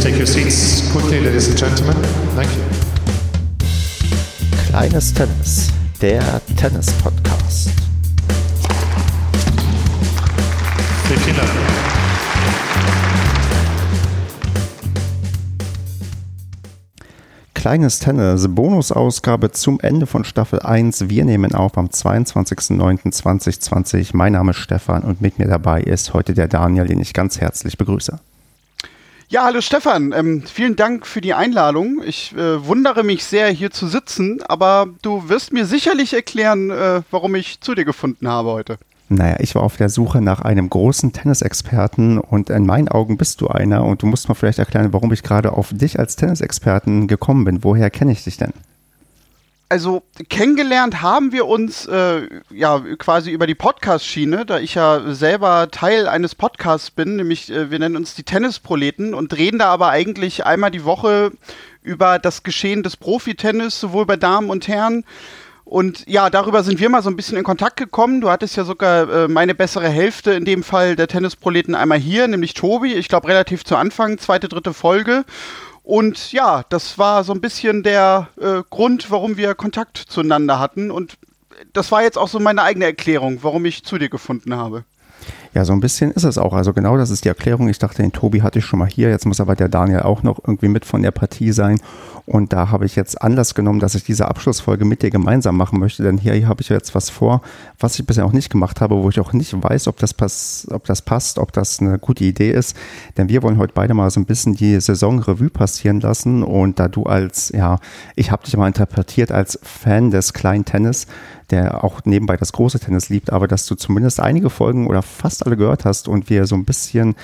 please take your seats quickly, ladies and gentlemen? Thank you. Kleines Tennis, der Tennis-Podcast. Vielen Dank. Kleines Tennis, Bonusausgabe zum Ende von Staffel 1. Wir nehmen auf am 22.09.2020. Mein Name ist Stefan und mit mir dabei ist heute der Daniel, den ich ganz herzlich begrüße. Ja, hallo Stefan. Ähm, vielen Dank für die Einladung. Ich äh, wundere mich sehr, hier zu sitzen, aber du wirst mir sicherlich erklären, äh, warum ich zu dir gefunden habe heute. Naja, ich war auf der Suche nach einem großen Tennisexperten und in meinen Augen bist du einer und du musst mir vielleicht erklären, warum ich gerade auf dich als Tennisexperten gekommen bin. Woher kenne ich dich denn? Also kennengelernt haben wir uns äh, ja quasi über die Podcast-Schiene, da ich ja selber Teil eines Podcasts bin, nämlich äh, wir nennen uns die Tennisproleten und reden da aber eigentlich einmal die Woche über das Geschehen des Profitennis, sowohl bei Damen und Herren und ja, darüber sind wir mal so ein bisschen in Kontakt gekommen. Du hattest ja sogar äh, meine bessere Hälfte in dem Fall der Tennisproleten einmal hier, nämlich Tobi. Ich glaube relativ zu Anfang, zweite, dritte Folge. Und ja, das war so ein bisschen der äh, Grund, warum wir Kontakt zueinander hatten. Und das war jetzt auch so meine eigene Erklärung, warum ich zu dir gefunden habe. Ja, so ein bisschen ist es auch. Also genau das ist die Erklärung. Ich dachte, den Tobi hatte ich schon mal hier. Jetzt muss aber der Daniel auch noch irgendwie mit von der Partie sein. Und da habe ich jetzt Anlass genommen, dass ich diese Abschlussfolge mit dir gemeinsam machen möchte. Denn hier habe ich jetzt was vor, was ich bisher auch nicht gemacht habe, wo ich auch nicht weiß, ob das, pass ob das passt, ob das eine gute Idee ist. Denn wir wollen heute beide mal so ein bisschen die Saisonrevue passieren lassen. Und da du als, ja, ich habe dich mal interpretiert als Fan des kleinen Tennis, der auch nebenbei das große Tennis liebt, aber dass du zumindest einige Folgen oder fast alle gehört hast und wir so ein bisschen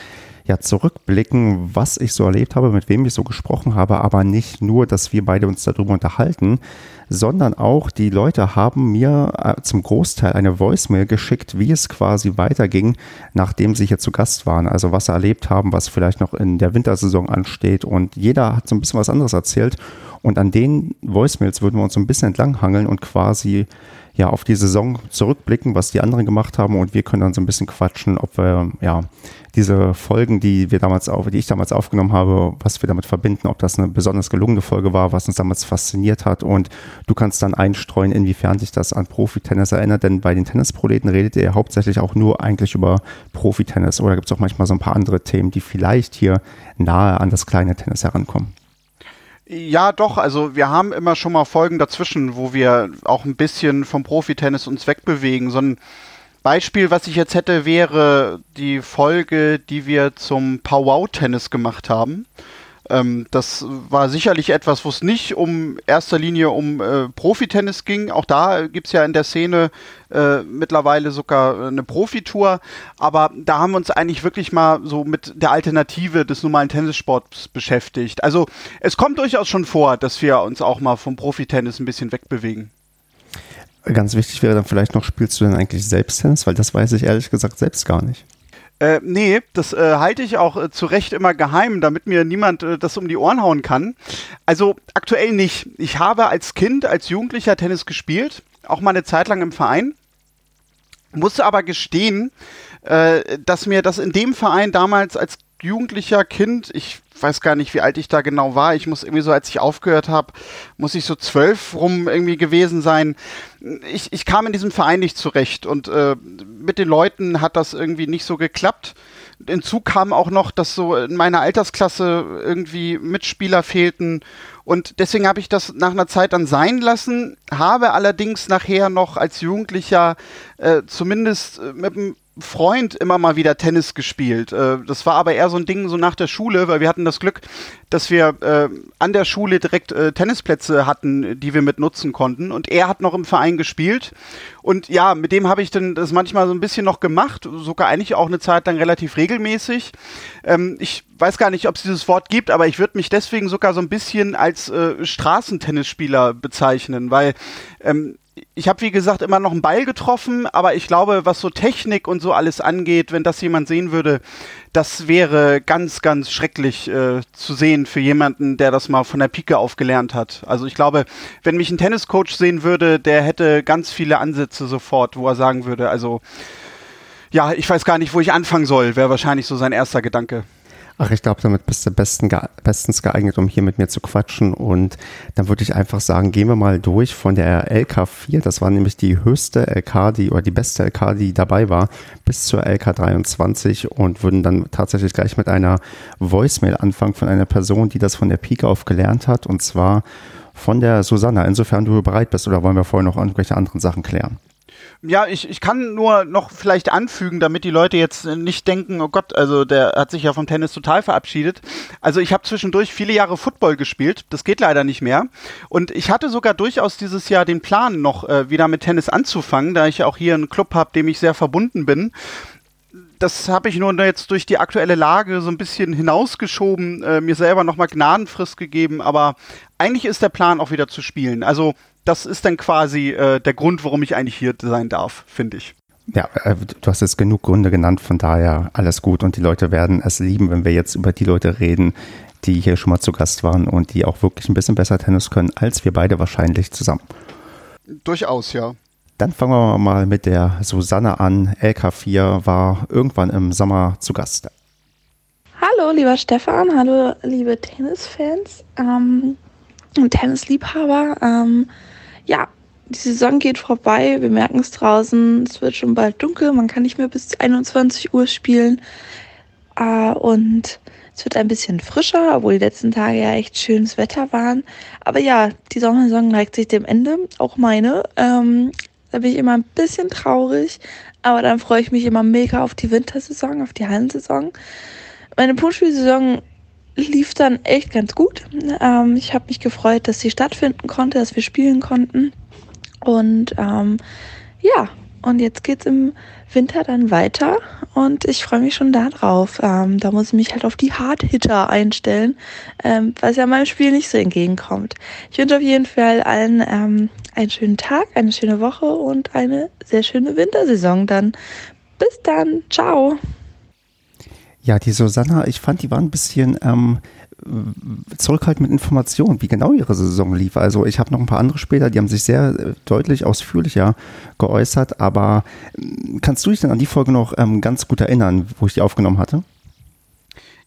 ja zurückblicken, was ich so erlebt habe, mit wem ich so gesprochen habe, aber nicht nur, dass wir beide uns darüber unterhalten, sondern auch die Leute haben mir äh, zum Großteil eine Voicemail geschickt, wie es quasi weiterging, nachdem sie hier zu Gast waren. Also was sie erlebt haben, was vielleicht noch in der Wintersaison ansteht und jeder hat so ein bisschen was anderes erzählt und an den Voicemails würden wir uns so ein bisschen entlanghangeln und quasi ja auf die Saison zurückblicken, was die anderen gemacht haben. Und wir können dann so ein bisschen quatschen, ob wir ja diese Folgen, die wir damals auf, die ich damals aufgenommen habe, was wir damit verbinden, ob das eine besonders gelungene Folge war, was uns damals fasziniert hat. Und du kannst dann einstreuen, inwiefern sich das an Profi-Tennis erinnert, denn bei den Tennisproleten redet ihr hauptsächlich auch nur eigentlich über Profi-Tennis. Oder gibt es auch manchmal so ein paar andere Themen, die vielleicht hier nahe an das kleine Tennis herankommen. Ja, doch. Also wir haben immer schon mal Folgen dazwischen, wo wir auch ein bisschen vom Profitennis uns wegbewegen. So ein Beispiel, was ich jetzt hätte, wäre die Folge, die wir zum Powwow-Tennis gemacht haben. Ähm, das war sicherlich etwas, wo es nicht um erster Linie um äh, Profitennis ging. Auch da gibt es ja in der Szene äh, mittlerweile sogar eine Profitour. Aber da haben wir uns eigentlich wirklich mal so mit der Alternative des normalen Tennissports beschäftigt. Also es kommt durchaus schon vor, dass wir uns auch mal vom Profitennis ein bisschen wegbewegen. Ganz wichtig wäre dann vielleicht noch, spielst du denn eigentlich selbst Tennis? Weil das weiß ich ehrlich gesagt selbst gar nicht. Äh, nee, das äh, halte ich auch äh, zu Recht immer geheim, damit mir niemand äh, das um die Ohren hauen kann. Also aktuell nicht. Ich habe als Kind, als Jugendlicher Tennis gespielt, auch mal eine Zeit lang im Verein. Musste aber gestehen, äh, dass mir das in dem Verein damals als jugendlicher Kind, ich weiß gar nicht, wie alt ich da genau war. Ich muss irgendwie so, als ich aufgehört habe, muss ich so zwölf rum irgendwie gewesen sein. Ich, ich kam in diesem Verein nicht zurecht und äh, mit den Leuten hat das irgendwie nicht so geklappt. Hinzu kam auch noch, dass so in meiner Altersklasse irgendwie Mitspieler fehlten und deswegen habe ich das nach einer Zeit dann sein lassen, habe allerdings nachher noch als Jugendlicher äh, zumindest äh, mit einem Freund immer mal wieder Tennis gespielt. Äh, das war aber eher so ein Ding so nach der Schule, weil wir hatten das Glück, dass wir äh, an der Schule direkt äh, Tennisplätze hatten, die wir mit nutzen konnten. Und er hat noch im Verein gespielt. Und ja, mit dem habe ich dann das manchmal so ein bisschen noch gemacht, sogar eigentlich auch eine Zeit lang relativ regelmäßig. Ähm, ich weiß gar nicht, ob es dieses Wort gibt, aber ich würde mich deswegen sogar so ein bisschen als Straßentennisspieler bezeichnen, weil ähm, ich habe, wie gesagt, immer noch einen Ball getroffen, aber ich glaube, was so Technik und so alles angeht, wenn das jemand sehen würde, das wäre ganz, ganz schrecklich äh, zu sehen für jemanden, der das mal von der Pike auf gelernt hat. Also ich glaube, wenn mich ein Tenniscoach sehen würde, der hätte ganz viele Ansätze sofort, wo er sagen würde, also ja, ich weiß gar nicht, wo ich anfangen soll, wäre wahrscheinlich so sein erster Gedanke. Ach, ich glaube, damit bist du besten, bestens geeignet, um hier mit mir zu quatschen. Und dann würde ich einfach sagen, gehen wir mal durch von der LK4. Das war nämlich die höchste LK, die oder die beste LK, die dabei war, bis zur LK23 und würden dann tatsächlich gleich mit einer Voicemail anfangen von einer Person, die das von der Pike auf gelernt hat. Und zwar von der Susanna. Insofern du bereit bist oder wollen wir vorher noch irgendwelche anderen Sachen klären? Ja, ich, ich kann nur noch vielleicht anfügen, damit die Leute jetzt nicht denken, oh Gott, also der hat sich ja vom Tennis total verabschiedet. Also ich habe zwischendurch viele Jahre Football gespielt, das geht leider nicht mehr. Und ich hatte sogar durchaus dieses Jahr den Plan, noch äh, wieder mit Tennis anzufangen, da ich auch hier einen Club habe, dem ich sehr verbunden bin das habe ich nur jetzt durch die aktuelle Lage so ein bisschen hinausgeschoben, äh, mir selber nochmal Gnadenfrist gegeben, aber eigentlich ist der Plan auch wieder zu spielen. Also das ist dann quasi äh, der Grund, warum ich eigentlich hier sein darf, finde ich. Ja, äh, du hast jetzt genug Gründe genannt, von daher alles gut und die Leute werden es lieben, wenn wir jetzt über die Leute reden, die hier schon mal zu Gast waren und die auch wirklich ein bisschen besser Tennis können, als wir beide wahrscheinlich zusammen. Durchaus, ja. Dann fangen wir mal mit der Susanne an. LK4 war irgendwann im Sommer zu Gast. Hallo, lieber Stefan, hallo, liebe Tennisfans ähm, und Tennisliebhaber. Ähm, ja, die Saison geht vorbei, wir merken es draußen, es wird schon bald dunkel, man kann nicht mehr bis 21 Uhr spielen. Äh, und es wird ein bisschen frischer, obwohl die letzten Tage ja echt schönes Wetter waren. Aber ja, die Sommersaison neigt sich dem Ende, auch meine. Ähm, da bin ich immer ein bisschen traurig, aber dann freue ich mich immer mega auf die Wintersaison, auf die Hallensaison. Meine Punktspielsaison lief dann echt ganz gut. Ähm, ich habe mich gefreut, dass sie stattfinden konnte, dass wir spielen konnten. Und ähm, ja, und jetzt geht es im Winter dann weiter und ich freue mich schon darauf. Ähm, da muss ich mich halt auf die Hard-Hitter einstellen, ähm, was ja meinem Spiel nicht so entgegenkommt. Ich wünsche auf jeden Fall allen ähm, einen schönen Tag, eine schöne Woche und eine sehr schöne Wintersaison dann. Bis dann, ciao. Ja, die Susanna, ich fand, die war ein bisschen ähm, zurückhaltend mit Informationen, wie genau ihre Saison lief. Also ich habe noch ein paar andere Spieler, die haben sich sehr äh, deutlich ausführlicher geäußert, aber ähm, kannst du dich denn an die Folge noch ähm, ganz gut erinnern, wo ich die aufgenommen hatte?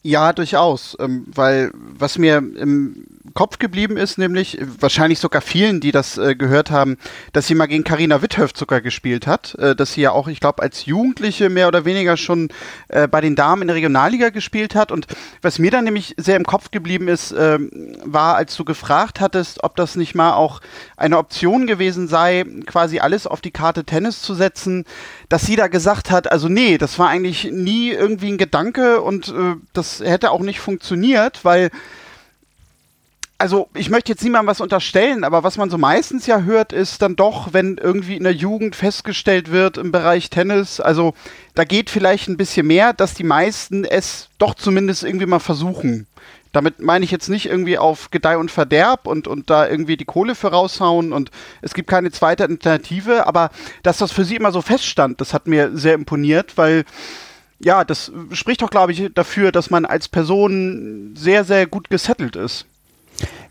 Ja, durchaus, ähm, weil was mir im Kopf geblieben ist, nämlich wahrscheinlich sogar vielen, die das äh, gehört haben, dass sie mal gegen Karina Witthöft sogar gespielt hat, äh, dass sie ja auch, ich glaube, als Jugendliche mehr oder weniger schon äh, bei den Damen in der Regionalliga gespielt hat. Und was mir dann nämlich sehr im Kopf geblieben ist, ähm, war, als du gefragt hattest, ob das nicht mal auch eine Option gewesen sei, quasi alles auf die Karte Tennis zu setzen, dass sie da gesagt hat, also nee, das war eigentlich nie irgendwie ein Gedanke und äh, das hätte auch nicht funktioniert, weil also ich möchte jetzt niemandem was unterstellen, aber was man so meistens ja hört, ist dann doch, wenn irgendwie in der Jugend festgestellt wird im Bereich Tennis, also da geht vielleicht ein bisschen mehr, dass die meisten es doch zumindest irgendwie mal versuchen. Damit meine ich jetzt nicht irgendwie auf Gedeih und Verderb und, und da irgendwie die Kohle für raushauen und es gibt keine zweite Alternative, aber dass das für sie immer so feststand, das hat mir sehr imponiert, weil ja, das spricht doch, glaube ich, dafür, dass man als Person sehr, sehr gut gesettelt ist.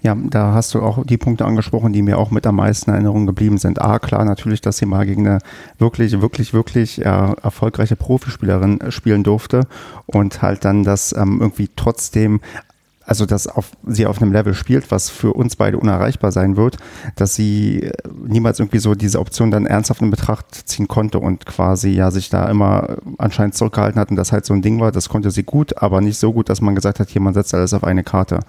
Ja, da hast du auch die Punkte angesprochen, die mir auch mit am meisten Erinnerungen geblieben sind. A, klar, natürlich, dass sie mal gegen eine wirklich, wirklich, wirklich äh, erfolgreiche Profispielerin spielen durfte und halt dann das ähm, irgendwie trotzdem also dass auf, sie auf einem Level spielt, was für uns beide unerreichbar sein wird, dass sie äh, niemals irgendwie so diese Option dann ernsthaft in Betracht ziehen konnte und quasi ja sich da immer anscheinend zurückgehalten hat und das halt so ein Ding war, das konnte sie gut, aber nicht so gut, dass man gesagt hat, hier man setzt alles auf eine Karte.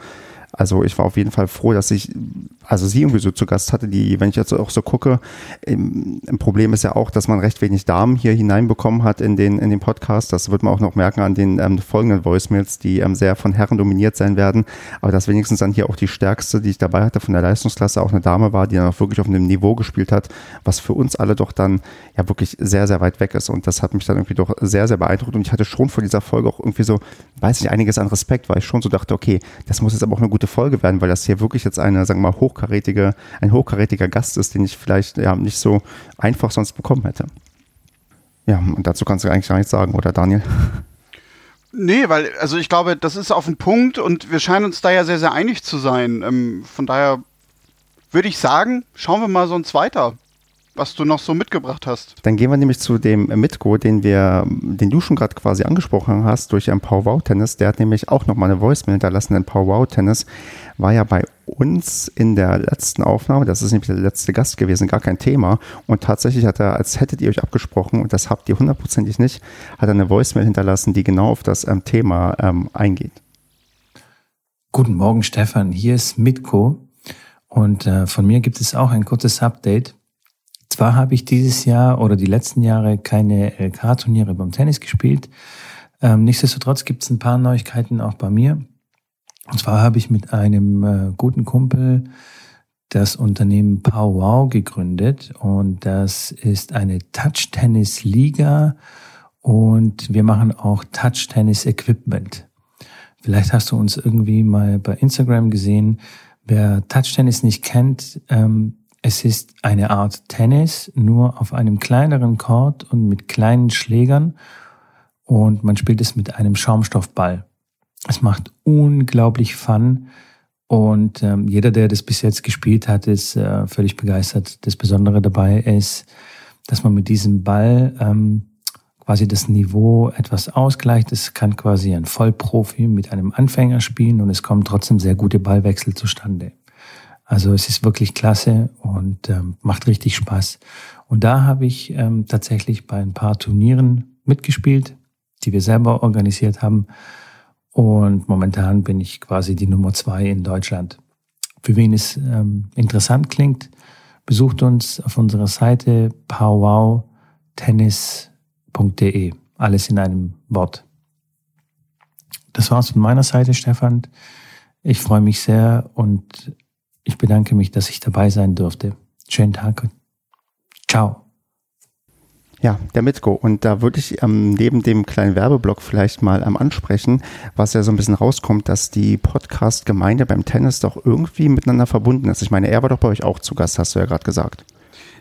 Also ich war auf jeden Fall froh, dass ich, also sie irgendwie so zu Gast hatte, die, wenn ich jetzt auch so gucke, im, im Problem ist ja auch, dass man recht wenig Damen hier hineinbekommen hat in den, in den Podcast. Das wird man auch noch merken an den ähm, folgenden Voicemails, die ähm, sehr von Herren dominiert sein werden. Aber dass wenigstens dann hier auch die stärkste, die ich dabei hatte von der Leistungsklasse, auch eine Dame war, die dann auch wirklich auf einem Niveau gespielt hat, was für uns alle doch dann ja wirklich sehr, sehr weit weg ist. Und das hat mich dann irgendwie doch sehr, sehr beeindruckt. Und ich hatte schon vor dieser Folge auch irgendwie so, weiß ich, einiges an Respekt, weil ich schon so dachte, okay, das muss jetzt aber auch eine gute Folge werden, weil das hier wirklich jetzt eine, sagen wir mal, hochkarätige, ein hochkarätiger Gast ist, den ich vielleicht ja nicht so einfach sonst bekommen hätte. Ja, und dazu kannst du eigentlich gar nichts sagen, oder Daniel? Nee, weil, also ich glaube, das ist auf den Punkt und wir scheinen uns da ja sehr, sehr einig zu sein. Ähm, von daher würde ich sagen, schauen wir mal sonst weiter. Was du noch so mitgebracht hast. Dann gehen wir nämlich zu dem Mitgo, den wir, den du schon gerade quasi angesprochen hast, durch ein Power Tennis. Der hat nämlich auch nochmal eine Voicemail hinterlassen, denn Power Tennis war ja bei uns in der letzten Aufnahme, das ist nämlich der letzte Gast gewesen, gar kein Thema. Und tatsächlich hat er, als hättet ihr euch abgesprochen, und das habt ihr hundertprozentig nicht, hat er eine Voicemail hinterlassen, die genau auf das ähm, Thema ähm, eingeht. Guten Morgen, Stefan. Hier ist Mitko. Und äh, von mir gibt es auch ein kurzes Update. Zwar habe ich dieses Jahr oder die letzten Jahre keine LK-Turniere beim Tennis gespielt. Ähm, nichtsdestotrotz gibt es ein paar Neuigkeiten auch bei mir. Und zwar habe ich mit einem äh, guten Kumpel das Unternehmen PowWow gegründet und das ist eine Touch-Tennis-Liga und wir machen auch Touch-Tennis-Equipment. Vielleicht hast du uns irgendwie mal bei Instagram gesehen. Wer Touch-Tennis nicht kennt, ähm, es ist eine Art Tennis, nur auf einem kleineren Court und mit kleinen Schlägern. Und man spielt es mit einem Schaumstoffball. Es macht unglaublich Fun. Und ähm, jeder, der das bis jetzt gespielt hat, ist äh, völlig begeistert. Das Besondere dabei ist, dass man mit diesem Ball ähm, quasi das Niveau etwas ausgleicht. Es kann quasi ein Vollprofi mit einem Anfänger spielen und es kommen trotzdem sehr gute Ballwechsel zustande. Also es ist wirklich klasse und ähm, macht richtig Spaß. Und da habe ich ähm, tatsächlich bei ein paar Turnieren mitgespielt, die wir selber organisiert haben. Und momentan bin ich quasi die Nummer zwei in Deutschland. Für wen es ähm, interessant klingt, besucht uns auf unserer Seite powwowtennis.de. Alles in einem Wort. Das war's von meiner Seite, Stefan. Ich freue mich sehr und ich bedanke mich, dass ich dabei sein durfte. Schönen Tag ciao. Ja, der Mitgo. Und da würde ich ähm, neben dem kleinen Werbeblock vielleicht mal ähm, ansprechen, was ja so ein bisschen rauskommt, dass die Podcast-Gemeinde beim Tennis doch irgendwie miteinander verbunden ist. Ich meine, er war doch bei euch auch zu Gast, hast du ja gerade gesagt.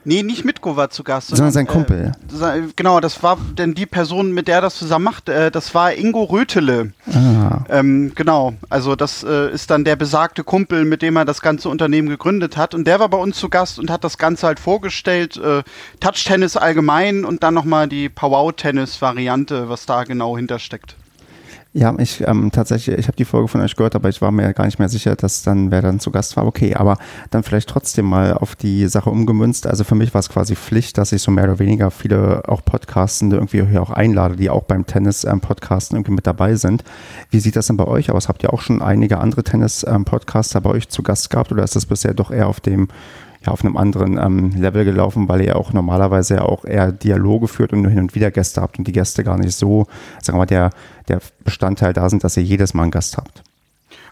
Nee, nicht Mitko war zu Gast. Sondern, sein Kumpel. Äh, genau, das war denn die Person, mit der er das zusammen macht. Äh, das war Ingo Rötele. Ah. Ähm, genau, also das äh, ist dann der besagte Kumpel, mit dem er das ganze Unternehmen gegründet hat. Und der war bei uns zu Gast und hat das Ganze halt vorgestellt. Äh, Touch-Tennis allgemein und dann nochmal die Powwow-Tennis-Variante, was da genau hintersteckt. Ja, ich ähm, tatsächlich, ich habe die Folge von euch gehört, aber ich war mir gar nicht mehr sicher, dass dann wer dann zu Gast war. Okay, aber dann vielleicht trotzdem mal auf die Sache umgemünzt. Also für mich war es quasi Pflicht, dass ich so mehr oder weniger viele auch Podcastende irgendwie hier auch einlade, die auch beim Tennis-Podcasten ähm, irgendwie mit dabei sind. Wie sieht das denn bei euch aus? Habt ihr auch schon einige andere Tennis-Podcaster ähm, bei euch zu Gast gehabt oder ist das bisher doch eher auf dem ja, auf einem anderen ähm, Level gelaufen, weil ihr auch normalerweise auch eher Dialoge führt und nur hin und wieder Gäste habt und die Gäste gar nicht so, sagen wir mal, der, der Bestandteil da sind, dass ihr jedes Mal einen Gast habt.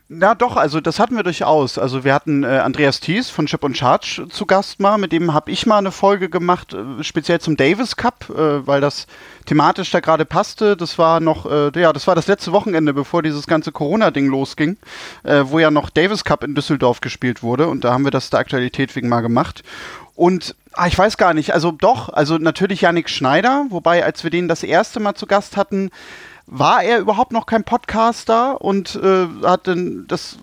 Na doch, also das hatten wir durchaus. Also wir hatten äh, Andreas Thies von Chip und Charge zu Gast mal, mit dem habe ich mal eine Folge gemacht, äh, speziell zum Davis Cup, äh, weil das thematisch da gerade passte. Das war noch, äh, ja, das war das letzte Wochenende, bevor dieses ganze Corona-Ding losging, äh, wo ja noch Davis Cup in Düsseldorf gespielt wurde und da haben wir das der Aktualität wegen mal gemacht. Und ah, ich weiß gar nicht, also doch, also natürlich Yannick Schneider, wobei als wir den das erste Mal zu Gast hatten, war er überhaupt noch kein Podcaster und äh, hat dann das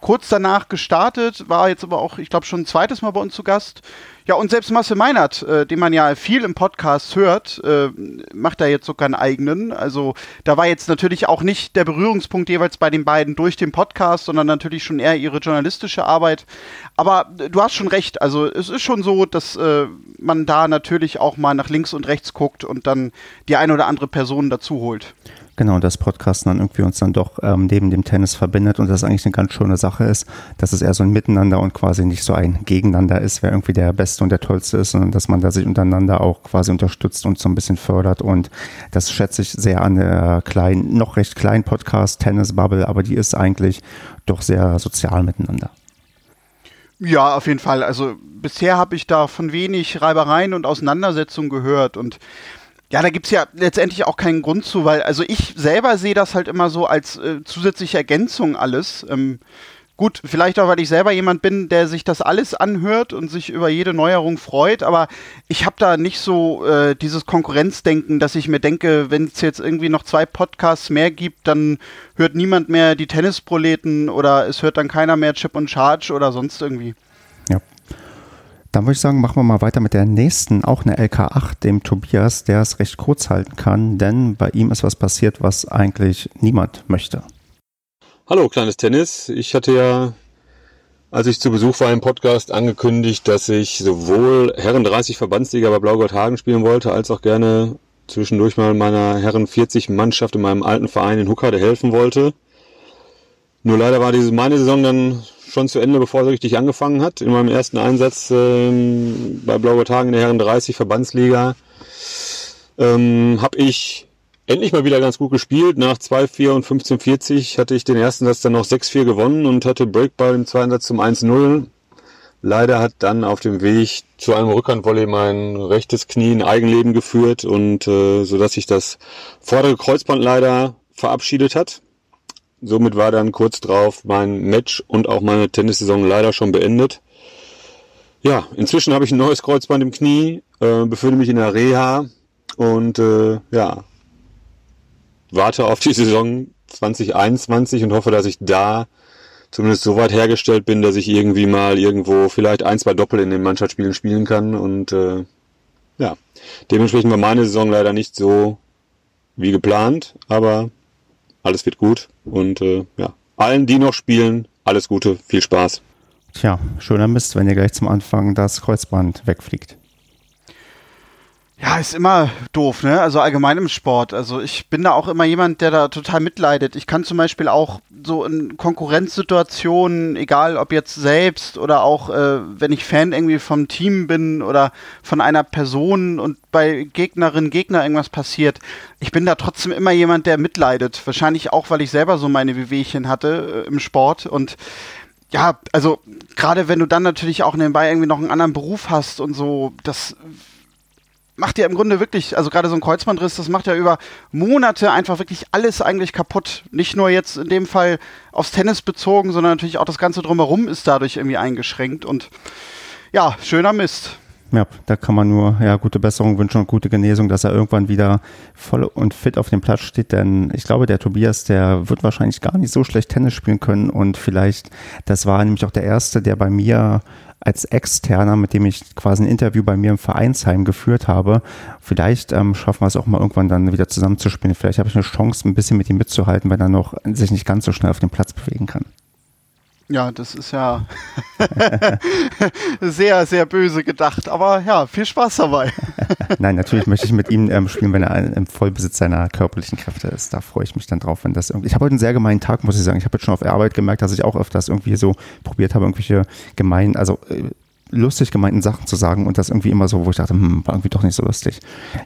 kurz danach gestartet, war jetzt aber auch, ich glaube, schon ein zweites Mal bei uns zu Gast. Ja, und selbst Marcel Meinert, äh, den man ja viel im Podcast hört, äh, macht da jetzt so keinen eigenen. Also da war jetzt natürlich auch nicht der Berührungspunkt jeweils bei den beiden durch den Podcast, sondern natürlich schon eher ihre journalistische Arbeit. Aber äh, du hast schon recht, also es ist schon so, dass äh, man da natürlich auch mal nach links und rechts guckt und dann die eine oder andere Person dazu holt. Genau, das Podcasten dann irgendwie uns dann doch ähm, neben dem Tennis verbindet und das eigentlich eine ganz schöne Sache ist, dass es eher so ein Miteinander und quasi nicht so ein Gegeneinander ist, wer irgendwie der Beste und der Tollste ist, sondern dass man da sich untereinander auch quasi unterstützt und so ein bisschen fördert und das schätze ich sehr an der kleinen, noch recht kleinen Podcast Tennis Bubble, aber die ist eigentlich doch sehr sozial miteinander. Ja, auf jeden Fall. Also bisher habe ich da von wenig Reibereien und Auseinandersetzungen gehört und ja, da gibt's ja letztendlich auch keinen Grund zu, weil, also ich selber sehe das halt immer so als äh, zusätzliche Ergänzung alles. Ähm, gut, vielleicht auch, weil ich selber jemand bin, der sich das alles anhört und sich über jede Neuerung freut, aber ich habe da nicht so äh, dieses Konkurrenzdenken, dass ich mir denke, wenn es jetzt irgendwie noch zwei Podcasts mehr gibt, dann hört niemand mehr die Tennisproleten oder es hört dann keiner mehr Chip und Charge oder sonst irgendwie. Dann würde ich sagen, machen wir mal weiter mit der nächsten, auch eine LK8, dem Tobias, der es recht kurz halten kann, denn bei ihm ist was passiert, was eigentlich niemand möchte. Hallo, kleines Tennis. Ich hatte ja, als ich zu Besuch war im Podcast, angekündigt, dass ich sowohl Herren 30 Verbandsliga bei Blau-Gott Hagen spielen wollte, als auch gerne zwischendurch mal meiner Herren 40 Mannschaft in meinem alten Verein in Huckade helfen wollte. Nur leider war diese meine Saison dann schon zu Ende, bevor sie richtig angefangen hat. In meinem ersten Einsatz ähm, bei Blauer Tagen in der Herren 30 Verbandsliga ähm, habe ich endlich mal wieder ganz gut gespielt. Nach 2-4 und 15-40 hatte ich den ersten Satz dann noch 6-4 gewonnen und hatte Breakball im zweiten Satz zum 1-0. Leider hat dann auf dem Weg zu einem Rückhandvolley mein rechtes Knie in Eigenleben geführt und äh, so dass sich das vordere Kreuzband leider verabschiedet hat. Somit war dann kurz drauf mein Match und auch meine Tennissaison leider schon beendet. Ja, inzwischen habe ich ein neues Kreuzband im Knie, äh, befinde mich in der Reha und äh, ja, warte auf die Saison 2021 und hoffe, dass ich da zumindest so weit hergestellt bin, dass ich irgendwie mal irgendwo vielleicht ein, zwei Doppel in den Mannschaftsspielen spielen kann. Und äh, ja, dementsprechend war meine Saison leider nicht so wie geplant, aber alles wird gut und äh, ja, allen, die noch spielen, alles Gute, viel Spaß. Tja, schöner Mist, wenn ihr gleich zum Anfang das Kreuzband wegfliegt. Ja, ist immer doof, ne? Also allgemein im Sport. Also ich bin da auch immer jemand, der da total mitleidet. Ich kann zum Beispiel auch so in Konkurrenzsituationen, egal ob jetzt selbst oder auch äh, wenn ich Fan irgendwie vom Team bin oder von einer Person und bei Gegnerinnen, Gegner irgendwas passiert, ich bin da trotzdem immer jemand, der mitleidet. Wahrscheinlich auch, weil ich selber so meine Wehwehchen hatte äh, im Sport und ja, also gerade wenn du dann natürlich auch nebenbei irgendwie noch einen anderen Beruf hast und so, das macht ja im Grunde wirklich, also gerade so ein Kreuzbandriss, das macht ja über Monate einfach wirklich alles eigentlich kaputt. Nicht nur jetzt in dem Fall aufs Tennis bezogen, sondern natürlich auch das Ganze drumherum ist dadurch irgendwie eingeschränkt und ja, schöner Mist. Ja, da kann man nur ja, gute Besserung wünschen und gute Genesung, dass er irgendwann wieder voll und fit auf dem Platz steht. Denn ich glaube, der Tobias, der wird wahrscheinlich gar nicht so schlecht Tennis spielen können. Und vielleicht, das war nämlich auch der erste, der bei mir als Externer, mit dem ich quasi ein Interview bei mir im Vereinsheim geführt habe. Vielleicht ähm, schaffen wir es auch mal irgendwann dann wieder zusammenzuspielen. Vielleicht habe ich eine Chance, ein bisschen mit ihm mitzuhalten, weil er noch sich nicht ganz so schnell auf dem Platz bewegen kann. Ja, das ist ja sehr, sehr böse gedacht. Aber ja, viel Spaß dabei. Nein, natürlich möchte ich mit ihm ähm, spielen, wenn er im Vollbesitz seiner körperlichen Kräfte ist. Da freue ich mich dann drauf, wenn das irgendwie. Ich habe heute einen sehr gemeinen Tag, muss ich sagen. Ich habe jetzt schon auf der Arbeit gemerkt, dass ich auch öfters irgendwie so probiert habe, irgendwelche gemeinen, also äh, lustig gemeinten Sachen zu sagen und das irgendwie immer so, wo ich dachte, hm, war irgendwie doch nicht so lustig.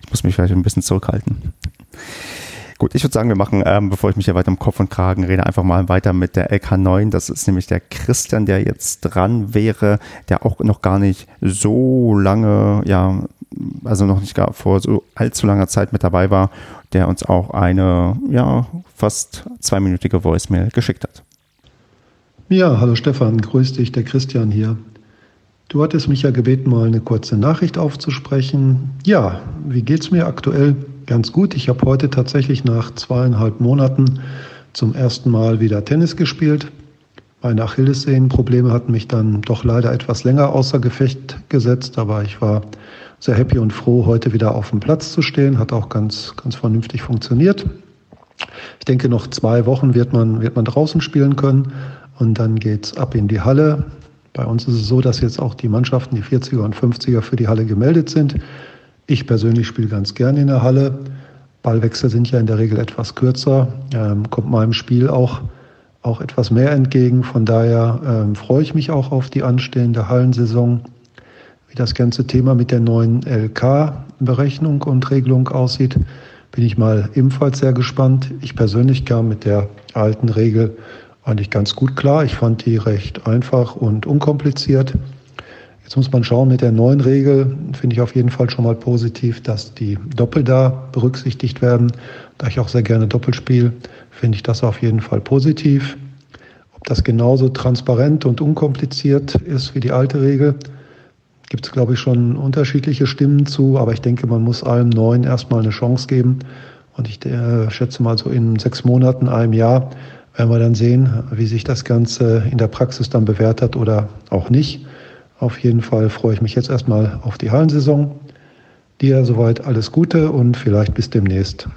Ich muss mich vielleicht ein bisschen zurückhalten. Gut, ich würde sagen, wir machen, ähm, bevor ich mich hier weiter im Kopf und Kragen rede, einfach mal weiter mit der LK9. Das ist nämlich der Christian, der jetzt dran wäre, der auch noch gar nicht so lange, ja, also noch nicht gar vor so allzu langer Zeit mit dabei war, der uns auch eine, ja, fast zweiminütige Voicemail geschickt hat. Ja, hallo Stefan, grüß dich, der Christian hier. Du hattest mich ja gebeten, mal eine kurze Nachricht aufzusprechen. Ja, wie geht's mir aktuell? Ganz gut. Ich habe heute tatsächlich nach zweieinhalb Monaten zum ersten Mal wieder Tennis gespielt. Meine Achillessehnenprobleme hatten mich dann doch leider etwas länger außer Gefecht gesetzt, aber ich war sehr happy und froh, heute wieder auf dem Platz zu stehen. Hat auch ganz, ganz vernünftig funktioniert. Ich denke, noch zwei Wochen wird man, wird man draußen spielen können und dann geht's ab in die Halle. Bei uns ist es so, dass jetzt auch die Mannschaften, die 40er und 50er für die Halle gemeldet sind. Ich persönlich spiele ganz gerne in der Halle. Ballwechsel sind ja in der Regel etwas kürzer, ähm, kommt meinem Spiel auch, auch etwas mehr entgegen. Von daher ähm, freue ich mich auch auf die anstehende Hallensaison. Wie das ganze Thema mit der neuen LK-Berechnung und Regelung aussieht, bin ich mal ebenfalls sehr gespannt. Ich persönlich kam mit der alten Regel eigentlich ganz gut klar. Ich fand die recht einfach und unkompliziert. Jetzt muss man schauen mit der neuen Regel, finde ich auf jeden Fall schon mal positiv, dass die Doppel da berücksichtigt werden. Da ich auch sehr gerne Doppel spiele, finde ich das auf jeden Fall positiv. Ob das genauso transparent und unkompliziert ist wie die alte Regel, gibt es, glaube ich, schon unterschiedliche Stimmen zu. Aber ich denke, man muss allem Neuen erstmal eine Chance geben. Und ich äh, schätze mal so in sechs Monaten, einem Jahr, werden wir dann sehen, wie sich das Ganze in der Praxis dann bewährt hat oder auch nicht. Auf jeden Fall freue ich mich jetzt erstmal auf die Hallensaison. Dir soweit alles Gute und vielleicht bis demnächst.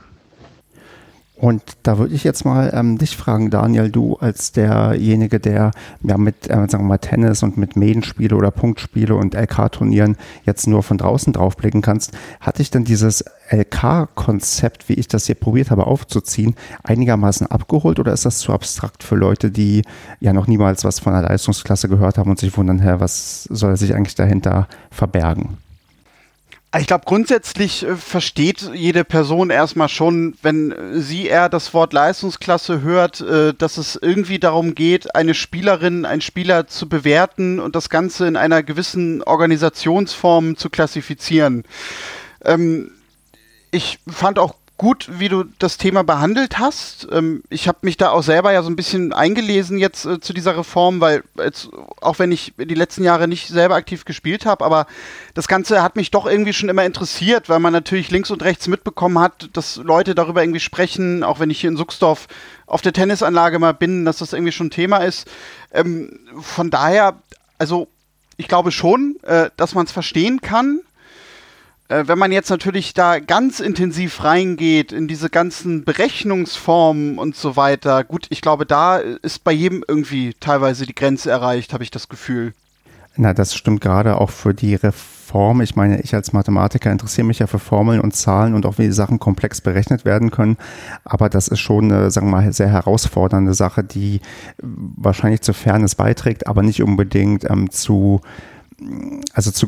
Und da würde ich jetzt mal ähm, dich fragen, Daniel, du als derjenige, der ja mit, äh, sagen wir mal, Tennis und mit Medenspiele oder Punktspiele und LK-Turnieren jetzt nur von draußen draufblicken kannst, hatte ich denn dieses LK-Konzept, wie ich das hier probiert habe aufzuziehen, einigermaßen abgeholt oder ist das zu abstrakt für Leute, die ja noch niemals was von einer Leistungsklasse gehört haben und sich wundern, hä, was soll sich eigentlich dahinter verbergen? Ich glaube, grundsätzlich äh, versteht jede Person erstmal schon, wenn sie eher das Wort Leistungsklasse hört, äh, dass es irgendwie darum geht, eine Spielerin, einen Spieler zu bewerten und das Ganze in einer gewissen Organisationsform zu klassifizieren. Ähm, ich fand auch gut, wie du das Thema behandelt hast. Ähm, ich habe mich da auch selber ja so ein bisschen eingelesen jetzt äh, zu dieser Reform, weil jetzt, auch wenn ich die letzten Jahre nicht selber aktiv gespielt habe, aber das Ganze hat mich doch irgendwie schon immer interessiert, weil man natürlich links und rechts mitbekommen hat, dass Leute darüber irgendwie sprechen, auch wenn ich hier in Suchsdorf auf der Tennisanlage mal bin, dass das irgendwie schon Thema ist. Ähm, von daher, also ich glaube schon, äh, dass man es verstehen kann wenn man jetzt natürlich da ganz intensiv reingeht in diese ganzen Berechnungsformen und so weiter, gut, ich glaube, da ist bei jedem irgendwie teilweise die Grenze erreicht, habe ich das Gefühl. Na, das stimmt gerade auch für die Reform. Ich meine, ich als Mathematiker interessiere mich ja für Formeln und Zahlen und auch wie die Sachen komplex berechnet werden können. Aber das ist schon eine, sagen wir mal, sehr herausfordernde Sache, die wahrscheinlich zu Fairness beiträgt, aber nicht unbedingt ähm, zu, also zu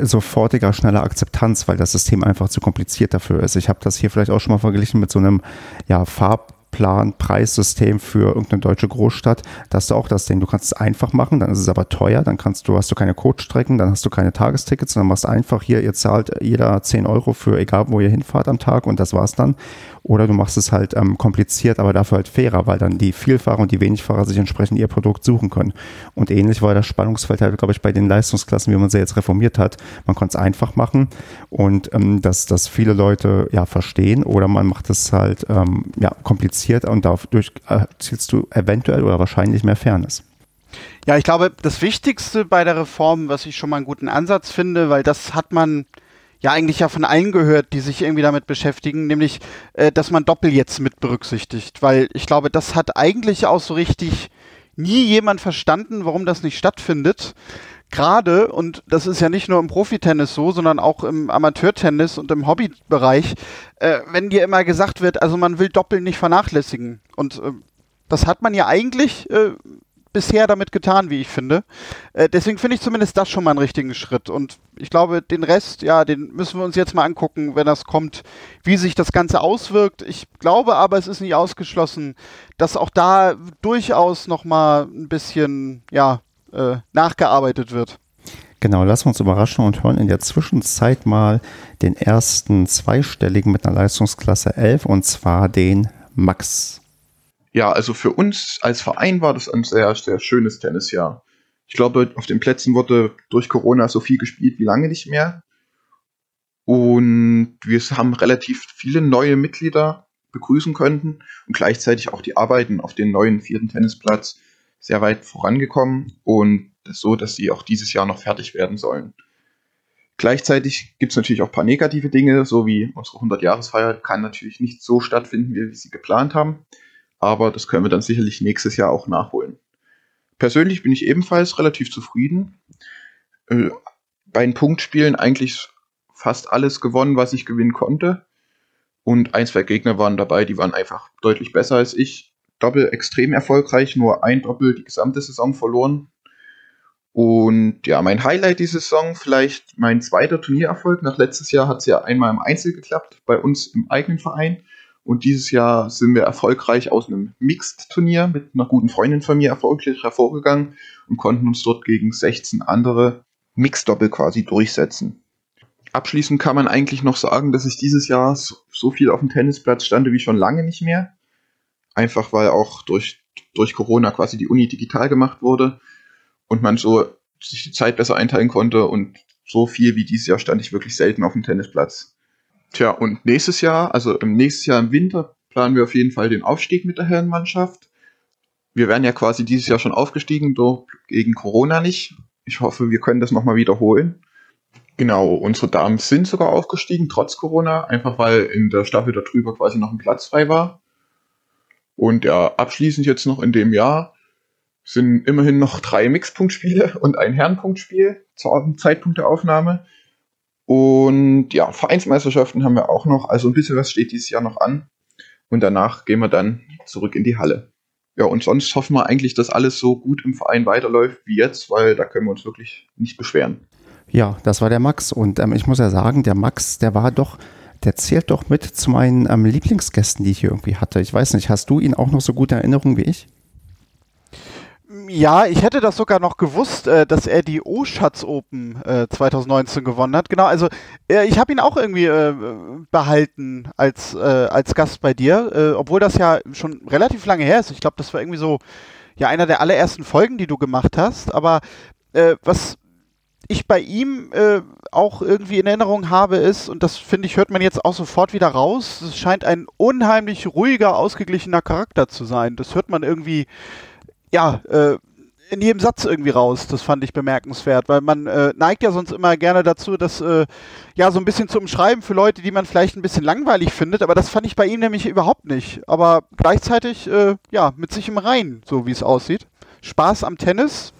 sofortiger, schneller Akzeptanz, weil das System einfach zu kompliziert dafür ist. Ich habe das hier vielleicht auch schon mal verglichen mit so einem ja, Farb Plan, Preissystem für irgendeine deutsche Großstadt, da hast du auch das Ding. Du kannst es einfach machen, dann ist es aber teuer, dann kannst du, hast du keine Coachstrecken, dann hast du keine Tagestickets, dann machst einfach hier, ihr zahlt jeder 10 Euro für egal wo ihr hinfahrt am Tag und das war's dann. Oder du machst es halt ähm, kompliziert, aber dafür halt fairer, weil dann die Vielfahrer und die Wenigfahrer sich entsprechend ihr Produkt suchen können. Und ähnlich war das Spannungsfeld halt, glaube ich, bei den Leistungsklassen, wie man sie jetzt reformiert hat. Man konnte es einfach machen und ähm, dass das viele Leute ja verstehen oder man macht es halt ähm, ja kompliziert und dadurch erzielst du eventuell oder wahrscheinlich mehr Fairness. Ja, ich glaube, das Wichtigste bei der Reform, was ich schon mal einen guten Ansatz finde, weil das hat man ja eigentlich ja von allen gehört, die sich irgendwie damit beschäftigen, nämlich, äh, dass man Doppel jetzt mit berücksichtigt, weil ich glaube, das hat eigentlich auch so richtig nie jemand verstanden, warum das nicht stattfindet. Gerade, und das ist ja nicht nur im Profitennis so, sondern auch im Amateurtennis und im Hobbybereich, äh, wenn dir immer gesagt wird, also man will Doppel nicht vernachlässigen. Und äh, das hat man ja eigentlich äh, bisher damit getan, wie ich finde. Äh, deswegen finde ich zumindest das schon mal einen richtigen Schritt. Und ich glaube, den Rest, ja, den müssen wir uns jetzt mal angucken, wenn das kommt, wie sich das Ganze auswirkt. Ich glaube aber, es ist nicht ausgeschlossen, dass auch da durchaus noch mal ein bisschen, ja, äh, nachgearbeitet wird. Genau, lassen wir uns überraschen und hören in der Zwischenzeit mal den ersten zweistelligen mit einer Leistungsklasse 11 und zwar den Max. Ja, also für uns als Verein war das ein sehr, sehr schönes Tennisjahr. Ich glaube, auf den Plätzen wurde durch Corona so viel gespielt wie lange nicht mehr. Und wir haben relativ viele neue Mitglieder begrüßen können und gleichzeitig auch die Arbeiten auf den neuen vierten Tennisplatz sehr weit vorangekommen und das so, dass sie auch dieses Jahr noch fertig werden sollen. Gleichzeitig gibt es natürlich auch ein paar negative Dinge, so wie unsere 100-Jahresfeier kann natürlich nicht so stattfinden, wie wir sie geplant haben aber das können wir dann sicherlich nächstes Jahr auch nachholen. Persönlich bin ich ebenfalls relativ zufrieden. Äh, bei den Punktspielen eigentlich fast alles gewonnen, was ich gewinnen konnte. Und ein, zwei Gegner waren dabei, die waren einfach deutlich besser als ich. Doppel extrem erfolgreich, nur ein Doppel die gesamte Saison verloren. Und ja, mein Highlight diese Saison, vielleicht mein zweiter Turniererfolg. Nach letztes Jahr hat es ja einmal im Einzel geklappt, bei uns im eigenen Verein. Und dieses Jahr sind wir erfolgreich aus einem Mixed-Turnier mit einer guten Freundin von mir erfolgreich hervorgegangen und konnten uns dort gegen 16 andere Mixed-Doppel quasi durchsetzen. Abschließend kann man eigentlich noch sagen, dass ich dieses Jahr so viel auf dem Tennisplatz stande wie schon lange nicht mehr. Einfach weil auch durch, durch Corona quasi die Uni digital gemacht wurde und man so sich die Zeit besser einteilen konnte und so viel wie dieses Jahr stand ich wirklich selten auf dem Tennisplatz. Tja, und nächstes Jahr, also im nächsten Jahr im Winter, planen wir auf jeden Fall den Aufstieg mit der Herrenmannschaft. Wir werden ja quasi dieses Jahr schon aufgestiegen, doch gegen Corona nicht. Ich hoffe, wir können das nochmal wiederholen. Genau, unsere Damen sind sogar aufgestiegen, trotz Corona, einfach weil in der Staffel darüber quasi noch ein Platz frei war. Und ja, abschließend jetzt noch in dem Jahr sind immerhin noch drei Mixpunktspiele und ein Herrenpunktspiel zum Zeitpunkt der Aufnahme. Und ja, Vereinsmeisterschaften haben wir auch noch. Also ein bisschen was steht dieses Jahr noch an. Und danach gehen wir dann zurück in die Halle. Ja, und sonst hoffen wir eigentlich, dass alles so gut im Verein weiterläuft wie jetzt, weil da können wir uns wirklich nicht beschweren. Ja, das war der Max. Und ähm, ich muss ja sagen, der Max, der war doch, der zählt doch mit zu meinen ähm, Lieblingsgästen, die ich hier irgendwie hatte. Ich weiß nicht, hast du ihn auch noch so gute Erinnerungen wie ich? Ja, ich hätte das sogar noch gewusst, äh, dass er die O-Schatz Open äh, 2019 gewonnen hat. Genau, also äh, ich habe ihn auch irgendwie äh, behalten als, äh, als Gast bei dir, äh, obwohl das ja schon relativ lange her ist. Ich glaube, das war irgendwie so ja einer der allerersten Folgen, die du gemacht hast. Aber was ich bei ihm auch irgendwie in Erinnerung habe, ist, und das finde ich, hört man jetzt auch sofort wieder raus, es scheint ein unheimlich ruhiger, ausgeglichener Charakter zu sein. Das hört man irgendwie ja, äh, in jedem Satz irgendwie raus. Das fand ich bemerkenswert, weil man äh, neigt ja sonst immer gerne dazu, das äh, ja so ein bisschen zu umschreiben für Leute, die man vielleicht ein bisschen langweilig findet, aber das fand ich bei ihm nämlich überhaupt nicht. Aber gleichzeitig äh, ja mit sich im Rein, so wie es aussieht. Spaß am Tennis,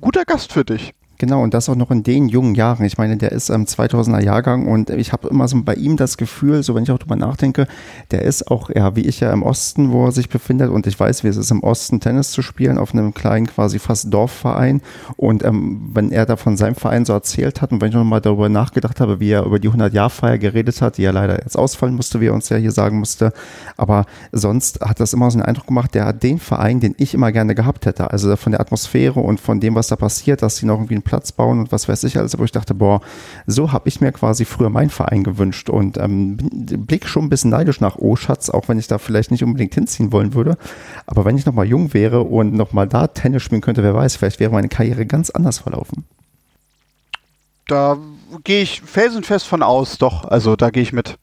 guter Gast für dich. Genau, und das auch noch in den jungen Jahren. Ich meine, der ist am 2000er Jahrgang und ich habe immer so bei ihm das Gefühl, so wenn ich auch drüber nachdenke, der ist auch, ja, wie ich ja im Osten, wo er sich befindet und ich weiß, wie es ist, im Osten Tennis zu spielen, auf einem kleinen, quasi fast Dorfverein. Und ähm, wenn er da von seinem Verein so erzählt hat und wenn ich nochmal darüber nachgedacht habe, wie er über die 100-Jahr-Feier geredet hat, die ja leider jetzt ausfallen musste, wie er uns ja hier sagen musste, aber sonst hat das immer so einen Eindruck gemacht, der hat den Verein, den ich immer gerne gehabt hätte. Also von der Atmosphäre und von dem, was da passiert, dass sie noch irgendwie einen Platz bauen und was weiß ich. Also wo ich dachte, boah, so habe ich mir quasi früher meinen Verein gewünscht und ähm, blick schon ein bisschen neidisch nach Oh Schatz, auch wenn ich da vielleicht nicht unbedingt hinziehen wollen würde. Aber wenn ich nochmal jung wäre und nochmal da Tennis spielen könnte, wer weiß, vielleicht wäre meine Karriere ganz anders verlaufen. Da gehe ich felsenfest von aus, doch. Also da gehe ich mit.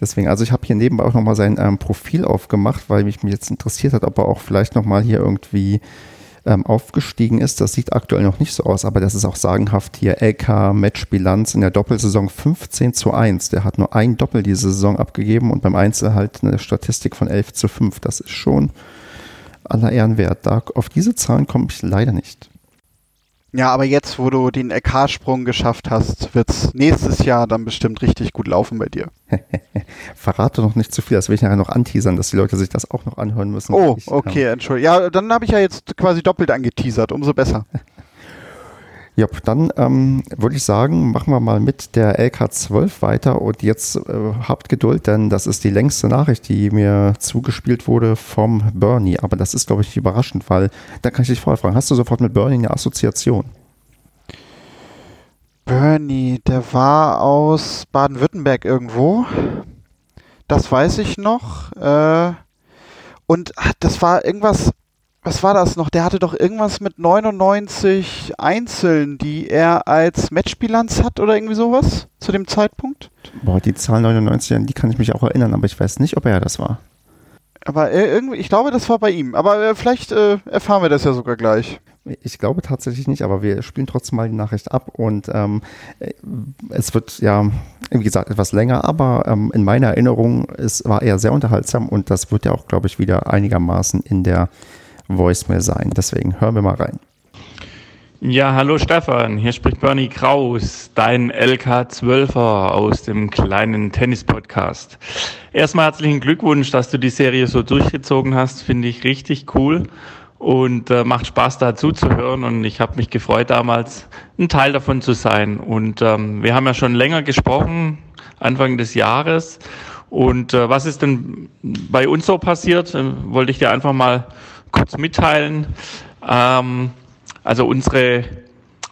Deswegen, also ich habe hier nebenbei auch nochmal sein ähm, Profil aufgemacht, weil mich, mich jetzt interessiert hat, ob er auch vielleicht nochmal hier irgendwie ähm, aufgestiegen ist. Das sieht aktuell noch nicht so aus, aber das ist auch sagenhaft hier. LK Matchbilanz in der Doppelsaison 15 zu 1. Der hat nur ein Doppel diese Saison abgegeben und beim Einzel halt eine Statistik von 11 zu 5. Das ist schon aller Ehren wert. Da, auf diese Zahlen komme ich leider nicht. Ja, aber jetzt, wo du den LK-Sprung geschafft hast, wird es nächstes Jahr dann bestimmt richtig gut laufen bei dir. Verrate noch nicht zu viel, das will ich nachher noch anteasern, dass die Leute sich das auch noch anhören müssen. Oh, ich, okay, ähm, Entschuldigung. Ja, dann habe ich ja jetzt quasi doppelt angeteasert, umso besser. Ja, dann ähm, würde ich sagen, machen wir mal mit der LK12 weiter und jetzt äh, habt Geduld, denn das ist die längste Nachricht, die mir zugespielt wurde vom Bernie. Aber das ist, glaube ich, überraschend, weil da kann ich dich vorher fragen, hast du sofort mit Bernie eine Assoziation? Bernie, der war aus Baden-Württemberg irgendwo. Das weiß ich noch. Äh, und das war irgendwas was war das noch? Der hatte doch irgendwas mit 99 Einzeln, die er als Matchbilanz hat oder irgendwie sowas zu dem Zeitpunkt? Boah, die Zahl 99, an die kann ich mich auch erinnern, aber ich weiß nicht, ob er das war. Aber äh, irgendwie, ich glaube, das war bei ihm. Aber äh, vielleicht äh, erfahren wir das ja sogar gleich. Ich glaube tatsächlich nicht, aber wir spielen trotzdem mal die Nachricht ab und ähm, äh, es wird ja, wie gesagt, etwas länger, aber ähm, in meiner Erinnerung, es war eher sehr unterhaltsam und das wird ja auch, glaube ich, wieder einigermaßen in der Voicemail sein. Deswegen hören wir mal rein. Ja, hallo Stefan, hier spricht Bernie Kraus, dein LK12er aus dem kleinen Tennis-Podcast. Erstmal herzlichen Glückwunsch, dass du die Serie so durchgezogen hast, finde ich richtig cool und äh, macht Spaß da zuzuhören und ich habe mich gefreut damals ein Teil davon zu sein und ähm, wir haben ja schon länger gesprochen, Anfang des Jahres und äh, was ist denn bei uns so passiert, äh, wollte ich dir einfach mal kurz mitteilen. Ähm, also unsere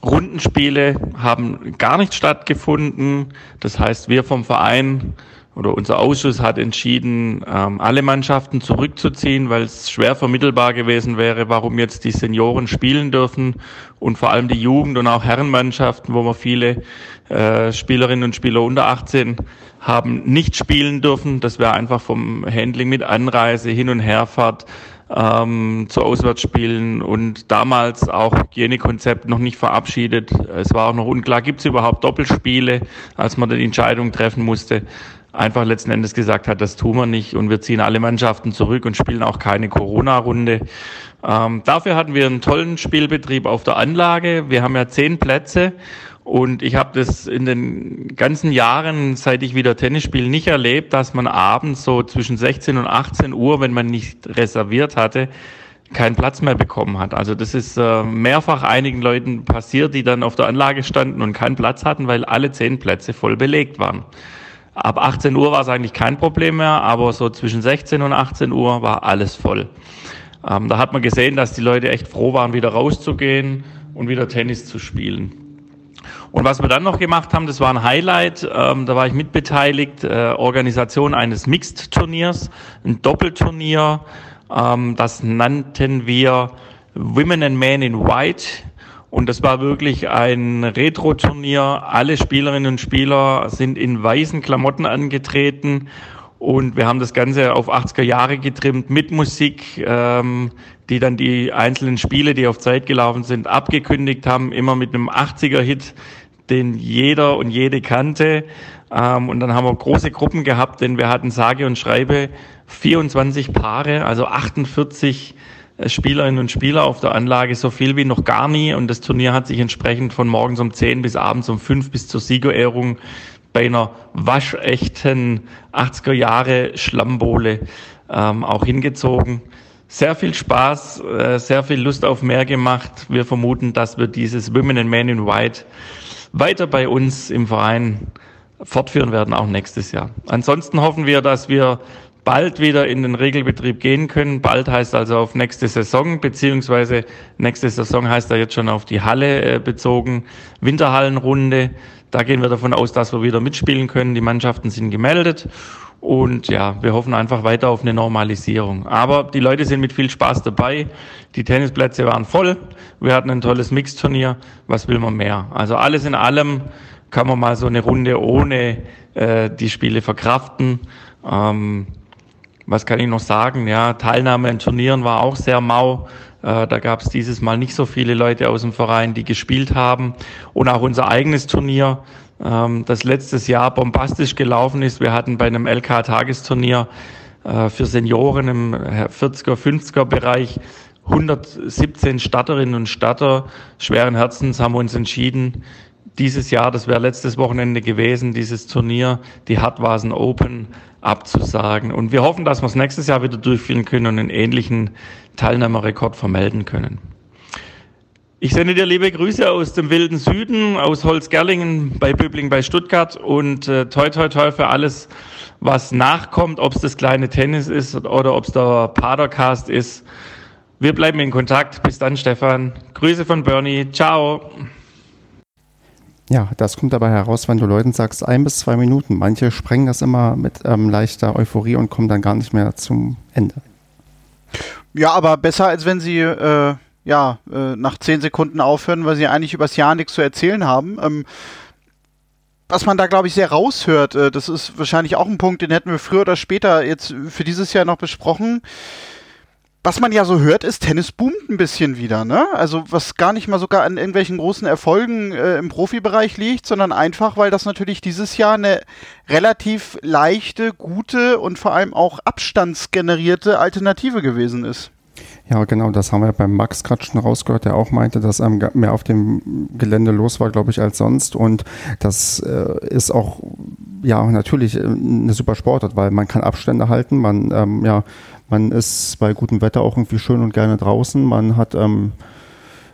Rundenspiele haben gar nicht stattgefunden. Das heißt, wir vom Verein oder unser Ausschuss hat entschieden, ähm, alle Mannschaften zurückzuziehen, weil es schwer vermittelbar gewesen wäre, warum jetzt die Senioren spielen dürfen und vor allem die Jugend- und auch Herrenmannschaften, wo wir viele äh, Spielerinnen und Spieler unter 18 haben, nicht spielen dürfen. Das wäre einfach vom Handling mit Anreise, Hin- und Herfahrt ähm, zu Auswärtsspielen und damals auch Hygienekonzept noch nicht verabschiedet. Es war auch noch unklar, gibt es überhaupt Doppelspiele, als man die Entscheidung treffen musste. Einfach letzten Endes gesagt hat, das tun wir nicht und wir ziehen alle Mannschaften zurück und spielen auch keine Corona-Runde. Ähm, dafür hatten wir einen tollen Spielbetrieb auf der Anlage. Wir haben ja zehn Plätze und ich habe das in den ganzen Jahren, seit ich wieder Tennis spiele, nicht erlebt, dass man abends so zwischen 16 und 18 Uhr, wenn man nicht reserviert hatte, keinen Platz mehr bekommen hat. Also das ist äh, mehrfach einigen Leuten passiert, die dann auf der Anlage standen und keinen Platz hatten, weil alle zehn Plätze voll belegt waren. Ab 18 Uhr war es eigentlich kein Problem mehr, aber so zwischen 16 und 18 Uhr war alles voll. Ähm, da hat man gesehen, dass die Leute echt froh waren, wieder rauszugehen und wieder Tennis zu spielen. Und was wir dann noch gemacht haben, das war ein Highlight, ähm, da war ich mitbeteiligt, äh, Organisation eines Mixed-Turniers, ein Doppelturnier, ähm, das nannten wir Women and Men in White. Und das war wirklich ein Retro-Turnier. Alle Spielerinnen und Spieler sind in weißen Klamotten angetreten und wir haben das Ganze auf 80er Jahre getrimmt mit Musik, ähm, die dann die einzelnen Spiele, die auf Zeit gelaufen sind, abgekündigt haben, immer mit einem 80er-Hit, den jeder und jede kannte. Ähm, und dann haben wir große Gruppen gehabt, denn wir hatten sage und schreibe 24 Paare, also 48 äh, Spielerinnen und Spieler auf der Anlage, so viel wie noch gar nie. Und das Turnier hat sich entsprechend von morgens um 10 bis abends um 5 bis zur Siegerehrung bei einer waschechten 80er Jahre Schlammbohle ähm, auch hingezogen. Sehr viel Spaß, äh, sehr viel Lust auf mehr gemacht. Wir vermuten, dass wir dieses Women and Men in White weiter bei uns im Verein fortführen werden, auch nächstes Jahr. Ansonsten hoffen wir, dass wir bald wieder in den Regelbetrieb gehen können. Bald heißt also auf nächste Saison, beziehungsweise nächste Saison heißt da jetzt schon auf die Halle äh, bezogen. Winterhallenrunde. Da gehen wir davon aus, dass wir wieder mitspielen können. Die Mannschaften sind gemeldet. Und ja, wir hoffen einfach weiter auf eine Normalisierung. Aber die Leute sind mit viel Spaß dabei. Die Tennisplätze waren voll. Wir hatten ein tolles Mixturnier. Was will man mehr? Also alles in allem kann man mal so eine Runde ohne äh, die Spiele verkraften. Ähm, was kann ich noch sagen? Ja, Teilnahme an Turnieren war auch sehr mau. Äh, da gab es dieses Mal nicht so viele Leute aus dem Verein, die gespielt haben. Und auch unser eigenes Turnier, ähm, das letztes Jahr bombastisch gelaufen ist. Wir hatten bei einem LK-Tagesturnier äh, für Senioren im 40er, 50er Bereich 117 Statterinnen und Statter schweren Herzens haben wir uns entschieden, dieses Jahr, das wäre letztes Wochenende gewesen, dieses Turnier, die Hartwasen Open abzusagen. Und wir hoffen, dass wir es nächstes Jahr wieder durchführen können und einen ähnlichen Teilnahmerekord vermelden können. Ich sende dir liebe Grüße aus dem wilden Süden, aus Holzgerlingen bei Böbling bei Stuttgart und äh, toi toi toi für alles, was nachkommt, ob es das kleine Tennis ist oder ob es der Padercast ist. Wir bleiben in Kontakt. Bis dann, Stefan. Grüße von Bernie. Ciao. Ja, das kommt dabei heraus, wenn du Leuten sagst, ein bis zwei Minuten. Manche sprengen das immer mit ähm, leichter Euphorie und kommen dann gar nicht mehr zum Ende. Ja, aber besser, als wenn sie äh, ja, äh, nach zehn Sekunden aufhören, weil sie eigentlich übers Jahr nichts zu erzählen haben. Ähm, was man da, glaube ich, sehr raushört, äh, das ist wahrscheinlich auch ein Punkt, den hätten wir früher oder später jetzt für dieses Jahr noch besprochen was man ja so hört, ist, Tennis boomt ein bisschen wieder, ne? Also was gar nicht mal sogar an irgendwelchen großen Erfolgen äh, im Profibereich liegt, sondern einfach, weil das natürlich dieses Jahr eine relativ leichte, gute und vor allem auch abstandsgenerierte Alternative gewesen ist. Ja, genau, das haben wir beim Max gerade schon rausgehört, der auch meinte, dass mehr auf dem Gelände los war, glaube ich, als sonst. Und das äh, ist auch, ja, natürlich äh, eine super Sportart, weil man kann Abstände halten, man, ähm, ja, man ist bei gutem Wetter auch irgendwie schön und gerne draußen. Man hat ähm,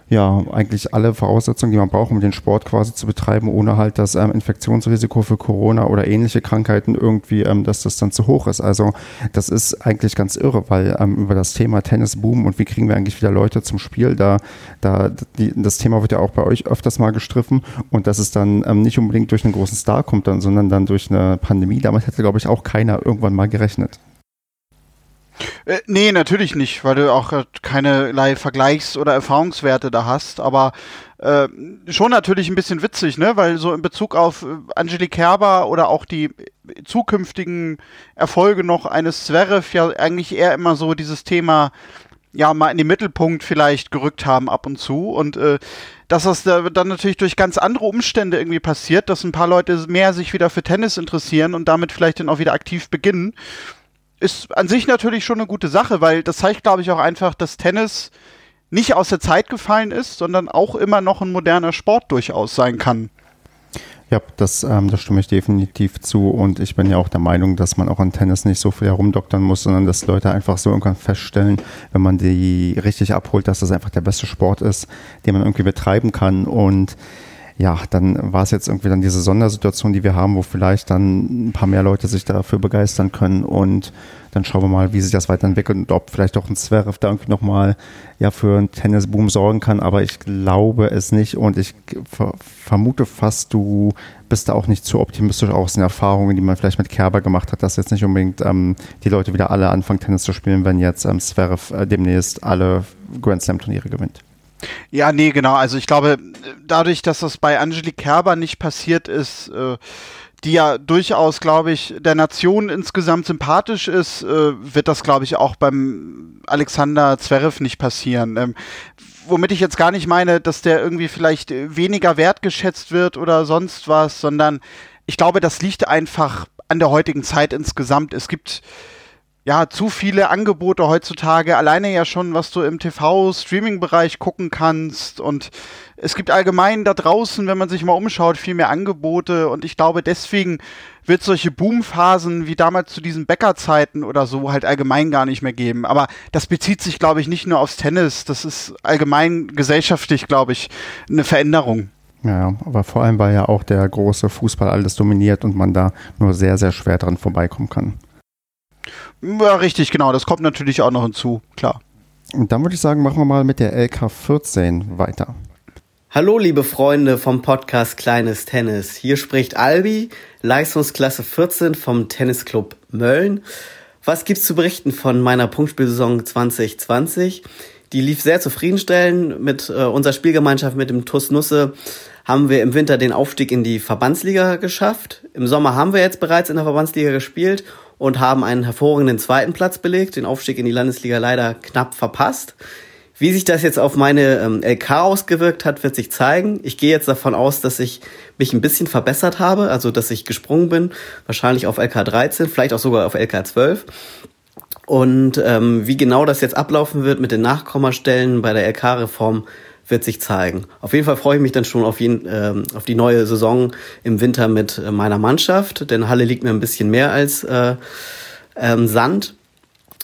ja eigentlich alle Voraussetzungen, die man braucht, um den Sport quasi zu betreiben, ohne halt das ähm, Infektionsrisiko für Corona oder ähnliche Krankheiten irgendwie, ähm, dass das dann zu hoch ist. Also das ist eigentlich ganz irre, weil ähm, über das Thema Tennis boom und wie kriegen wir eigentlich wieder Leute zum Spiel, da, da die, das Thema wird ja auch bei euch öfters mal gestriffen und dass es dann ähm, nicht unbedingt durch einen großen Star kommt, dann, sondern dann durch eine Pandemie. Damit hätte, glaube ich, auch keiner irgendwann mal gerechnet. Äh, nee, natürlich nicht, weil du auch äh, keinerlei Vergleichs- oder Erfahrungswerte da hast, aber äh, schon natürlich ein bisschen witzig, ne? Weil so in Bezug auf äh, Angelique Kerber oder auch die zukünftigen Erfolge noch eines Zverev ja eigentlich eher immer so dieses Thema ja mal in den Mittelpunkt vielleicht gerückt haben ab und zu. Und äh, dass das da dann natürlich durch ganz andere Umstände irgendwie passiert, dass ein paar Leute mehr sich wieder für Tennis interessieren und damit vielleicht dann auch wieder aktiv beginnen, ist an sich natürlich schon eine gute Sache, weil das zeigt, glaube ich, auch einfach, dass Tennis nicht aus der Zeit gefallen ist, sondern auch immer noch ein moderner Sport durchaus sein kann. Ja, das, ähm, das stimme ich definitiv zu und ich bin ja auch der Meinung, dass man auch an Tennis nicht so viel herumdoktern muss, sondern dass Leute einfach so irgendwann feststellen, wenn man die richtig abholt, dass das einfach der beste Sport ist, den man irgendwie betreiben kann und ja, dann war es jetzt irgendwie dann diese Sondersituation, die wir haben, wo vielleicht dann ein paar mehr Leute sich dafür begeistern können. Und dann schauen wir mal, wie sich das weiterentwickelt und ob vielleicht auch ein Zverev da irgendwie nochmal ja, für einen Tennisboom sorgen kann, aber ich glaube es nicht. Und ich ver vermute fast, du bist da auch nicht zu optimistisch aus den Erfahrungen, die man vielleicht mit Kerber gemacht hat, dass jetzt nicht unbedingt ähm, die Leute wieder alle anfangen, Tennis zu spielen, wenn jetzt ähm, Zverev äh, demnächst alle Grand Slam Turniere gewinnt. Ja, nee, genau. Also ich glaube, dadurch, dass das bei Angelique Kerber nicht passiert ist, äh, die ja durchaus, glaube ich, der Nation insgesamt sympathisch ist, äh, wird das, glaube ich, auch beim Alexander Zverev nicht passieren. Ähm, womit ich jetzt gar nicht meine, dass der irgendwie vielleicht weniger wertgeschätzt wird oder sonst was, sondern ich glaube, das liegt einfach an der heutigen Zeit insgesamt. Es gibt ja, zu viele Angebote heutzutage, alleine ja schon, was du im TV-Streaming-Bereich gucken kannst. Und es gibt allgemein da draußen, wenn man sich mal umschaut, viel mehr Angebote. Und ich glaube, deswegen wird solche Boomphasen wie damals zu diesen Bäckerzeiten oder so halt allgemein gar nicht mehr geben. Aber das bezieht sich, glaube ich, nicht nur aufs Tennis. Das ist allgemein gesellschaftlich, glaube ich, eine Veränderung. Ja, aber vor allem, weil ja auch der große Fußball alles dominiert und man da nur sehr, sehr schwer dran vorbeikommen kann. Ja, richtig, genau. Das kommt natürlich auch noch hinzu, klar. Und dann würde ich sagen, machen wir mal mit der LK14 weiter. Hallo, liebe Freunde vom Podcast Kleines Tennis. Hier spricht Albi, Leistungsklasse 14 vom Tennisclub Mölln. Was gibt's zu berichten von meiner Punktspielsaison 2020? Die lief sehr zufriedenstellend. Mit äh, unserer Spielgemeinschaft mit dem TUS Nusse haben wir im Winter den Aufstieg in die Verbandsliga geschafft. Im Sommer haben wir jetzt bereits in der Verbandsliga gespielt und haben einen hervorragenden zweiten Platz belegt, den Aufstieg in die Landesliga leider knapp verpasst. Wie sich das jetzt auf meine ähm, LK ausgewirkt hat, wird sich zeigen. Ich gehe jetzt davon aus, dass ich mich ein bisschen verbessert habe, also dass ich gesprungen bin, wahrscheinlich auf LK 13, vielleicht auch sogar auf LK 12. Und ähm, wie genau das jetzt ablaufen wird mit den Nachkommastellen bei der LK-Reform, wird sich zeigen. Auf jeden Fall freue ich mich dann schon auf, jeden, ähm, auf die neue Saison im Winter mit äh, meiner Mannschaft, denn Halle liegt mir ein bisschen mehr als äh, ähm, Sand.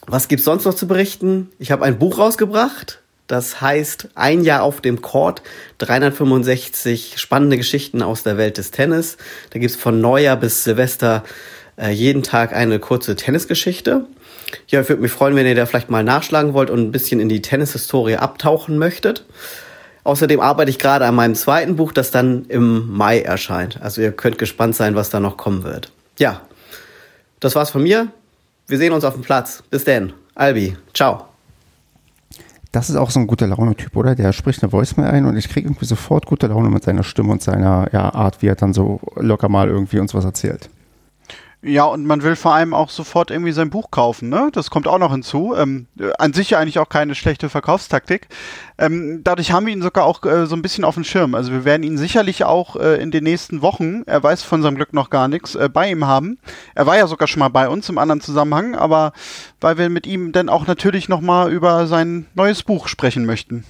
Was gibt's sonst noch zu berichten? Ich habe ein Buch rausgebracht. Das heißt Ein Jahr auf dem Court, 365 spannende Geschichten aus der Welt des Tennis. Da gibt's von Neujahr bis Silvester äh, jeden Tag eine kurze Tennisgeschichte. Ja, ich würde mich freuen, wenn ihr da vielleicht mal nachschlagen wollt und ein bisschen in die Tennishistorie abtauchen möchtet. Außerdem arbeite ich gerade an meinem zweiten Buch, das dann im Mai erscheint. Also ihr könnt gespannt sein, was da noch kommen wird. Ja, das war's von mir. Wir sehen uns auf dem Platz. Bis denn. Albi. Ciao. Das ist auch so ein guter Laune-Typ, oder? Der spricht eine Voicemail ein und ich kriege irgendwie sofort gute Laune mit seiner Stimme und seiner ja, Art, wie er dann so locker mal irgendwie uns was erzählt. Ja, und man will vor allem auch sofort irgendwie sein Buch kaufen, ne? Das kommt auch noch hinzu. Ähm, an sich ja eigentlich auch keine schlechte Verkaufstaktik. Ähm, dadurch haben wir ihn sogar auch äh, so ein bisschen auf dem Schirm. Also wir werden ihn sicherlich auch äh, in den nächsten Wochen, er weiß von seinem Glück noch gar nichts, äh, bei ihm haben. Er war ja sogar schon mal bei uns im anderen Zusammenhang, aber weil wir mit ihm dann auch natürlich nochmal über sein neues Buch sprechen möchten.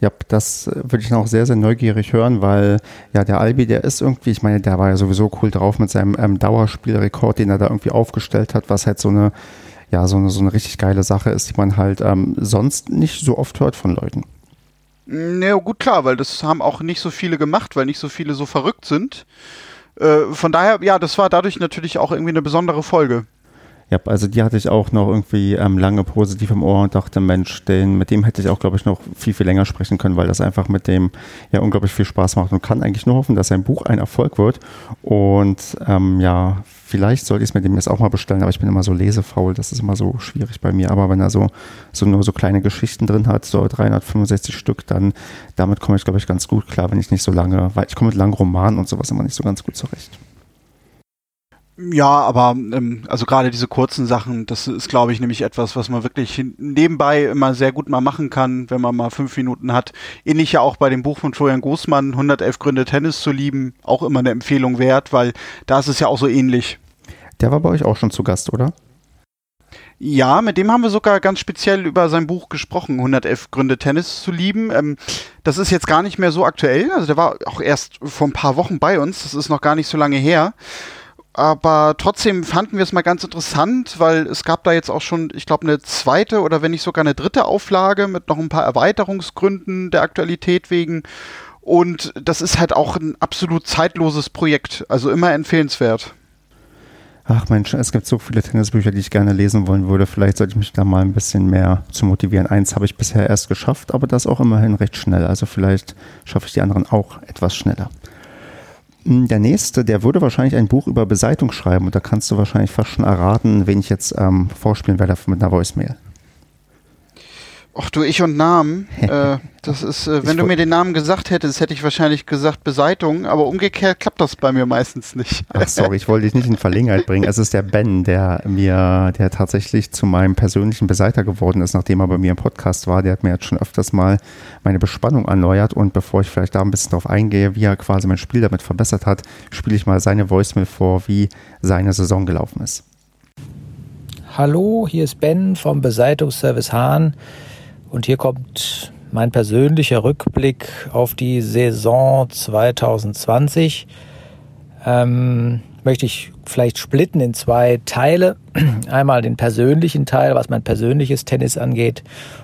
Ja, das äh, würde ich noch sehr, sehr neugierig hören, weil ja, der Albi, der ist irgendwie, ich meine, der war ja sowieso cool drauf mit seinem ähm, Dauerspielrekord, den er da irgendwie aufgestellt hat, was halt so eine, ja, so eine, so eine richtig geile Sache ist, die man halt ähm, sonst nicht so oft hört von Leuten. Ja, gut, klar, weil das haben auch nicht so viele gemacht, weil nicht so viele so verrückt sind. Äh, von daher, ja, das war dadurch natürlich auch irgendwie eine besondere Folge. Ja, also die hatte ich auch noch irgendwie ähm, lange positiv im Ohr und dachte, Mensch, den, mit dem hätte ich auch, glaube ich, noch viel, viel länger sprechen können, weil das einfach mit dem ja unglaublich viel Spaß macht und kann eigentlich nur hoffen, dass sein Buch ein Erfolg wird. Und ähm, ja, vielleicht sollte ich es mit dem jetzt auch mal bestellen, aber ich bin immer so lesefaul, das ist immer so schwierig bei mir. Aber wenn er so, so nur so kleine Geschichten drin hat, so 365 Stück, dann damit komme ich, glaube ich, ganz gut klar, wenn ich nicht so lange, weil ich komme mit langen Romanen und sowas immer nicht so ganz gut zurecht. Ja, aber ähm, also gerade diese kurzen Sachen, das ist, glaube ich, nämlich etwas, was man wirklich nebenbei immer sehr gut mal machen kann, wenn man mal fünf Minuten hat. Ähnlich ja auch bei dem Buch von Florian Großmann, 111 Gründe Tennis zu lieben, auch immer eine Empfehlung wert, weil da ist es ja auch so ähnlich. Der war bei euch auch schon zu Gast, oder? Ja, mit dem haben wir sogar ganz speziell über sein Buch gesprochen, 111 Gründe Tennis zu lieben. Ähm, das ist jetzt gar nicht mehr so aktuell, also der war auch erst vor ein paar Wochen bei uns, das ist noch gar nicht so lange her aber trotzdem fanden wir es mal ganz interessant, weil es gab da jetzt auch schon, ich glaube, eine zweite oder wenn nicht sogar eine dritte Auflage mit noch ein paar Erweiterungsgründen der Aktualität wegen. Und das ist halt auch ein absolut zeitloses Projekt, also immer empfehlenswert. Ach Mensch, es gibt so viele Tennisbücher, die ich gerne lesen wollen würde. Vielleicht sollte ich mich da mal ein bisschen mehr zu motivieren. Eins habe ich bisher erst geschafft, aber das auch immerhin recht schnell. Also vielleicht schaffe ich die anderen auch etwas schneller. Hm, der nächste, der würde wahrscheinlich ein Buch über Beseitung schreiben und da kannst du wahrscheinlich fast schon erraten, wen ich jetzt ähm, vorspielen werde mit einer Voicemail. Ach du, ich und Namen. äh, das ist, äh, wenn du mir den Namen gesagt hättest, hätte ich wahrscheinlich gesagt Beseitung, aber umgekehrt klappt das bei mir meistens nicht. Ach sorry, ich wollte dich nicht in Verlegenheit bringen. Es ist der Ben, der mir, der tatsächlich zu meinem persönlichen Beseiter geworden ist, nachdem er bei mir im Podcast war. Der hat mir jetzt schon öfters mal meine Bespannung erneuert und bevor ich vielleicht da ein bisschen drauf eingehe, wie er quasi mein Spiel damit verbessert hat, spiele ich mal seine Voicemail vor, wie seine Saison gelaufen ist. Hallo, hier ist Ben vom Beseitungsservice Hahn. Und hier kommt mein persönlicher Rückblick auf die Saison 2020. Ähm, möchte ich vielleicht splitten in zwei Teile. Einmal den persönlichen Teil, was mein persönliches Tennis angeht,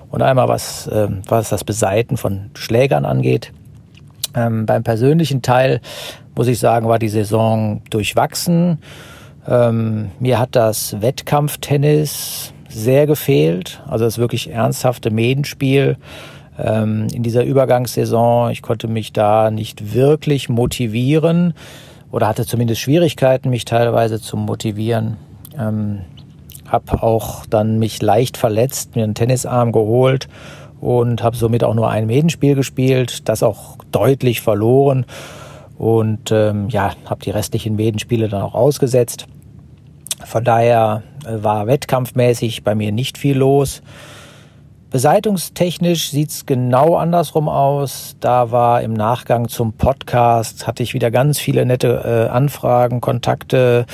und einmal was, äh, was das Beseiten von Schlägern angeht. Ähm, beim persönlichen Teil muss ich sagen, war die Saison durchwachsen. Ähm, mir hat das Wettkampftennis sehr gefehlt. Also das wirklich ernsthafte Medenspiel ähm, in dieser Übergangssaison. Ich konnte mich da nicht wirklich motivieren oder hatte zumindest Schwierigkeiten, mich teilweise zu motivieren. Ähm, habe auch dann mich leicht verletzt, mir einen Tennisarm geholt und habe somit auch nur ein Medenspiel gespielt, das auch deutlich verloren und ähm, ja, habe die restlichen Medenspiele dann auch ausgesetzt. Von daher äh, war wettkampfmäßig bei mir nicht viel los. Beseitungstechnisch sieht's genau andersrum aus. Da war im Nachgang zum Podcast, hatte ich wieder ganz viele nette äh, Anfragen, Kontakte,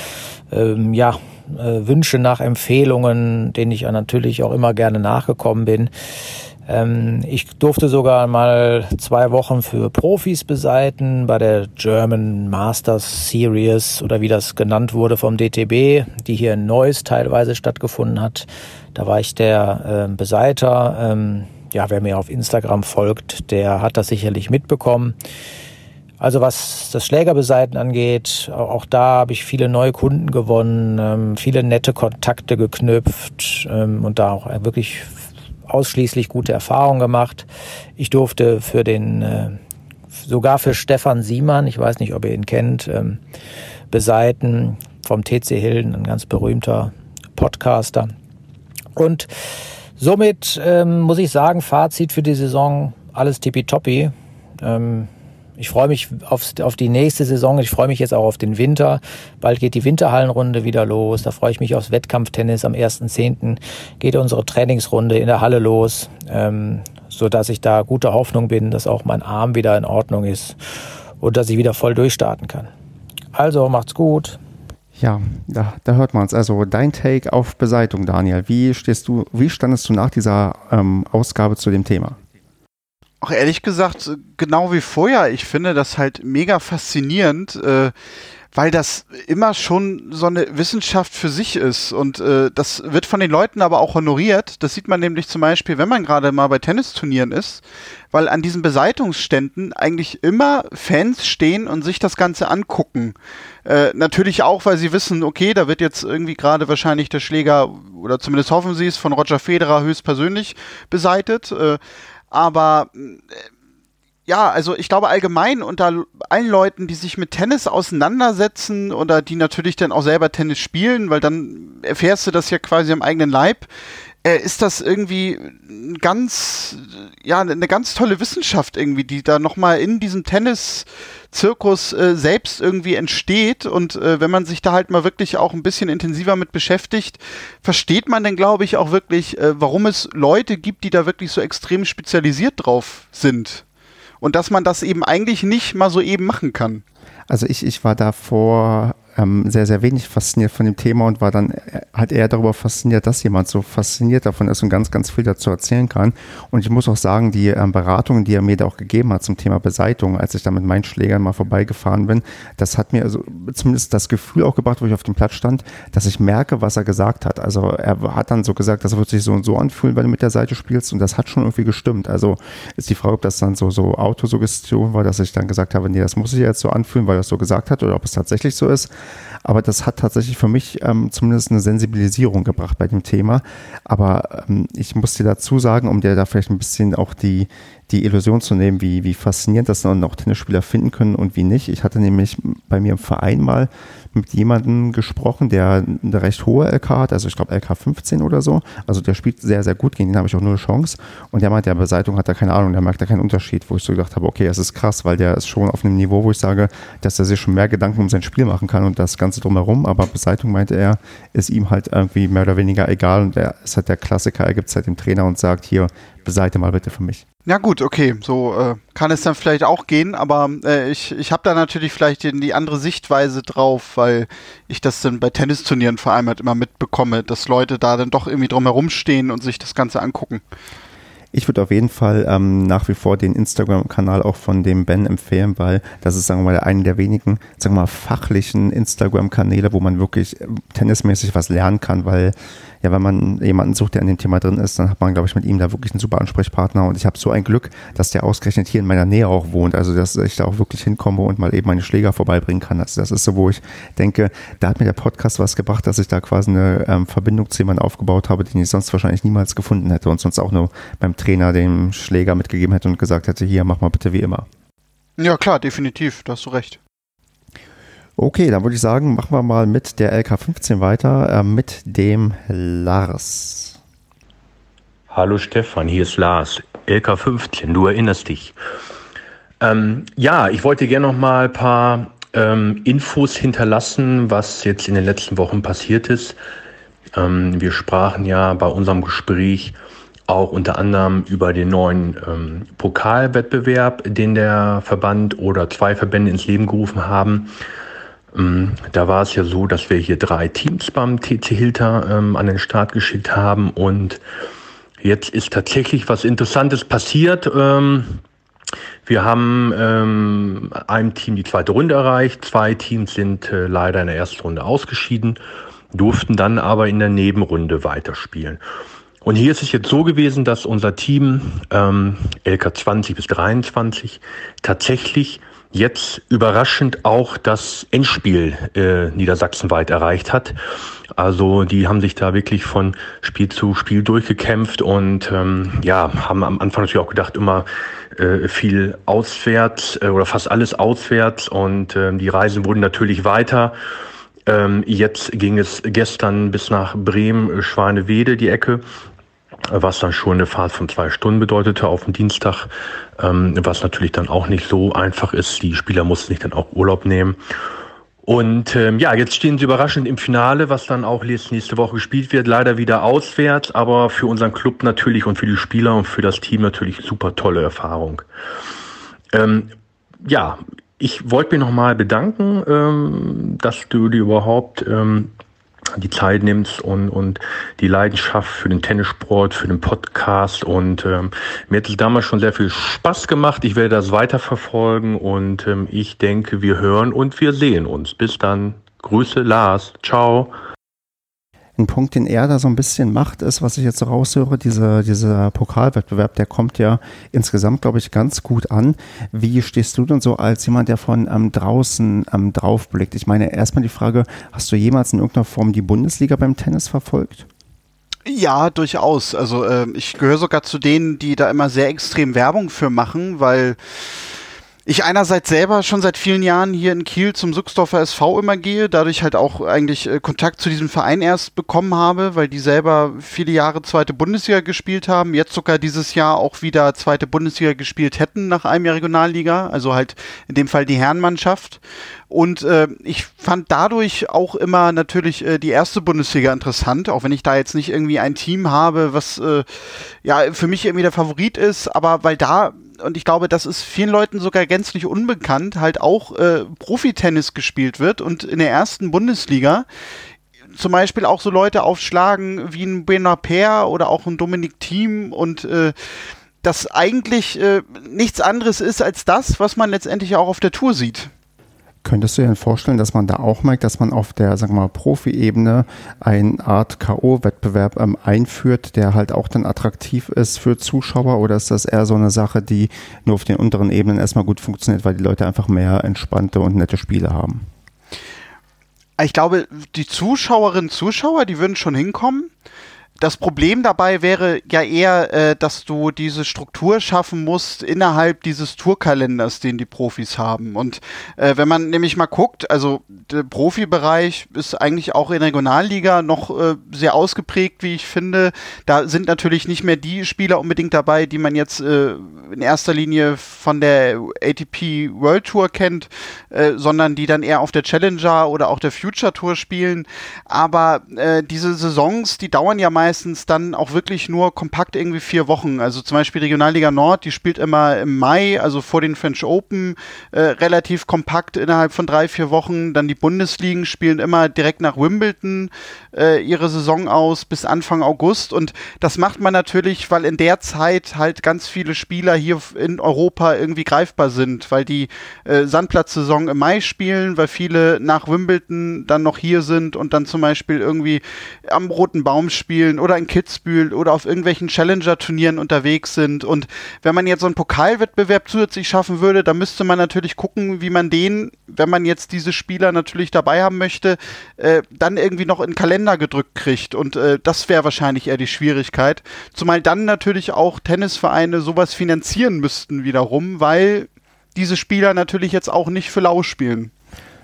ähm, ja, äh, Wünsche nach Empfehlungen, denen ich natürlich auch immer gerne nachgekommen bin. Ähm, ich durfte sogar mal zwei Wochen für Profis beseiten bei der German Masters Series oder wie das genannt wurde vom DTB, die hier in Neuss teilweise stattgefunden hat. Da war ich der äh, Beseiter. Ähm, ja, wer mir auf Instagram folgt, der hat das sicherlich mitbekommen. Also was das Schlägerbeseiten angeht, auch da habe ich viele neue Kunden gewonnen, ähm, viele nette Kontakte geknüpft ähm, und da auch wirklich ausschließlich gute Erfahrungen gemacht. Ich durfte für den, äh, sogar für Stefan Siemann, ich weiß nicht, ob ihr ihn kennt, ähm, beseiten vom TC Hilden, ein ganz berühmter Podcaster. Und somit ähm, muss ich sagen, Fazit für die Saison, alles tippitoppi. Ähm, ich freue mich auf, auf die nächste Saison. Ich freue mich jetzt auch auf den Winter. Bald geht die Winterhallenrunde wieder los. Da freue ich mich aufs Wettkampftennis. Am 1.10. geht unsere Trainingsrunde in der Halle los, ähm, so ich da gute Hoffnung bin, dass auch mein Arm wieder in Ordnung ist und dass ich wieder voll durchstarten kann. Also macht's gut. Ja, da, da hört man es. Also dein Take auf Beseitung, Daniel. Wie stehst du, wie standest du nach dieser ähm, Ausgabe zu dem Thema? Auch ehrlich gesagt, genau wie vorher, ich finde das halt mega faszinierend, äh, weil das immer schon so eine Wissenschaft für sich ist. Und äh, das wird von den Leuten aber auch honoriert. Das sieht man nämlich zum Beispiel, wenn man gerade mal bei Tennisturnieren ist, weil an diesen Beseitungsständen eigentlich immer Fans stehen und sich das Ganze angucken. Äh, natürlich auch, weil sie wissen, okay, da wird jetzt irgendwie gerade wahrscheinlich der Schläger, oder zumindest hoffen sie es, von Roger Federer höchstpersönlich beseitet. Äh, aber äh, ja, also ich glaube allgemein unter allen Leuten, die sich mit Tennis auseinandersetzen oder die natürlich dann auch selber Tennis spielen, weil dann erfährst du das ja quasi am eigenen Leib, äh, ist das irgendwie ganz, ja, eine ganz tolle Wissenschaft irgendwie, die da nochmal in diesem Tennis-Zirkus äh, selbst irgendwie entsteht. Und äh, wenn man sich da halt mal wirklich auch ein bisschen intensiver mit beschäftigt, versteht man dann, glaube ich, auch wirklich, äh, warum es Leute gibt, die da wirklich so extrem spezialisiert drauf sind und dass man das eben eigentlich nicht mal so eben machen kann. Also ich, ich war da vor ähm, sehr, sehr wenig fasziniert von dem Thema und war dann äh, halt eher darüber fasziniert, dass jemand so fasziniert davon ist und ganz, ganz viel dazu erzählen kann. Und ich muss auch sagen, die ähm, Beratungen, die er mir da auch gegeben hat zum Thema Beseitung, als ich da mit meinen Schlägern mal vorbeigefahren bin, das hat mir also zumindest das Gefühl auch gebracht, wo ich auf dem Platz stand, dass ich merke, was er gesagt hat. Also er hat dann so gesagt, das wird sich so und so anfühlen, wenn du mit der Seite spielst und das hat schon irgendwie gestimmt. Also ist die Frage, ob das dann so, so Autosuggestion war, dass ich dann gesagt habe, nee, das muss sich jetzt so anfühlen, weil er es so gesagt hat oder ob es tatsächlich so ist. Aber das hat tatsächlich für mich ähm, zumindest eine Sensibilisierung gebracht bei dem Thema. Aber ähm, ich muss dir dazu sagen, um dir da vielleicht ein bisschen auch die, die Illusion zu nehmen, wie, wie faszinierend das dann auch Tennisspieler finden können und wie nicht. Ich hatte nämlich bei mir im Verein mal mit jemandem gesprochen, der eine recht hohe LK hat, also ich glaube LK 15 oder so. Also der spielt sehr, sehr gut, gegen den habe ich auch null Chance. Und der meint, der Beseitung hat da keine Ahnung, der merkt da keinen Unterschied, wo ich so gedacht habe, okay, das ist krass, weil der ist schon auf einem Niveau, wo ich sage, dass er sich schon mehr Gedanken um sein Spiel machen kann und das Ganze drumherum. Aber Beseitung meinte er, ist ihm halt irgendwie mehr oder weniger egal und er ist halt der Klassiker, er gibt es halt dem Trainer und sagt, hier, beseite mal bitte für mich. Ja gut, okay, so äh, kann es dann vielleicht auch gehen, aber äh, ich, ich habe da natürlich vielleicht die, die andere Sichtweise drauf, weil ich das dann bei Tennisturnieren vor allem halt immer mitbekomme, dass Leute da dann doch irgendwie drumherum stehen und sich das Ganze angucken. Ich würde auf jeden Fall ähm, nach wie vor den Instagram-Kanal auch von dem Ben empfehlen, weil das ist, sagen wir mal, einer der wenigen, sagen wir mal, fachlichen Instagram-Kanäle, wo man wirklich äh, tennismäßig was lernen kann, weil ja, wenn man jemanden sucht, der an dem Thema drin ist, dann hat man, glaube ich, mit ihm da wirklich einen super Ansprechpartner. Und ich habe so ein Glück, dass der ausgerechnet hier in meiner Nähe auch wohnt. Also, dass ich da auch wirklich hinkomme und mal eben meine Schläger vorbeibringen kann. Also, das ist so, wo ich denke, da hat mir der Podcast was gebracht, dass ich da quasi eine ähm, Verbindung zu jemandem aufgebaut habe, den ich sonst wahrscheinlich niemals gefunden hätte und sonst auch nur beim Trainer dem Schläger mitgegeben hätte und gesagt hätte, hier, mach mal bitte wie immer. Ja, klar, definitiv, da hast du recht. Okay, dann würde ich sagen, machen wir mal mit der LK15 weiter, äh, mit dem Lars. Hallo Stefan, hier ist Lars, LK15, du erinnerst dich. Ähm, ja, ich wollte gerne noch mal ein paar ähm, Infos hinterlassen, was jetzt in den letzten Wochen passiert ist. Ähm, wir sprachen ja bei unserem Gespräch auch unter anderem über den neuen ähm, Pokalwettbewerb, den der Verband oder zwei Verbände ins Leben gerufen haben. Ähm, da war es ja so, dass wir hier drei Teams beim TC Hilter ähm, an den Start geschickt haben und jetzt ist tatsächlich was Interessantes passiert. Ähm, wir haben ähm, einem Team die zweite Runde erreicht, zwei Teams sind äh, leider in der ersten Runde ausgeschieden, durften dann aber in der Nebenrunde weiterspielen. Und hier ist es jetzt so gewesen, dass unser Team ähm, LK 20 bis 23 tatsächlich jetzt überraschend auch das Endspiel äh, niedersachsenweit erreicht hat. Also die haben sich da wirklich von Spiel zu Spiel durchgekämpft und ähm, ja, haben am Anfang natürlich auch gedacht, immer äh, viel auswärts äh, oder fast alles auswärts und äh, die Reisen wurden natürlich weiter. Ähm, jetzt ging es gestern bis nach Bremen, Schwanewede, die Ecke was dann schon eine Fahrt von zwei Stunden bedeutete auf den Dienstag, ähm, was natürlich dann auch nicht so einfach ist. Die Spieler mussten sich dann auch Urlaub nehmen. Und ähm, ja, jetzt stehen sie überraschend im Finale, was dann auch nächste Woche gespielt wird. Leider wieder auswärts, aber für unseren Club natürlich und für die Spieler und für das Team natürlich super tolle Erfahrung. Ähm, ja, ich wollte mich nochmal bedanken, ähm, dass du dir überhaupt ähm, die Zeit nimmst und, und die Leidenschaft für den Tennissport, für den Podcast. Und ähm, mir hat es damals schon sehr viel Spaß gemacht. Ich werde das weiterverfolgen und ähm, ich denke, wir hören und wir sehen uns. Bis dann. Grüße, Lars. Ciao. Ein Punkt, den er da so ein bisschen macht, ist, was ich jetzt so raushöre, diese, dieser Pokalwettbewerb, der kommt ja insgesamt, glaube ich, ganz gut an. Wie stehst du denn so als jemand, der von ähm, draußen ähm, draufblickt? Ich meine, erstmal die Frage, hast du jemals in irgendeiner Form die Bundesliga beim Tennis verfolgt? Ja, durchaus. Also äh, ich gehöre sogar zu denen, die da immer sehr extrem Werbung für machen, weil ich einerseits selber schon seit vielen Jahren hier in Kiel zum Suchsdorfer SV immer gehe, dadurch halt auch eigentlich äh, Kontakt zu diesem Verein erst bekommen habe, weil die selber viele Jahre zweite Bundesliga gespielt haben, jetzt sogar dieses Jahr auch wieder zweite Bundesliga gespielt hätten nach einem Jahr Regionalliga, also halt in dem Fall die Herrenmannschaft. Und äh, ich fand dadurch auch immer natürlich äh, die erste Bundesliga interessant, auch wenn ich da jetzt nicht irgendwie ein Team habe, was äh, ja für mich irgendwie der Favorit ist, aber weil da und ich glaube, das ist vielen Leuten sogar gänzlich unbekannt, halt auch äh, Profitennis gespielt wird und in der ersten Bundesliga zum Beispiel auch so Leute aufschlagen wie ein Benaper oder auch ein Dominik Thiem und äh, das eigentlich äh, nichts anderes ist als das, was man letztendlich auch auf der Tour sieht. Könntest du dir vorstellen, dass man da auch merkt, dass man auf der, sagen wir mal, Profi-Ebene eine Art K.O.-Wettbewerb ähm, einführt, der halt auch dann attraktiv ist für Zuschauer? Oder ist das eher so eine Sache, die nur auf den unteren Ebenen erstmal gut funktioniert, weil die Leute einfach mehr entspannte und nette Spiele haben? Ich glaube, die Zuschauerinnen und Zuschauer, die würden schon hinkommen das Problem dabei wäre ja eher, äh, dass du diese Struktur schaffen musst innerhalb dieses Tourkalenders, den die Profis haben. Und äh, wenn man nämlich mal guckt, also der Profibereich ist eigentlich auch in Regionalliga noch äh, sehr ausgeprägt, wie ich finde. Da sind natürlich nicht mehr die Spieler unbedingt dabei, die man jetzt äh, in erster Linie von der ATP World Tour kennt, äh, sondern die dann eher auf der Challenger oder auch der Future Tour spielen. Aber äh, diese Saisons, die dauern ja meist meistens dann auch wirklich nur kompakt irgendwie vier Wochen. Also zum Beispiel Regionalliga Nord, die spielt immer im Mai, also vor den French Open, äh, relativ kompakt innerhalb von drei, vier Wochen. Dann die Bundesligen spielen immer direkt nach Wimbledon äh, ihre Saison aus bis Anfang August. Und das macht man natürlich, weil in der Zeit halt ganz viele Spieler hier in Europa irgendwie greifbar sind, weil die äh, Sandplatzsaison im Mai spielen, weil viele nach Wimbledon dann noch hier sind und dann zum Beispiel irgendwie am Roten Baum spielen oder in Kitzbühel oder auf irgendwelchen Challenger-Turnieren unterwegs sind. Und wenn man jetzt so einen Pokalwettbewerb zusätzlich schaffen würde, dann müsste man natürlich gucken, wie man den, wenn man jetzt diese Spieler natürlich dabei haben möchte, äh, dann irgendwie noch in den Kalender gedrückt kriegt. Und äh, das wäre wahrscheinlich eher die Schwierigkeit. Zumal dann natürlich auch Tennisvereine sowas finanzieren müssten wiederum, weil diese Spieler natürlich jetzt auch nicht für lau spielen.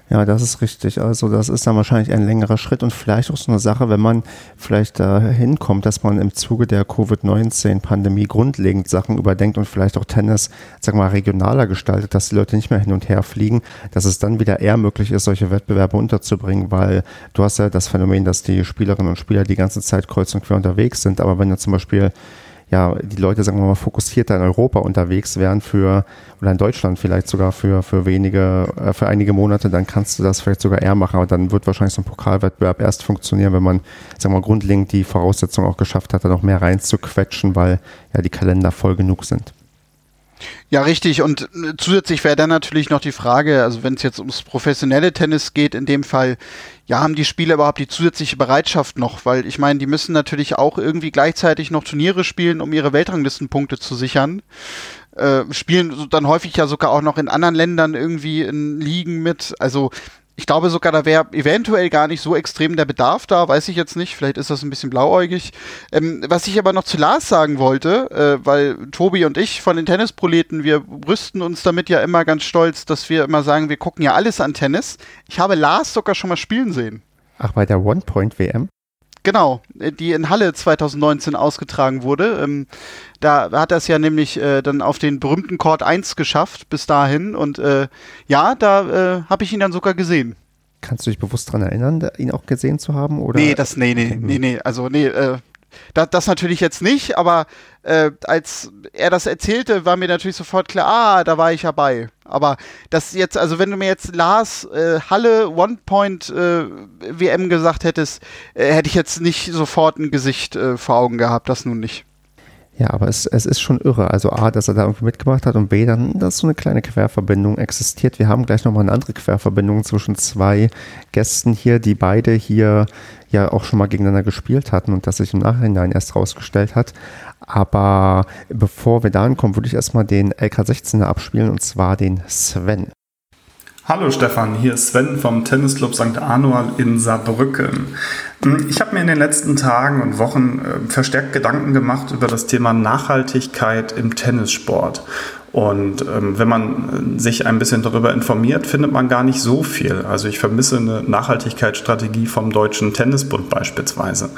Ja, das ist richtig. Also das ist dann wahrscheinlich ein längerer Schritt und vielleicht auch so eine Sache, wenn man vielleicht da hinkommt, dass man im Zuge der Covid-19-Pandemie grundlegend Sachen überdenkt und vielleicht auch Tennis, wir mal, regionaler gestaltet, dass die Leute nicht mehr hin und her fliegen, dass es dann wieder eher möglich ist, solche Wettbewerbe unterzubringen, weil du hast ja das Phänomen, dass die Spielerinnen und Spieler die ganze Zeit kreuz und quer unterwegs sind, aber wenn du zum Beispiel ja, die Leute, sagen wir mal, fokussierter in Europa unterwegs wären für, oder in Deutschland vielleicht sogar für, für wenige, äh, für einige Monate, dann kannst du das vielleicht sogar eher machen, aber dann wird wahrscheinlich so ein Pokalwettbewerb erst funktionieren, wenn man, sagen wir mal, grundlegend die Voraussetzung auch geschafft hat, da noch mehr reinzuquetschen, weil ja die Kalender voll genug sind. Ja, richtig. Und äh, zusätzlich wäre dann natürlich noch die Frage, also wenn es jetzt ums professionelle Tennis geht, in dem Fall, ja, haben die Spieler überhaupt die zusätzliche Bereitschaft noch? Weil ich meine, die müssen natürlich auch irgendwie gleichzeitig noch Turniere spielen, um ihre Weltranglistenpunkte zu sichern. Äh, spielen dann häufig ja sogar auch noch in anderen Ländern irgendwie in Ligen mit. Also ich glaube sogar, da wäre eventuell gar nicht so extrem der Bedarf da, weiß ich jetzt nicht. Vielleicht ist das ein bisschen blauäugig. Ähm, was ich aber noch zu Lars sagen wollte, äh, weil Tobi und ich von den Tennisproleten, wir brüsten uns damit ja immer ganz stolz, dass wir immer sagen, wir gucken ja alles an Tennis. Ich habe Lars sogar schon mal spielen sehen. Ach, bei der One-Point-WM? Genau, äh, die in Halle 2019 ausgetragen wurde. Ähm, da hat er es ja nämlich äh, dann auf den berühmten Court 1 geschafft bis dahin. Und äh, ja, da äh, habe ich ihn dann sogar gesehen. Kannst du dich bewusst daran erinnern, ihn auch gesehen zu haben? Oder? Nee, das, nee, nee, nee, nee. Also, nee, äh, das, das natürlich jetzt nicht, aber äh, als er das erzählte, war mir natürlich sofort klar, ah, da war ich ja bei. Aber das jetzt, also wenn du mir jetzt Lars äh, Halle One Point äh, WM gesagt hättest, äh, hätte ich jetzt nicht sofort ein Gesicht äh, vor Augen gehabt, das nun nicht. Ja, aber es, es ist schon irre. Also A, dass er da irgendwie mitgemacht hat und B, dann, dass so eine kleine Querverbindung existiert. Wir haben gleich nochmal eine andere Querverbindung zwischen zwei Gästen hier, die beide hier ja auch schon mal gegeneinander gespielt hatten und das sich im Nachhinein erst rausgestellt hat. Aber bevor wir dahin kommen, würde ich erstmal den LK16er abspielen und zwar den Sven. Hallo Stefan, hier ist Sven vom Tennisclub St. Anual in Saarbrücken. Ich habe mir in den letzten Tagen und Wochen äh, verstärkt Gedanken gemacht über das Thema Nachhaltigkeit im Tennissport. Und ähm, wenn man äh, sich ein bisschen darüber informiert, findet man gar nicht so viel. Also ich vermisse eine Nachhaltigkeitsstrategie vom Deutschen Tennisbund beispielsweise.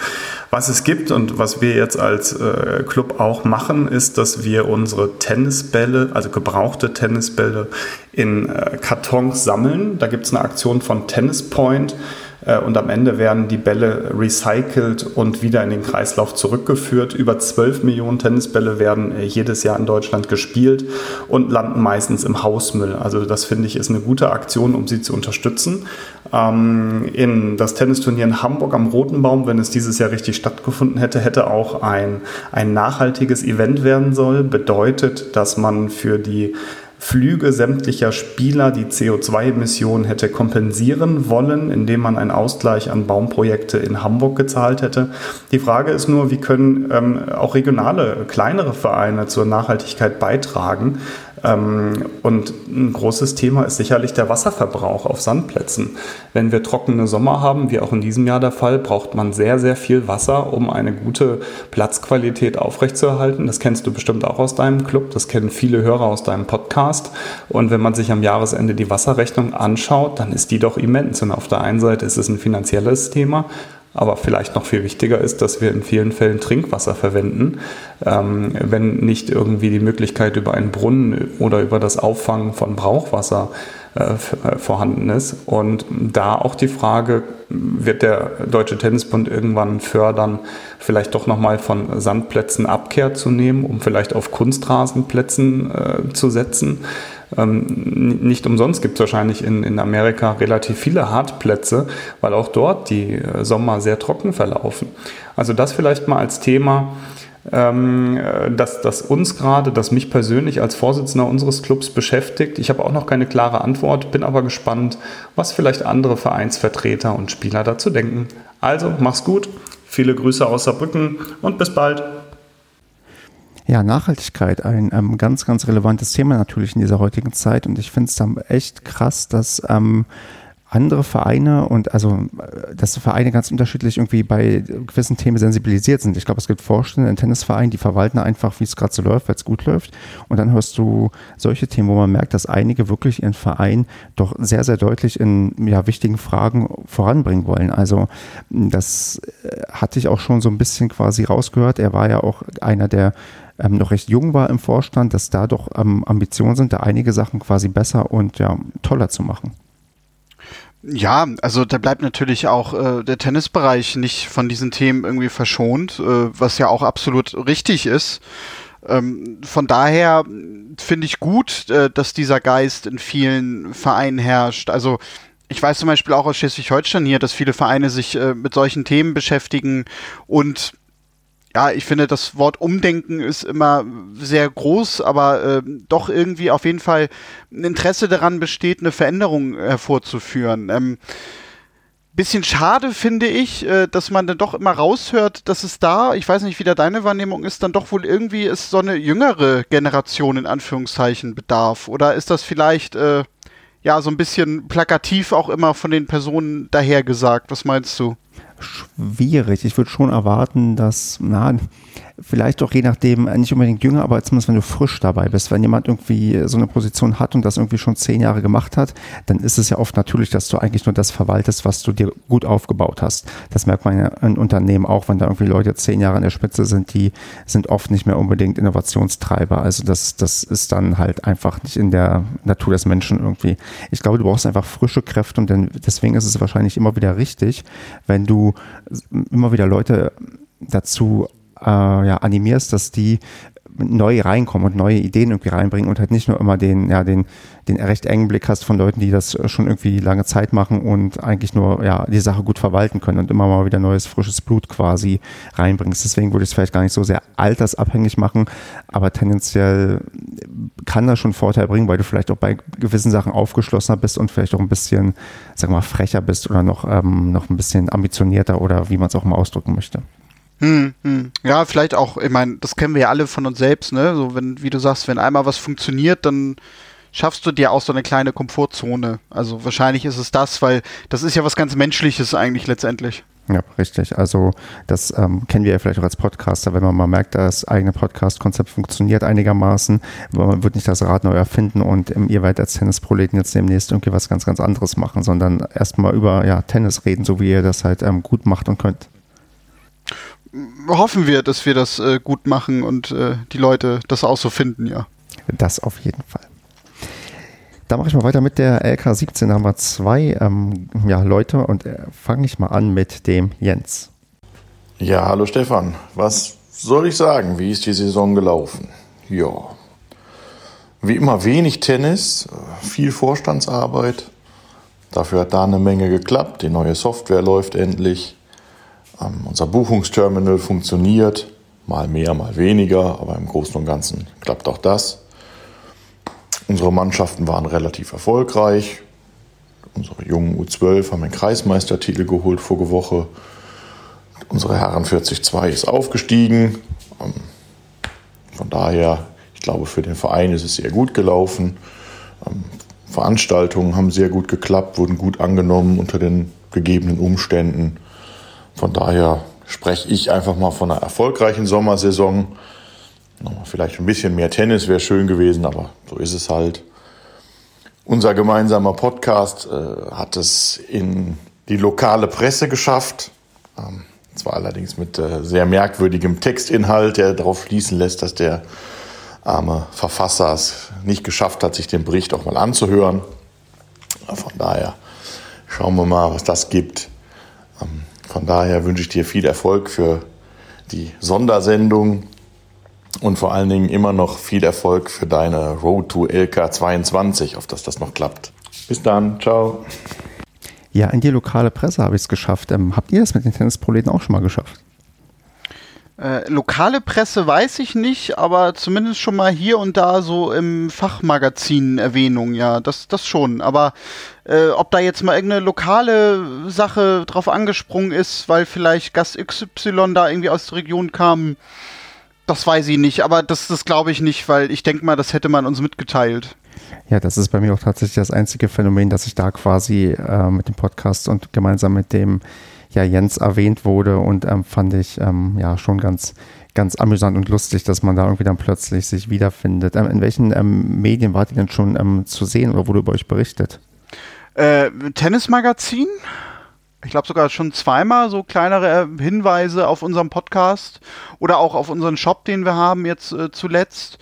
Was es gibt und was wir jetzt als äh, Club auch machen, ist, dass wir unsere Tennisbälle, also gebrauchte Tennisbälle, in äh, Kartons sammeln. Da gibt es eine Aktion von Tennis Point und am Ende werden die Bälle recycelt und wieder in den Kreislauf zurückgeführt. Über 12 Millionen Tennisbälle werden äh, jedes Jahr in Deutschland gespielt und landen meistens im Hausmüll. Also das finde ich ist eine gute Aktion, um sie zu unterstützen. Ähm, in das Tennisturnier in Hamburg am Roten Baum, wenn es dieses Jahr richtig stattgefunden hätte, hätte auch ein, ein nachhaltiges Event werden soll. Bedeutet, dass man für die Flüge sämtlicher Spieler die CO2-Emissionen hätte kompensieren wollen, indem man einen Ausgleich an Baumprojekte in Hamburg gezahlt hätte. Die Frage ist nur, wie können ähm, auch regionale, kleinere Vereine zur Nachhaltigkeit beitragen? Ähm, und ein großes Thema ist sicherlich der Wasserverbrauch auf Sandplätzen. Wenn wir trockene Sommer haben, wie auch in diesem Jahr der Fall, braucht man sehr, sehr viel Wasser, um eine gute Platzqualität aufrechtzuerhalten. Das kennst du bestimmt auch aus deinem Club, das kennen viele Hörer aus deinem Podcast. Und wenn man sich am Jahresende die Wasserrechnung anschaut, dann ist die doch immens. Und auf der einen Seite ist es ein finanzielles Thema, aber vielleicht noch viel wichtiger ist, dass wir in vielen Fällen Trinkwasser verwenden, ähm, wenn nicht irgendwie die Möglichkeit über einen Brunnen oder über das Auffangen von Brauchwasser äh, äh, vorhanden ist. Und da auch die Frage, wird der Deutsche Tennisbund irgendwann fördern, vielleicht doch nochmal von Sandplätzen Abkehr zu nehmen, um vielleicht auf Kunstrasenplätzen äh, zu setzen? Ähm, nicht umsonst gibt es wahrscheinlich in, in Amerika relativ viele Hartplätze, weil auch dort die äh, Sommer sehr trocken verlaufen. Also das vielleicht mal als Thema, ähm, äh, dass das uns gerade, das mich persönlich als Vorsitzender unseres Clubs beschäftigt. Ich habe auch noch keine klare Antwort, bin aber gespannt, was vielleicht andere Vereinsvertreter und Spieler dazu denken. Also, mach's gut, viele Grüße aus Saarbrücken und bis bald. Ja, Nachhaltigkeit, ein ähm, ganz, ganz relevantes Thema natürlich in dieser heutigen Zeit. Und ich finde es dann echt krass, dass ähm, andere Vereine und also, dass Vereine ganz unterschiedlich irgendwie bei gewissen Themen sensibilisiert sind. Ich glaube, es gibt Vorstände in Tennisvereinen, die verwalten einfach, wie es gerade so läuft, weil es gut läuft. Und dann hörst du solche Themen, wo man merkt, dass einige wirklich ihren Verein doch sehr, sehr deutlich in ja, wichtigen Fragen voranbringen wollen. Also das äh, hatte ich auch schon so ein bisschen quasi rausgehört. Er war ja auch einer der ähm, noch recht jung war im Vorstand, dass da doch ähm, Ambitionen sind, da einige Sachen quasi besser und ja, toller zu machen. Ja, also da bleibt natürlich auch äh, der Tennisbereich nicht von diesen Themen irgendwie verschont, äh, was ja auch absolut richtig ist. Ähm, von daher finde ich gut, äh, dass dieser Geist in vielen Vereinen herrscht. Also ich weiß zum Beispiel auch aus Schleswig-Holstein hier, dass viele Vereine sich äh, mit solchen Themen beschäftigen und ja, ich finde, das Wort Umdenken ist immer sehr groß, aber äh, doch irgendwie auf jeden Fall ein Interesse daran besteht, eine Veränderung hervorzuführen. Ähm, bisschen schade finde ich, äh, dass man dann doch immer raushört, dass es da, ich weiß nicht, wie da deine Wahrnehmung ist, dann doch wohl irgendwie ist so eine jüngere Generation in Anführungszeichen bedarf. Oder ist das vielleicht äh, ja so ein bisschen plakativ auch immer von den Personen dahergesagt? Was meinst du? Schwierig. Ich würde schon erwarten, dass, na, vielleicht auch je nachdem, äh, nicht unbedingt jünger, aber zumindest wenn du frisch dabei bist, wenn jemand irgendwie so eine Position hat und das irgendwie schon zehn Jahre gemacht hat, dann ist es ja oft natürlich, dass du eigentlich nur das verwaltest, was du dir gut aufgebaut hast. Das merkt man ja in Unternehmen auch, wenn da irgendwie Leute zehn Jahre an der Spitze sind, die sind oft nicht mehr unbedingt Innovationstreiber. Also das, das ist dann halt einfach nicht in der Natur des Menschen irgendwie. Ich glaube, du brauchst einfach frische Kräfte und deswegen ist es wahrscheinlich immer wieder richtig, wenn du immer wieder Leute dazu äh, ja, animierst, dass die neu reinkommen und neue Ideen irgendwie reinbringen und halt nicht nur immer den, ja, den, den recht engen Blick hast von Leuten, die das schon irgendwie lange Zeit machen und eigentlich nur, ja, die Sache gut verwalten können und immer mal wieder neues, frisches Blut quasi reinbringst. Deswegen würde ich es vielleicht gar nicht so sehr altersabhängig machen, aber tendenziell kann das schon Vorteil bringen, weil du vielleicht auch bei gewissen Sachen aufgeschlossener bist und vielleicht auch ein bisschen, sag mal, frecher bist oder noch, ähm, noch ein bisschen ambitionierter oder wie man es auch mal ausdrücken möchte. Hm, hm. Ja, vielleicht auch, ich meine, das kennen wir ja alle von uns selbst, ne? So, wenn, wie du sagst, wenn einmal was funktioniert, dann schaffst du dir auch so eine kleine Komfortzone. Also wahrscheinlich ist es das, weil das ist ja was ganz Menschliches eigentlich letztendlich. Ja, richtig. Also das ähm, kennen wir ja vielleicht auch als Podcaster, wenn man mal merkt, das eigene Podcast-Konzept funktioniert einigermaßen, aber man wird nicht das Rad neu erfinden und im, ihr werdet als Tennisproleten jetzt demnächst irgendwie was ganz, ganz anderes machen, sondern erstmal über ja, Tennis reden, so wie ihr das halt ähm, gut macht und könnt hoffen wir, dass wir das äh, gut machen und äh, die Leute das auch so finden, ja. Das auf jeden Fall. Da mache ich mal weiter mit der LK17. Da haben wir zwei ähm, ja, Leute und äh, fange ich mal an mit dem Jens. Ja, hallo Stefan. Was soll ich sagen? Wie ist die Saison gelaufen? Ja. Wie immer wenig Tennis, viel Vorstandsarbeit. Dafür hat da eine Menge geklappt. Die neue Software läuft endlich. Ähm, unser Buchungsterminal funktioniert, mal mehr, mal weniger, aber im Großen und Ganzen klappt auch das. Unsere Mannschaften waren relativ erfolgreich. Unsere jungen U12 haben den Kreismeistertitel geholt vorige Woche. Unsere Herren 40-2 ist aufgestiegen. Ähm, von daher, ich glaube, für den Verein ist es sehr gut gelaufen. Ähm, Veranstaltungen haben sehr gut geklappt, wurden gut angenommen unter den gegebenen Umständen. Von daher spreche ich einfach mal von einer erfolgreichen Sommersaison. Vielleicht ein bisschen mehr Tennis wäre schön gewesen, aber so ist es halt. Unser gemeinsamer Podcast äh, hat es in die lokale Presse geschafft. Ähm, zwar allerdings mit äh, sehr merkwürdigem Textinhalt, der darauf schließen lässt, dass der arme Verfasser es nicht geschafft hat, sich den Bericht auch mal anzuhören. Von daher schauen wir mal, was das gibt. Ähm, von daher wünsche ich dir viel Erfolg für die Sondersendung und vor allen Dingen immer noch viel Erfolg für deine Road to LK 22, auf dass das noch klappt. Bis dann, ciao. Ja, in die lokale Presse habe ich es geschafft. Ähm, habt ihr das mit den Tennisproleten auch schon mal geschafft? Äh, lokale Presse weiß ich nicht, aber zumindest schon mal hier und da so im Fachmagazin Erwähnung, ja, das, das schon. Aber äh, ob da jetzt mal irgendeine lokale Sache drauf angesprungen ist, weil vielleicht Gast XY da irgendwie aus der Region kam, das weiß ich nicht. Aber das, das glaube ich nicht, weil ich denke mal, das hätte man uns mitgeteilt. Ja, das ist bei mir auch tatsächlich das einzige Phänomen, dass ich da quasi äh, mit dem Podcast und gemeinsam mit dem ja Jens erwähnt wurde und ähm, fand ich ähm, ja schon ganz ganz amüsant und lustig, dass man da irgendwie dann plötzlich sich wiederfindet. Ähm, in welchen ähm, Medien wart ihr denn schon ähm, zu sehen oder wurde über euch berichtet? Äh, Tennismagazin. Ich glaube sogar schon zweimal so kleinere äh, Hinweise auf unserem Podcast oder auch auf unseren Shop, den wir haben jetzt äh, zuletzt.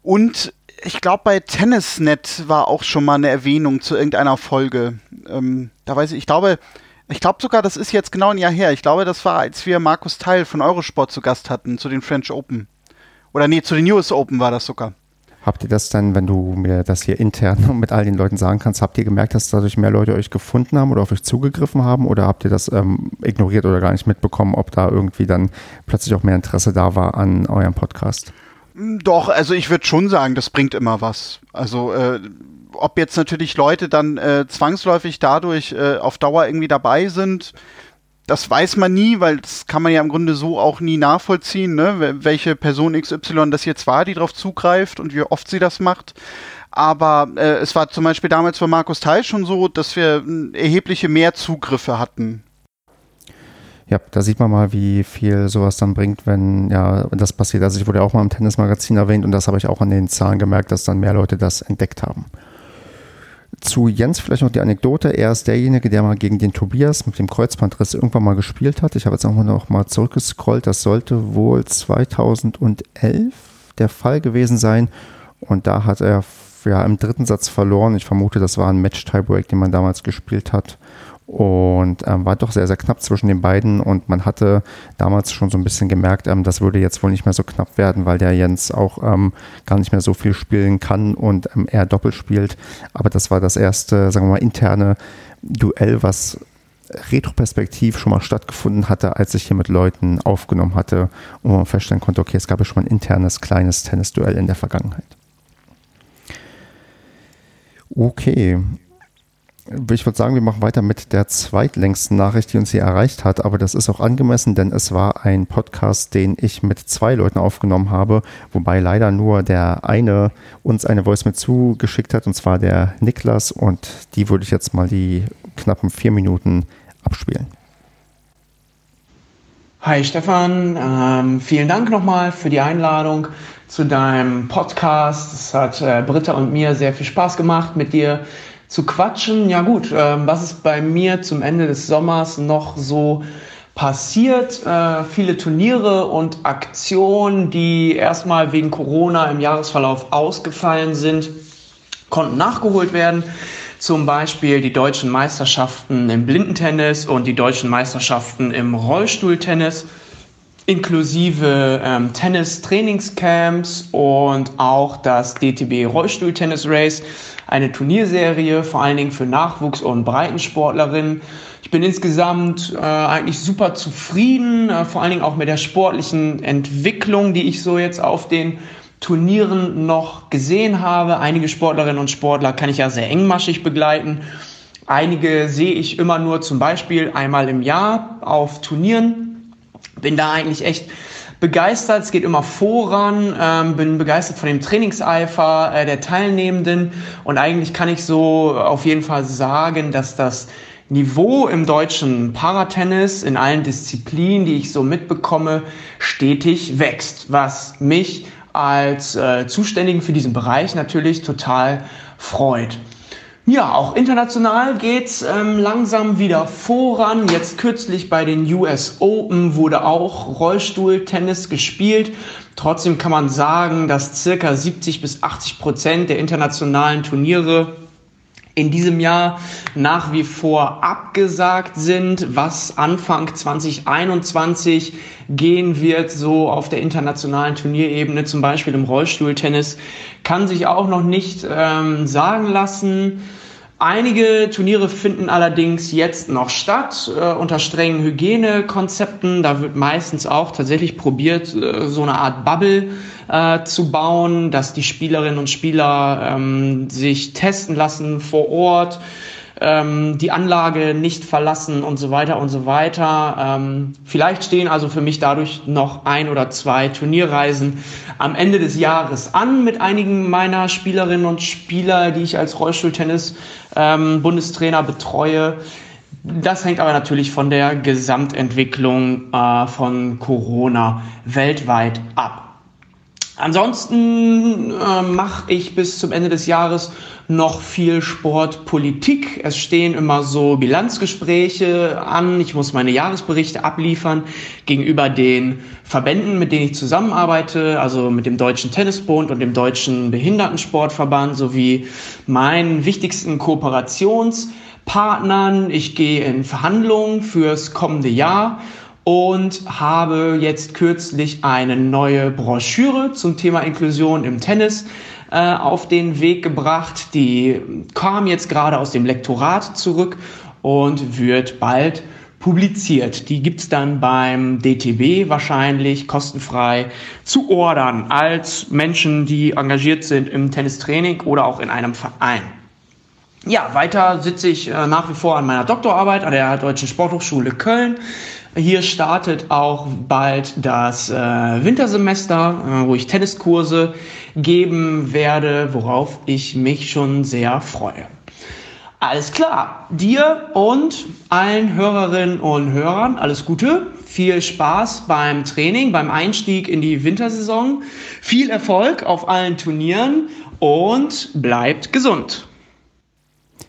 Und ich glaube, bei Tennisnet war auch schon mal eine Erwähnung zu irgendeiner Folge. Ähm, da weiß ich, ich glaube, ich glaube sogar, das ist jetzt genau ein Jahr her. Ich glaube, das war, als wir Markus Teil von Eurosport zu Gast hatten, zu den French Open. Oder nee, zu den US Open war das sogar. Habt ihr das dann, wenn du mir das hier intern mit all den Leuten sagen kannst, habt ihr gemerkt, dass dadurch mehr Leute euch gefunden haben oder auf euch zugegriffen haben oder habt ihr das ähm, ignoriert oder gar nicht mitbekommen, ob da irgendwie dann plötzlich auch mehr Interesse da war an eurem Podcast? Doch, also ich würde schon sagen, das bringt immer was. Also äh, ob jetzt natürlich Leute dann äh, zwangsläufig dadurch äh, auf Dauer irgendwie dabei sind, das weiß man nie, weil das kann man ja im Grunde so auch nie nachvollziehen, ne? welche Person XY das jetzt war, die darauf zugreift und wie oft sie das macht. Aber äh, es war zum Beispiel damals bei Markus Teil schon so, dass wir erhebliche mehr Zugriffe hatten. Ja, da sieht man mal, wie viel sowas dann bringt, wenn ja das passiert. Also ich wurde auch mal im Tennismagazin erwähnt und das habe ich auch an den Zahlen gemerkt, dass dann mehr Leute das entdeckt haben. Zu Jens vielleicht noch die Anekdote. Er ist derjenige, der mal gegen den Tobias mit dem Kreuzbandriss irgendwann mal gespielt hat. Ich habe jetzt auch noch mal zurückgescrollt. Das sollte wohl 2011 der Fall gewesen sein. Und da hat er ja im dritten Satz verloren. Ich vermute, das war ein Match-Tiebreak, den man damals gespielt hat. Und ähm, war doch sehr, sehr knapp zwischen den beiden und man hatte damals schon so ein bisschen gemerkt, ähm, das würde jetzt wohl nicht mehr so knapp werden, weil der Jens auch ähm, gar nicht mehr so viel spielen kann und ähm, er doppelt spielt. Aber das war das erste, sagen wir mal, interne Duell, was retroperspektiv schon mal stattgefunden hatte, als ich hier mit Leuten aufgenommen hatte und man feststellen konnte, okay, es gab ja schon mal ein internes, kleines Tennisduell in der Vergangenheit. Okay, ich würde sagen, wir machen weiter mit der zweitlängsten Nachricht, die uns hier erreicht hat. Aber das ist auch angemessen, denn es war ein Podcast, den ich mit zwei Leuten aufgenommen habe, wobei leider nur der eine uns eine Voice mit zugeschickt hat, und zwar der Niklas. Und die würde ich jetzt mal die knappen vier Minuten abspielen. Hi Stefan, ähm, vielen Dank nochmal für die Einladung zu deinem Podcast. Es hat äh, Britta und mir sehr viel Spaß gemacht, mit dir zu quatschen. Ja gut, ähm, was ist bei mir zum Ende des Sommers noch so passiert? Äh, viele Turniere und Aktionen, die erstmal wegen Corona im Jahresverlauf ausgefallen sind, konnten nachgeholt werden. Zum Beispiel die deutschen Meisterschaften im Blindentennis und die deutschen Meisterschaften im Rollstuhltennis inklusive ähm, Tennis-Trainingscamps und auch das DTB Rollstuhl-Tennis Race, eine Turnierserie, vor allen Dingen für Nachwuchs- und Breitensportlerinnen. Ich bin insgesamt äh, eigentlich super zufrieden, äh, vor allen Dingen auch mit der sportlichen Entwicklung, die ich so jetzt auf den Turnieren noch gesehen habe. Einige Sportlerinnen und Sportler kann ich ja sehr engmaschig begleiten. Einige sehe ich immer nur zum Beispiel einmal im Jahr auf Turnieren bin da eigentlich echt begeistert. Es geht immer voran, ähm, bin begeistert von dem Trainingseifer äh, der Teilnehmenden und eigentlich kann ich so auf jeden Fall sagen, dass das Niveau im deutschen Paratennis in allen Disziplinen, die ich so mitbekomme, stetig wächst, was mich als äh, Zuständigen für diesen Bereich natürlich total freut. Ja, auch international geht's ähm, langsam wieder voran. Jetzt kürzlich bei den US Open wurde auch Rollstuhltennis gespielt. Trotzdem kann man sagen, dass circa 70 bis 80 Prozent der internationalen Turniere in diesem Jahr nach wie vor abgesagt sind, was Anfang 2021 gehen wird, so auf der internationalen Turnierebene, zum Beispiel im Rollstuhltennis, kann sich auch noch nicht ähm, sagen lassen. Einige Turniere finden allerdings jetzt noch statt äh, unter strengen Hygienekonzepten. Da wird meistens auch tatsächlich probiert, äh, so eine Art Bubble äh, zu bauen, dass die Spielerinnen und Spieler ähm, sich testen lassen vor Ort ähm, die Anlage nicht verlassen und so weiter und so weiter. Ähm, vielleicht stehen also für mich dadurch noch ein oder zwei Turnierreisen am Ende des Jahres an mit einigen meiner Spielerinnen und Spieler, die ich als Rollstuhltennis ähm, betreue. Das hängt aber natürlich von der Gesamtentwicklung äh, von Corona weltweit ab. Ansonsten äh, mache ich bis zum Ende des Jahres noch viel Sportpolitik. Es stehen immer so Bilanzgespräche an. Ich muss meine Jahresberichte abliefern gegenüber den Verbänden, mit denen ich zusammenarbeite, also mit dem Deutschen Tennisbund und dem Deutschen Behindertensportverband sowie meinen wichtigsten Kooperationspartnern. Ich gehe in Verhandlungen fürs kommende Jahr und habe jetzt kürzlich eine neue Broschüre zum Thema Inklusion im Tennis äh, auf den Weg gebracht. Die kam jetzt gerade aus dem Lektorat zurück und wird bald publiziert. Die gibt's dann beim DTB wahrscheinlich kostenfrei zu ordern als Menschen, die engagiert sind im Tennistraining oder auch in einem Verein. Ja, weiter sitze ich äh, nach wie vor an meiner Doktorarbeit an der Deutschen Sporthochschule Köln. Hier startet auch bald das äh, Wintersemester, äh, wo ich Tenniskurse geben werde, worauf ich mich schon sehr freue. Alles klar, dir und allen Hörerinnen und Hörern alles Gute, viel Spaß beim Training, beim Einstieg in die Wintersaison, viel Erfolg auf allen Turnieren und bleibt gesund.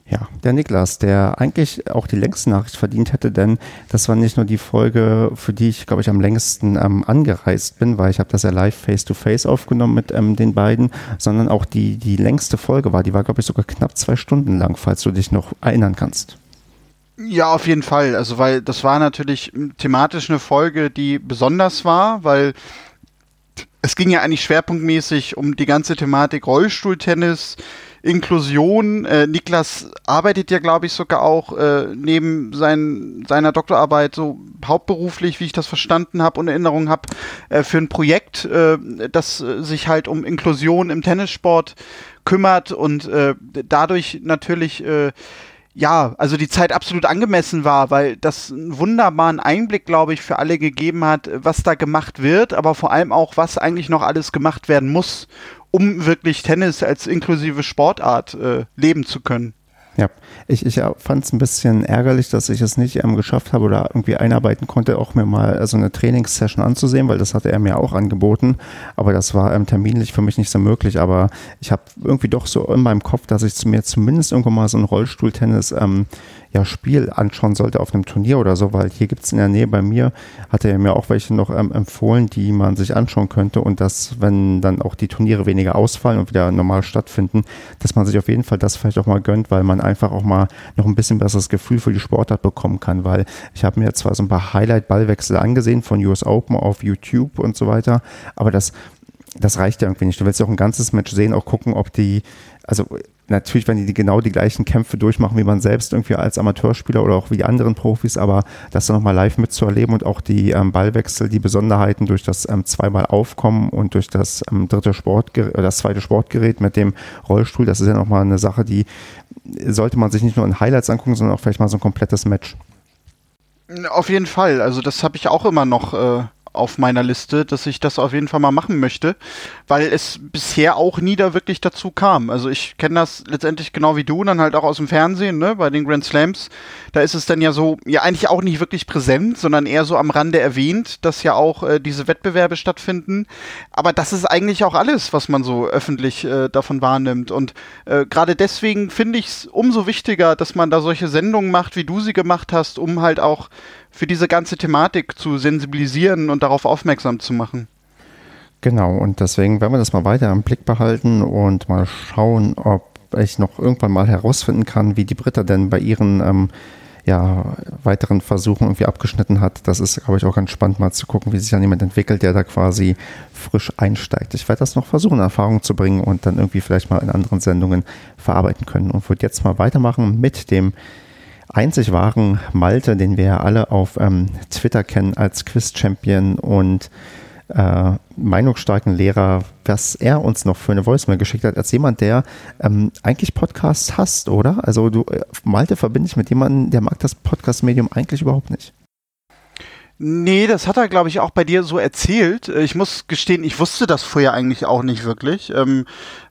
Ja, der Niklas, der eigentlich auch die längste Nachricht verdient hätte, denn das war nicht nur die Folge, für die ich, glaube ich, am längsten ähm, angereist bin, weil ich habe das ja live face-to-face -face aufgenommen mit ähm, den beiden, sondern auch die, die längste Folge war. Die war, glaube ich, sogar knapp zwei Stunden lang, falls du dich noch erinnern kannst. Ja, auf jeden Fall. Also, weil das war natürlich thematisch eine Folge, die besonders war, weil es ging ja eigentlich schwerpunktmäßig um die ganze Thematik Rollstuhltennis, Inklusion. Äh, Niklas arbeitet ja, glaube ich, sogar auch äh, neben sein, seiner Doktorarbeit so hauptberuflich, wie ich das verstanden habe und Erinnerung habe, äh, für ein Projekt, äh, das sich halt um Inklusion im Tennissport kümmert und äh, dadurch natürlich äh, ja, also die Zeit absolut angemessen war, weil das einen wunderbaren Einblick, glaube ich, für alle gegeben hat, was da gemacht wird, aber vor allem auch, was eigentlich noch alles gemacht werden muss, um wirklich Tennis als inklusive Sportart äh, leben zu können. Ja, ich, ich fand es ein bisschen ärgerlich, dass ich es nicht ähm, geschafft habe oder irgendwie einarbeiten konnte, auch mir mal so also eine Trainingssession anzusehen, weil das hatte er mir auch angeboten. Aber das war ähm, terminlich für mich nicht so möglich. Aber ich habe irgendwie doch so in meinem Kopf, dass ich mir zumindest irgendwann mal so ein Rollstuhltennis ähm, ja, Spiel anschauen sollte auf einem Turnier oder so, weil hier gibt es in der Nähe bei mir, hat er mir auch welche noch ähm, empfohlen, die man sich anschauen könnte und dass, wenn dann auch die Turniere weniger ausfallen und wieder normal stattfinden, dass man sich auf jeden Fall das vielleicht auch mal gönnt, weil man einfach auch mal noch ein bisschen besseres Gefühl für die Sportart bekommen kann, weil ich habe mir zwar so ein paar Highlight-Ballwechsel angesehen von US Open auf YouTube und so weiter, aber das das reicht ja irgendwie nicht. Du willst ja auch ein ganzes Match sehen, auch gucken, ob die, also natürlich, wenn die, genau die gleichen Kämpfe durchmachen wie man selbst irgendwie als Amateurspieler oder auch wie die anderen Profis, aber das dann nochmal live mitzuerleben und auch die ähm, Ballwechsel, die Besonderheiten durch das ähm, zweimal Aufkommen und durch das ähm, dritte Sportgerät, das zweite Sportgerät mit dem Rollstuhl, das ist ja nochmal eine Sache, die sollte man sich nicht nur in Highlights angucken, sondern auch vielleicht mal so ein komplettes Match. Auf jeden Fall. Also das habe ich auch immer noch äh, auf meiner Liste, dass ich das auf jeden Fall mal machen möchte, weil es bisher auch nie da wirklich dazu kam. Also ich kenne das letztendlich genau wie du, dann halt auch aus dem Fernsehen, ne, bei den Grand Slams. Da ist es dann ja so, ja eigentlich auch nicht wirklich präsent, sondern eher so am Rande erwähnt, dass ja auch äh, diese Wettbewerbe stattfinden. Aber das ist eigentlich auch alles, was man so öffentlich äh, davon wahrnimmt. Und äh, gerade deswegen finde ich es umso wichtiger, dass man da solche Sendungen macht, wie du sie gemacht hast, um halt auch für diese ganze Thematik zu sensibilisieren und darauf aufmerksam zu machen. Genau, und deswegen werden wir das mal weiter im Blick behalten und mal schauen, ob ich noch irgendwann mal herausfinden kann, wie die Britta denn bei ihren ähm, ja, weiteren Versuchen irgendwie abgeschnitten hat. Das ist, glaube ich, auch ganz spannend mal zu gucken, wie sich dann jemand entwickelt, der da quasi frisch einsteigt. Ich werde das noch versuchen, in Erfahrung zu bringen und dann irgendwie vielleicht mal in anderen Sendungen verarbeiten können und würde jetzt mal weitermachen mit dem einzig wahren Malte, den wir ja alle auf ähm, Twitter kennen als Quiz-Champion und äh, meinungsstarken Lehrer, was er uns noch für eine Voicemail geschickt hat, als jemand, der ähm, eigentlich Podcasts hasst, oder? Also du, äh, Malte verbinde ich mit jemandem, der mag das Podcast-Medium eigentlich überhaupt nicht. Nee, das hat er, glaube ich, auch bei dir so erzählt. Äh, ich muss gestehen, ich wusste das vorher eigentlich auch nicht wirklich. Ähm,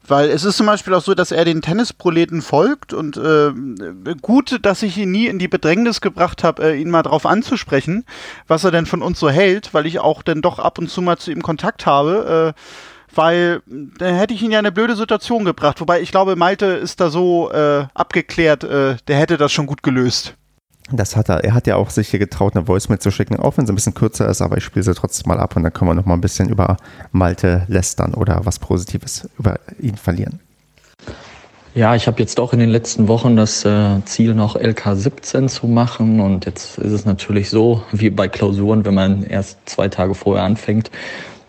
weil es ist zum Beispiel auch so, dass er den Tennisproleten folgt und äh, gut, dass ich ihn nie in die Bedrängnis gebracht habe, äh, ihn mal drauf anzusprechen, was er denn von uns so hält, weil ich auch dann doch ab und zu mal zu ihm Kontakt habe. Äh, weil dann hätte ich ihn ja in eine blöde Situation gebracht. Wobei ich glaube, Malte ist da so äh, abgeklärt, äh, der hätte das schon gut gelöst. Das hat er. Er hat ja auch sich hier getraut, eine Voice mitzuschicken, auch wenn sie ein bisschen kürzer ist, aber ich spiele sie trotzdem mal ab und dann können wir noch mal ein bisschen über Malte lästern oder was Positives über ihn verlieren. Ja, ich habe jetzt auch in den letzten Wochen das äh, Ziel, noch LK 17 zu machen. Und jetzt ist es natürlich so, wie bei Klausuren, wenn man erst zwei Tage vorher anfängt,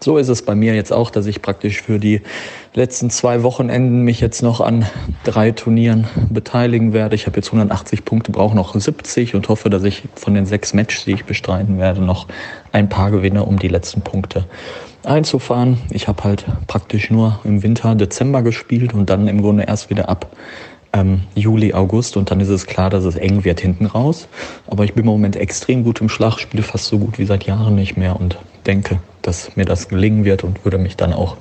so ist es bei mir jetzt auch, dass ich praktisch für die letzten zwei Wochenenden mich jetzt noch an drei Turnieren beteiligen werde. Ich habe jetzt 180 Punkte, brauche noch 70 und hoffe, dass ich von den sechs Matches, die ich bestreiten werde, noch ein paar gewinne, um die letzten Punkte einzufahren. Ich habe halt praktisch nur im Winter, Dezember gespielt und dann im Grunde erst wieder ab ähm, Juli, August und dann ist es klar, dass es eng wird hinten raus. Aber ich bin im Moment extrem gut im Schlag, spiele fast so gut wie seit Jahren nicht mehr und denke, dass mir das gelingen wird und würde mich dann auch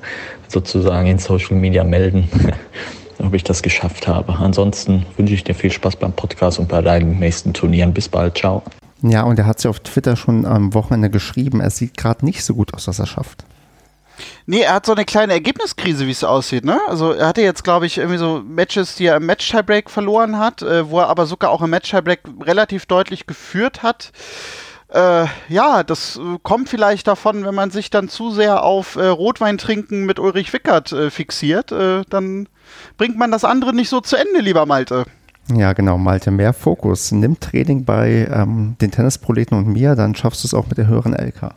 sozusagen in Social Media melden, ob ich das geschafft habe. Ansonsten wünsche ich dir viel Spaß beim Podcast und bei deinen nächsten Turnieren. Bis bald, ciao. Ja, und er hat sie auf Twitter schon am Wochenende geschrieben. Er sieht gerade nicht so gut aus, dass er schafft. Nee, er hat so eine kleine Ergebniskrise, wie es aussieht, ne? Also er hatte jetzt, glaube ich, irgendwie so Matches, die er im Match-Tiebreak verloren hat, äh, wo er aber sogar auch im Match-Tiebreak relativ deutlich geführt hat. Äh, ja, das äh, kommt vielleicht davon, wenn man sich dann zu sehr auf äh, Rotwein trinken mit Ulrich Wickert äh, fixiert, äh, dann bringt man das andere nicht so zu Ende, lieber Malte. Ja, genau, Malte. Mehr Fokus. Nimm Training bei ähm, den Tennisproleten und mir, dann schaffst du es auch mit der höheren LK.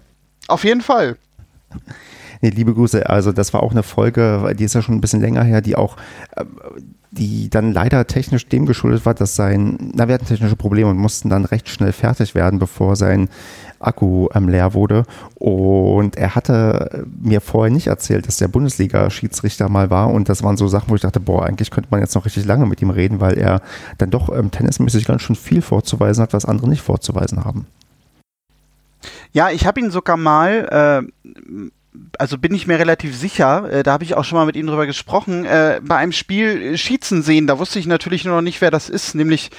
Auf jeden Fall. Nee, liebe Grüße. Also, das war auch eine Folge, die ist ja schon ein bisschen länger her, die auch, äh, die dann leider technisch dem geschuldet war, dass sein, na, wir hatten technische Probleme und mussten dann recht schnell fertig werden, bevor sein Akku ähm, leer wurde. Und er hatte mir vorher nicht erzählt, dass der Bundesliga-Schiedsrichter mal war. Und das waren so Sachen, wo ich dachte, boah, eigentlich könnte man jetzt noch richtig lange mit ihm reden, weil er dann doch ähm, tennismäßig ganz schön viel vorzuweisen hat, was andere nicht vorzuweisen haben. Ja, ich habe ihn sogar mal, äh, also bin ich mir relativ sicher, äh, da habe ich auch schon mal mit ihm drüber gesprochen, äh, bei einem Spiel Schießen sehen, da wusste ich natürlich nur noch nicht, wer das ist, nämlich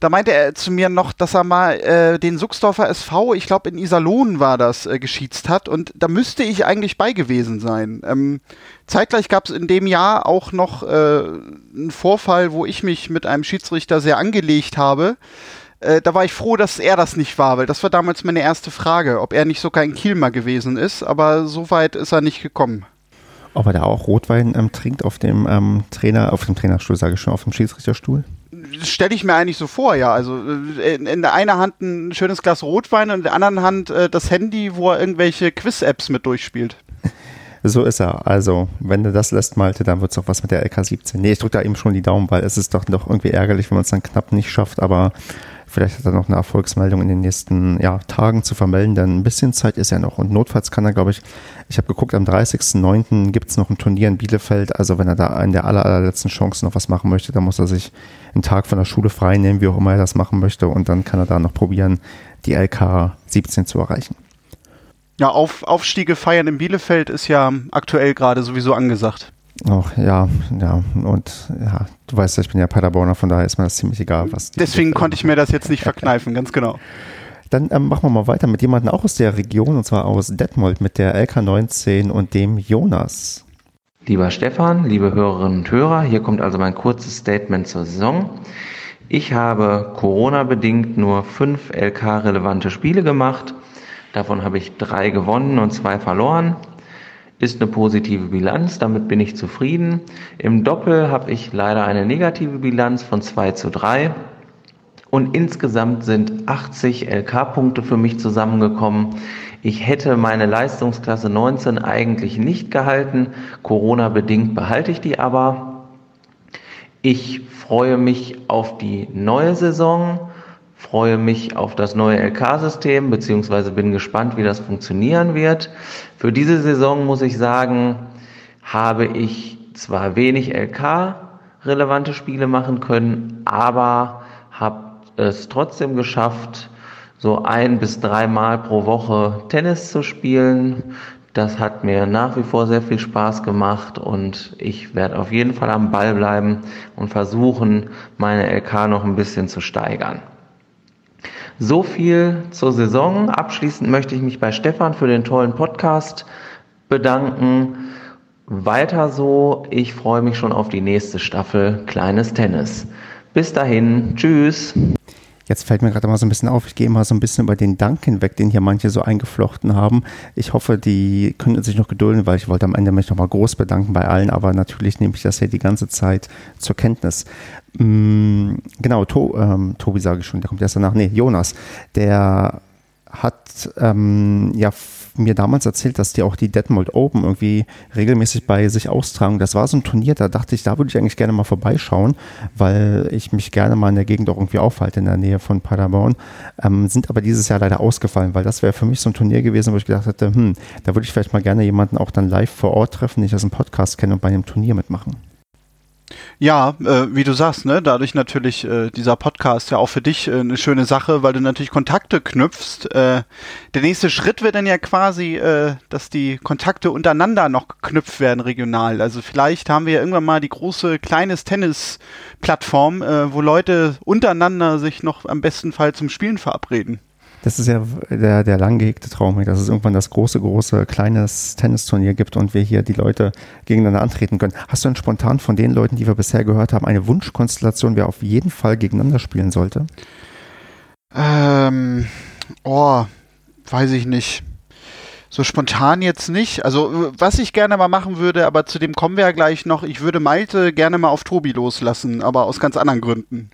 da meinte er zu mir noch, dass er mal äh, den Suchsdorfer SV, ich glaube in Iserlohn war das, äh, geschießt hat und da müsste ich eigentlich bei gewesen sein. Ähm, zeitgleich gab es in dem Jahr auch noch äh, einen Vorfall, wo ich mich mit einem Schiedsrichter sehr angelegt habe. Äh, da war ich froh, dass er das nicht war, weil das war damals meine erste Frage, ob er nicht sogar in Kiel mal gewesen ist, aber so weit ist er nicht gekommen. Ob er da auch Rotwein ähm, trinkt auf dem ähm, Trainer, auf dem Trainerstuhl, sage ich schon, auf dem Schiedsrichterstuhl? Stelle ich mir eigentlich so vor, ja. Also äh, in, in der einen Hand ein schönes Glas Rotwein und in der anderen Hand äh, das Handy, wo er irgendwelche Quiz-Apps mit durchspielt. So ist er. Also, wenn du das lässt, Malte, dann wird es auch was mit der LK17. Nee, ich drücke da eben schon die Daumen, weil es ist doch, doch irgendwie ärgerlich, wenn man es dann knapp nicht schafft, aber Vielleicht hat er noch eine Erfolgsmeldung in den nächsten ja, Tagen zu vermelden, denn ein bisschen Zeit ist ja noch. Und notfalls kann er, glaube ich, ich habe geguckt, am 30.09. gibt es noch ein Turnier in Bielefeld. Also wenn er da in der aller, allerletzten Chance noch was machen möchte, dann muss er sich einen Tag von der Schule frei nehmen, wie auch immer er das machen möchte. Und dann kann er da noch probieren, die LK 17 zu erreichen. Ja, Auf, Aufstiege feiern in Bielefeld ist ja aktuell gerade sowieso angesagt. Ach ja, ja, und ja, du weißt ja, ich bin ja Paderborner, von daher ist mir das ziemlich egal, was die Deswegen konnte ich mir das jetzt nicht verkneifen, ganz genau. Dann ähm, machen wir mal weiter mit jemandem auch aus der Region, und zwar aus Detmold, mit der LK19 und dem Jonas. Lieber Stefan, liebe Hörerinnen und Hörer, hier kommt also mein kurzes Statement zur Saison. Ich habe Corona-bedingt nur fünf LK-relevante Spiele gemacht. Davon habe ich drei gewonnen und zwei verloren ist eine positive Bilanz, damit bin ich zufrieden. Im Doppel habe ich leider eine negative Bilanz von 2 zu 3 und insgesamt sind 80 LK-Punkte für mich zusammengekommen. Ich hätte meine Leistungsklasse 19 eigentlich nicht gehalten, Corona bedingt behalte ich die aber. Ich freue mich auf die neue Saison freue mich auf das neue LK-System, beziehungsweise bin gespannt, wie das funktionieren wird. Für diese Saison muss ich sagen, habe ich zwar wenig LK-relevante Spiele machen können, aber habe es trotzdem geschafft, so ein bis dreimal pro Woche Tennis zu spielen. Das hat mir nach wie vor sehr viel Spaß gemacht und ich werde auf jeden Fall am Ball bleiben und versuchen, meine LK noch ein bisschen zu steigern. So viel zur Saison. Abschließend möchte ich mich bei Stefan für den tollen Podcast bedanken. Weiter so. Ich freue mich schon auf die nächste Staffel Kleines Tennis. Bis dahin. Tschüss. Jetzt fällt mir gerade mal so ein bisschen auf, ich gehe mal so ein bisschen über den Dank hinweg, den hier manche so eingeflochten haben. Ich hoffe, die können sich noch gedulden, weil ich wollte am Ende mich nochmal groß bedanken bei allen, aber natürlich nehme ich das hier die ganze Zeit zur Kenntnis. Mm, genau, to, ähm, Tobi sage ich schon, der kommt erst danach. Nee, Jonas, der hat ähm, ja mir damals erzählt, dass die auch die Detmold Open irgendwie regelmäßig bei sich austragen. Das war so ein Turnier, da dachte ich, da würde ich eigentlich gerne mal vorbeischauen, weil ich mich gerne mal in der Gegend auch irgendwie aufhalte in der Nähe von Paderborn. Ähm, sind aber dieses Jahr leider ausgefallen, weil das wäre für mich so ein Turnier gewesen, wo ich gedacht hätte, hm, da würde ich vielleicht mal gerne jemanden auch dann live vor Ort treffen, den ich aus dem Podcast kenne und bei einem Turnier mitmachen. Ja, äh, wie du sagst, ne, dadurch natürlich äh, dieser Podcast ja auch für dich äh, eine schöne Sache, weil du natürlich Kontakte knüpfst. Äh, der nächste Schritt wird dann ja quasi, äh, dass die Kontakte untereinander noch geknüpft werden regional. Also vielleicht haben wir ja irgendwann mal die große kleines Tennis-Plattform, äh, wo Leute untereinander sich noch am besten Fall zum Spielen verabreden. Das ist ja der, der lang gehegte Traum, dass es irgendwann das große, große, kleines Tennisturnier gibt und wir hier die Leute gegeneinander antreten können. Hast du denn spontan von den Leuten, die wir bisher gehört haben, eine Wunschkonstellation, wer auf jeden Fall gegeneinander spielen sollte? Ähm, oh, weiß ich nicht. So spontan jetzt nicht. Also, was ich gerne mal machen würde, aber zu dem kommen wir ja gleich noch, ich würde Malte gerne mal auf Tobi loslassen, aber aus ganz anderen Gründen.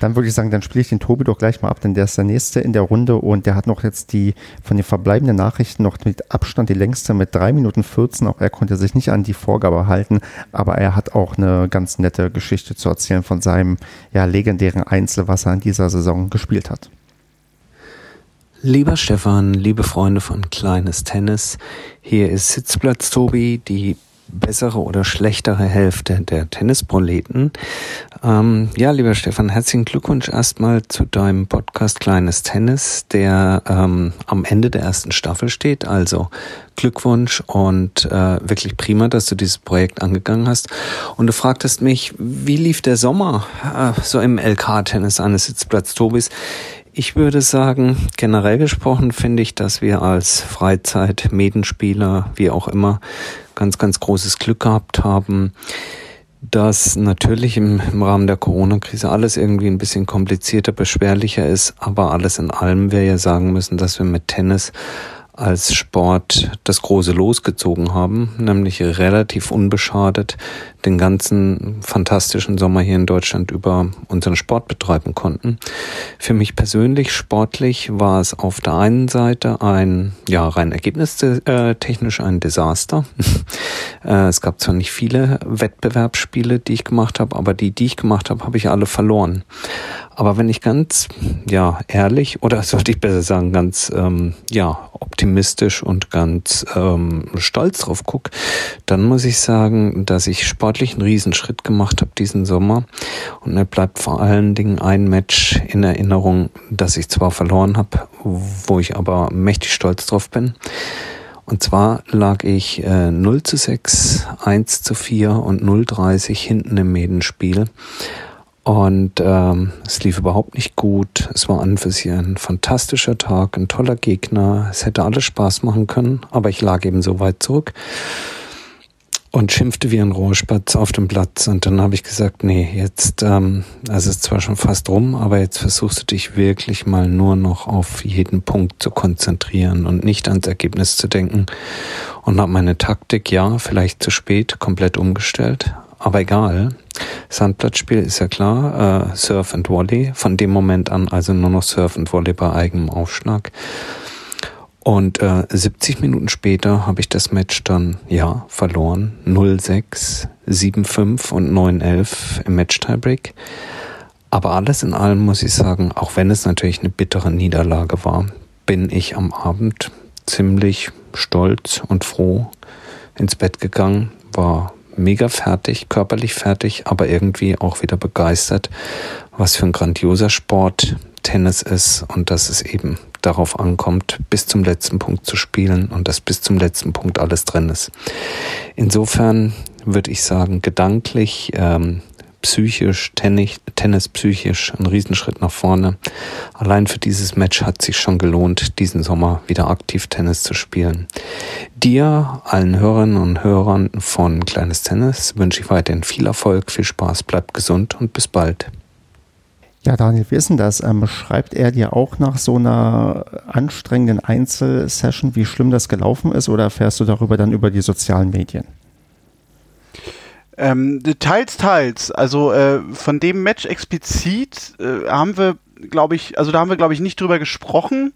Dann würde ich sagen, dann spiele ich den Tobi doch gleich mal ab, denn der ist der Nächste in der Runde und der hat noch jetzt die von den verbleibenden Nachrichten noch mit Abstand die längste mit 3 Minuten 14. Auch er konnte sich nicht an die Vorgabe halten, aber er hat auch eine ganz nette Geschichte zu erzählen von seinem ja, legendären Einzel, was er in dieser Saison gespielt hat. Lieber Stefan, liebe Freunde von Kleines Tennis, hier ist Sitzplatz Tobi, die bessere oder schlechtere Hälfte der Tennisproleten. Ähm, ja, lieber Stefan, herzlichen Glückwunsch erstmal zu deinem Podcast Kleines Tennis, der ähm, am Ende der ersten Staffel steht. Also Glückwunsch und äh, wirklich prima, dass du dieses Projekt angegangen hast. Und du fragtest mich, wie lief der Sommer äh, so im LK-Tennis eines Sitzplatz Tobis? Ich würde sagen, generell gesprochen finde ich, dass wir als Freizeit-Medenspieler, wie auch immer, ganz, ganz großes Glück gehabt haben, dass natürlich im, im Rahmen der Corona-Krise alles irgendwie ein bisschen komplizierter, beschwerlicher ist, aber alles in allem wir ja sagen müssen, dass wir mit Tennis als Sport das große losgezogen haben, nämlich relativ unbeschadet den ganzen fantastischen Sommer hier in Deutschland über unseren Sport betreiben konnten. Für mich persönlich sportlich war es auf der einen Seite ein, ja, rein ergebnistechnisch ein Desaster. Äh, es gab zwar nicht viele Wettbewerbsspiele, die ich gemacht habe, aber die, die ich gemacht habe, habe ich alle verloren. Aber wenn ich ganz, ja, ehrlich oder sollte ich besser sagen, ganz, ähm, ja, optimistisch und ganz ähm, stolz drauf gucke, dann muss ich sagen, dass ich sportlich einen Riesenschritt gemacht habe diesen Sommer. Und mir bleibt vor allen Dingen ein Match in Erinnerung, das ich zwar verloren habe, wo ich aber mächtig stolz drauf bin. Und zwar lag ich äh, 0 zu 6, 1 zu 4 und 0,30 hinten im Medenspiel. Und ähm, es lief überhaupt nicht gut. Es war an für sich ein fantastischer Tag, ein toller Gegner. Es hätte alles Spaß machen können, aber ich lag eben so weit zurück und schimpfte wie ein Rohrspatz auf dem Platz. Und dann habe ich gesagt, nee, jetzt, ähm, also es ist zwar schon fast rum, aber jetzt versuchst du dich wirklich mal nur noch auf jeden Punkt zu konzentrieren und nicht ans Ergebnis zu denken. Und habe meine Taktik, ja, vielleicht zu spät, komplett umgestellt. Aber egal. Sandplatzspiel ist ja klar, äh, Surf and Volley. Von dem Moment an also nur noch Surf and Volley bei eigenem Aufschlag. Und äh, 70 Minuten später habe ich das Match dann, ja, verloren. 0-6, 7-5 und 9-11 im Match-Tiebreak. Aber alles in allem muss ich sagen, auch wenn es natürlich eine bittere Niederlage war, bin ich am Abend ziemlich stolz und froh ins Bett gegangen, war mega fertig, körperlich fertig, aber irgendwie auch wieder begeistert, was für ein grandioser Sport Tennis ist und dass es eben darauf ankommt, bis zum letzten Punkt zu spielen und dass bis zum letzten Punkt alles drin ist. Insofern würde ich sagen, gedanklich, ähm, psychisch, Tennis, psychisch, ein Riesenschritt nach vorne. Allein für dieses Match hat sich schon gelohnt, diesen Sommer wieder aktiv Tennis zu spielen. Dir, allen Hörerinnen und Hörern von Kleines Tennis wünsche ich weiterhin viel Erfolg, viel Spaß, bleibt gesund und bis bald. Ja, Daniel, wie ist denn das? Ähm, schreibt er dir auch nach so einer anstrengenden Einzelsession, wie schlimm das gelaufen ist, oder erfährst du darüber dann über die sozialen Medien? Ähm, teils, teils. Also äh, von dem Match explizit äh, haben wir, glaube ich, also da haben wir, glaube ich, nicht drüber gesprochen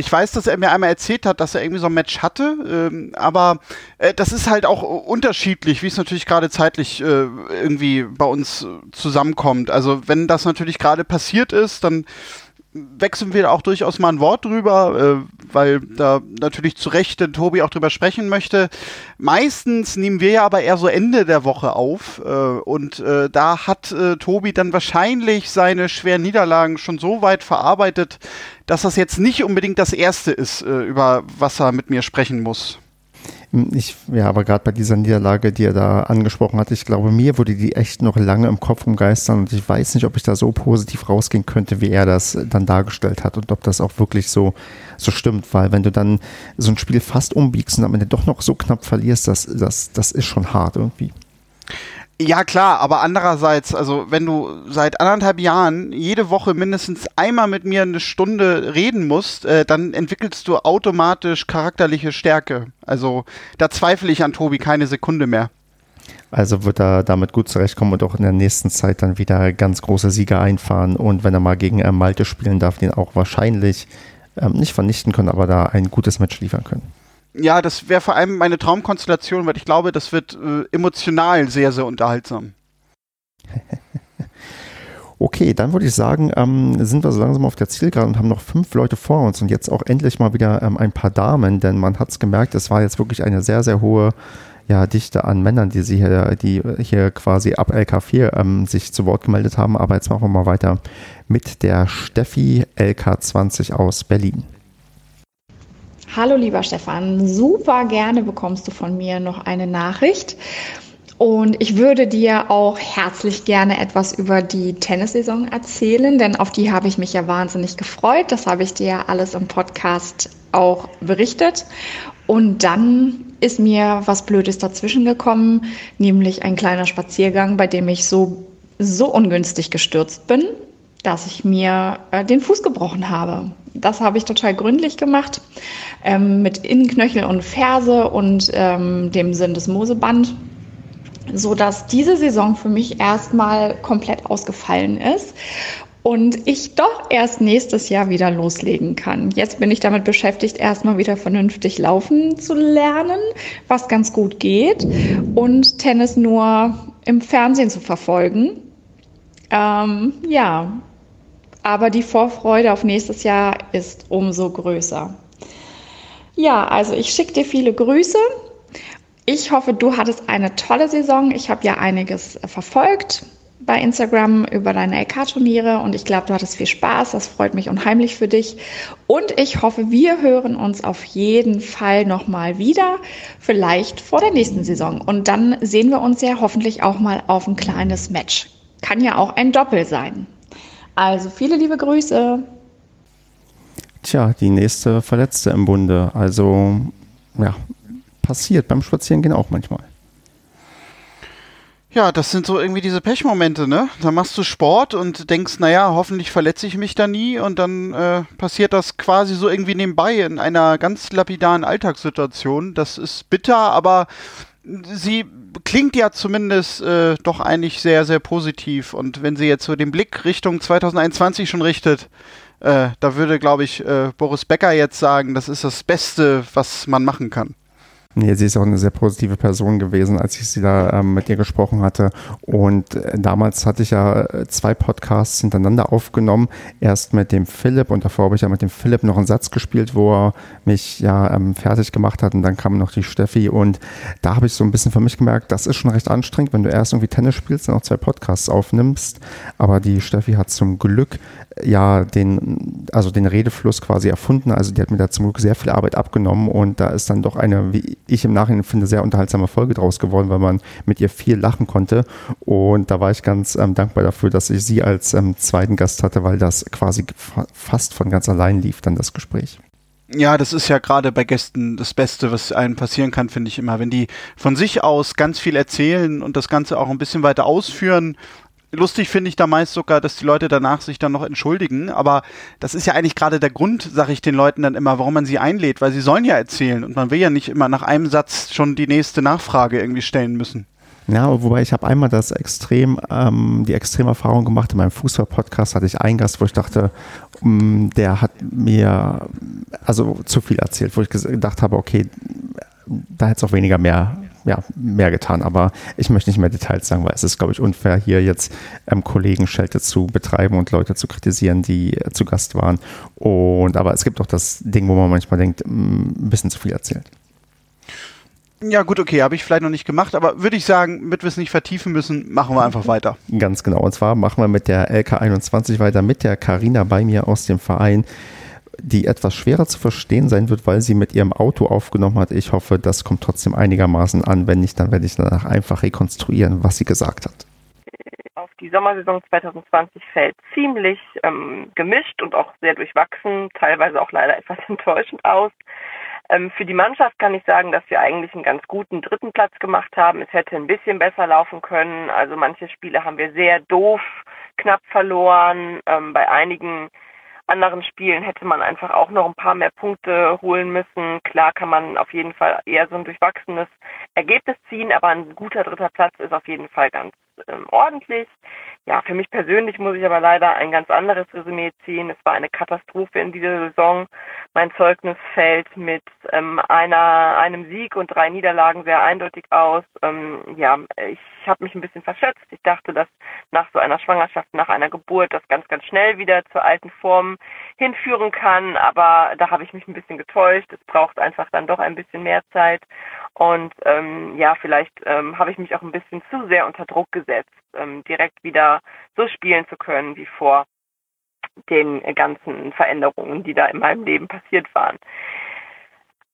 ich weiß, dass er mir einmal erzählt hat, dass er irgendwie so ein Match hatte, ähm, aber äh, das ist halt auch unterschiedlich, wie es natürlich gerade zeitlich äh, irgendwie bei uns zusammenkommt. Also wenn das natürlich gerade passiert ist, dann wechseln wir auch durchaus mal ein Wort drüber, äh, weil da natürlich zu Recht der Tobi auch drüber sprechen möchte. Meistens nehmen wir ja aber eher so Ende der Woche auf äh, und äh, da hat äh, Tobi dann wahrscheinlich seine schweren Niederlagen schon so weit verarbeitet, dass das jetzt nicht unbedingt das Erste ist, äh, über was er mit mir sprechen muss. Ich, ja, aber gerade bei dieser Niederlage, die er da angesprochen hat, ich glaube, mir würde die echt noch lange im Kopf umgeistern und ich weiß nicht, ob ich da so positiv rausgehen könnte, wie er das dann dargestellt hat und ob das auch wirklich so, so stimmt, weil wenn du dann so ein Spiel fast umbiegst und am Ende doch noch so knapp verlierst, das, das, das ist schon hart irgendwie. Ja, klar, aber andererseits, also wenn du seit anderthalb Jahren jede Woche mindestens einmal mit mir eine Stunde reden musst, äh, dann entwickelst du automatisch charakterliche Stärke. Also da zweifle ich an Tobi keine Sekunde mehr. Also wird er damit gut zurechtkommen und auch in der nächsten Zeit dann wieder ganz große Siege einfahren und wenn er mal gegen äh, Malte spielen darf, den auch wahrscheinlich ähm, nicht vernichten können, aber da ein gutes Match liefern können. Ja, das wäre vor allem meine Traumkonstellation, weil ich glaube, das wird äh, emotional sehr, sehr unterhaltsam. Okay, dann würde ich sagen, ähm, sind wir so langsam auf der Zielgerade und haben noch fünf Leute vor uns und jetzt auch endlich mal wieder ähm, ein paar Damen, denn man hat es gemerkt, es war jetzt wirklich eine sehr, sehr hohe ja, Dichte an Männern, die, sie hier, die hier quasi ab LK4 ähm, sich zu Wort gemeldet haben. Aber jetzt machen wir mal weiter mit der Steffi LK20 aus Berlin. Hallo lieber Stefan, super gerne bekommst du von mir noch eine Nachricht. Und ich würde dir auch herzlich gerne etwas über die Tennissaison erzählen, denn auf die habe ich mich ja wahnsinnig gefreut. Das habe ich dir alles im Podcast auch berichtet. Und dann ist mir was Blödes dazwischen gekommen, nämlich ein kleiner Spaziergang, bei dem ich so, so ungünstig gestürzt bin, dass ich mir äh, den Fuß gebrochen habe. Das habe ich total gründlich gemacht, ähm, mit Innenknöchel und Ferse und ähm, dem Sinn des Moseband so dass diese Saison für mich erstmal komplett ausgefallen ist und ich doch erst nächstes Jahr wieder loslegen kann. Jetzt bin ich damit beschäftigt, erstmal wieder vernünftig laufen zu lernen, was ganz gut geht und Tennis nur im Fernsehen zu verfolgen. Ähm, ja, aber die Vorfreude auf nächstes Jahr ist umso größer. Ja, also ich schicke dir viele Grüße ich hoffe, du hattest eine tolle Saison. Ich habe ja einiges verfolgt bei Instagram über deine LK-Turniere und ich glaube, du hattest viel Spaß. Das freut mich unheimlich für dich. Und ich hoffe, wir hören uns auf jeden Fall nochmal wieder, vielleicht vor der nächsten Saison. Und dann sehen wir uns ja hoffentlich auch mal auf ein kleines Match. Kann ja auch ein Doppel sein. Also viele liebe Grüße. Tja, die nächste Verletzte im Bunde. Also, ja, passiert beim Spazierengehen auch manchmal. Ja, das sind so irgendwie diese Pechmomente, ne? Da machst du Sport und denkst, naja, hoffentlich verletze ich mich da nie und dann äh, passiert das quasi so irgendwie nebenbei in einer ganz lapidaren Alltagssituation. Das ist bitter, aber sie klingt ja zumindest äh, doch eigentlich sehr, sehr positiv und wenn sie jetzt so den Blick Richtung 2021 schon richtet, äh, da würde, glaube ich, äh, Boris Becker jetzt sagen, das ist das Beste, was man machen kann. Nee, sie ist auch eine sehr positive Person gewesen, als ich sie da ähm, mit ihr gesprochen hatte. Und äh, damals hatte ich ja äh, zwei Podcasts hintereinander aufgenommen. Erst mit dem Philipp und davor habe ich ja mit dem Philipp noch einen Satz gespielt, wo er mich ja ähm, fertig gemacht hat. Und dann kam noch die Steffi. Und da habe ich so ein bisschen für mich gemerkt, das ist schon recht anstrengend, wenn du erst irgendwie Tennis spielst und auch zwei Podcasts aufnimmst. Aber die Steffi hat zum Glück ja den, also den Redefluss quasi erfunden. Also die hat mir da zum Glück sehr viel Arbeit abgenommen und da ist dann doch eine, wie ich im Nachhinein finde, sehr unterhaltsame Folge draus geworden, weil man mit ihr viel lachen konnte. Und da war ich ganz ähm, dankbar dafür, dass ich sie als ähm, zweiten Gast hatte, weil das quasi fa fast von ganz allein lief, dann das Gespräch. Ja, das ist ja gerade bei Gästen das Beste, was einem passieren kann, finde ich immer. Wenn die von sich aus ganz viel erzählen und das Ganze auch ein bisschen weiter ausführen, Lustig finde ich da meist sogar, dass die Leute danach sich dann noch entschuldigen, aber das ist ja eigentlich gerade der Grund, sage ich den Leuten dann immer, warum man sie einlädt, weil sie sollen ja erzählen und man will ja nicht immer nach einem Satz schon die nächste Nachfrage irgendwie stellen müssen. Ja, wobei ich habe einmal das extrem, ähm, die extreme Erfahrung gemacht. In meinem Fußball-Podcast hatte ich einen Gast, wo ich dachte, um, mm, der hat mir also zu viel erzählt, wo ich gedacht habe, okay, da hätte es auch weniger mehr ja, mehr getan. Aber ich möchte nicht mehr Details sagen, weil es ist, glaube ich, unfair, hier jetzt ähm, Kollegen-Schelte zu betreiben und Leute zu kritisieren, die äh, zu Gast waren. Und aber es gibt auch das Ding, wo man manchmal denkt, mm, ein bisschen zu viel erzählt. Ja, gut, okay, habe ich vielleicht noch nicht gemacht, aber würde ich sagen, damit wir es nicht vertiefen müssen, machen wir einfach weiter. Ganz genau. Und zwar machen wir mit der LK21 weiter, mit der Karina bei mir aus dem Verein die etwas schwerer zu verstehen sein wird, weil sie mit ihrem Auto aufgenommen hat. Ich hoffe, das kommt trotzdem einigermaßen an. Wenn nicht, dann werde ich danach einfach rekonstruieren, was sie gesagt hat. Auf die Sommersaison 2020 fällt ziemlich ähm, gemischt und auch sehr durchwachsen, teilweise auch leider etwas enttäuschend aus. Ähm, für die Mannschaft kann ich sagen, dass wir eigentlich einen ganz guten dritten Platz gemacht haben. Es hätte ein bisschen besser laufen können. Also manche Spiele haben wir sehr doof, knapp verloren. Ähm, bei einigen anderen Spielen hätte man einfach auch noch ein paar mehr Punkte holen müssen. Klar kann man auf jeden Fall eher so ein durchwachsenes Ergebnis ziehen, aber ein guter dritter Platz ist auf jeden Fall ganz ähm, ordentlich. Ja, für mich persönlich muss ich aber leider ein ganz anderes Resümee ziehen. Es war eine Katastrophe in dieser Saison. Mein Zeugnis fällt mit ähm, einer, einem Sieg und drei Niederlagen sehr eindeutig aus. Ähm, ja, ich habe mich ein bisschen verschätzt. Ich dachte, dass nach so einer Schwangerschaft, nach einer Geburt, das ganz, ganz schnell wieder zur alten Form hinführen kann. Aber da habe ich mich ein bisschen getäuscht. Es braucht einfach dann doch ein bisschen mehr Zeit. Und ähm, ja, vielleicht ähm, habe ich mich auch ein bisschen zu sehr unter Druck gesetzt, ähm, direkt wieder so spielen zu können wie vor den ganzen Veränderungen, die da in meinem Leben passiert waren.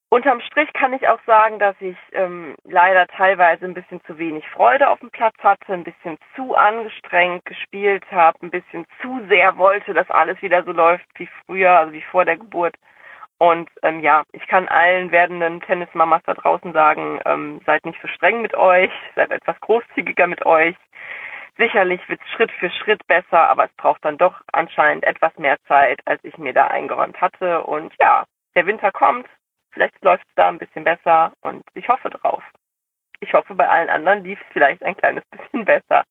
Unterm Strich kann ich auch sagen, dass ich ähm, leider teilweise ein bisschen zu wenig Freude auf dem Platz hatte, ein bisschen zu angestrengt gespielt habe, ein bisschen zu sehr wollte, dass alles wieder so läuft wie früher, also wie vor der Geburt. Und ähm, ja, ich kann allen werdenden Tennismamas da draußen sagen, ähm, seid nicht so streng mit euch, seid etwas großzügiger mit euch. Sicherlich wird es Schritt für Schritt besser, aber es braucht dann doch anscheinend etwas mehr Zeit, als ich mir da eingeräumt hatte. Und ja, der Winter kommt, Vielleicht läuft es da ein bisschen besser und ich hoffe drauf. Ich hoffe, bei allen anderen lief es vielleicht ein kleines bisschen besser.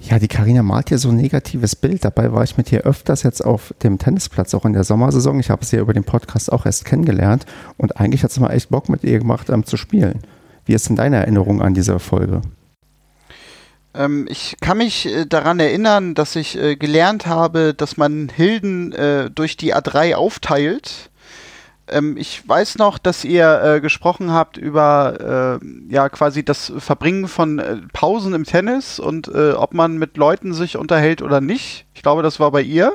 Ja, die Karina malt hier so ein negatives Bild. Dabei war ich mit ihr öfters jetzt auf dem Tennisplatz, auch in der Sommersaison. Ich habe sie ja über den Podcast auch erst kennengelernt und eigentlich hat es mal echt Bock mit ihr gemacht, ähm, zu spielen. Wie ist denn deine Erinnerung an diese Folge? Ähm, ich kann mich äh, daran erinnern, dass ich äh, gelernt habe, dass man Hilden äh, durch die A3 aufteilt ähm, ich weiß noch, dass ihr gesprochen habt über ja quasi das Verbringen von Pausen im Tennis und ob man mit Leuten sich unterhält oder nicht. Ich glaube, das war bei ihr.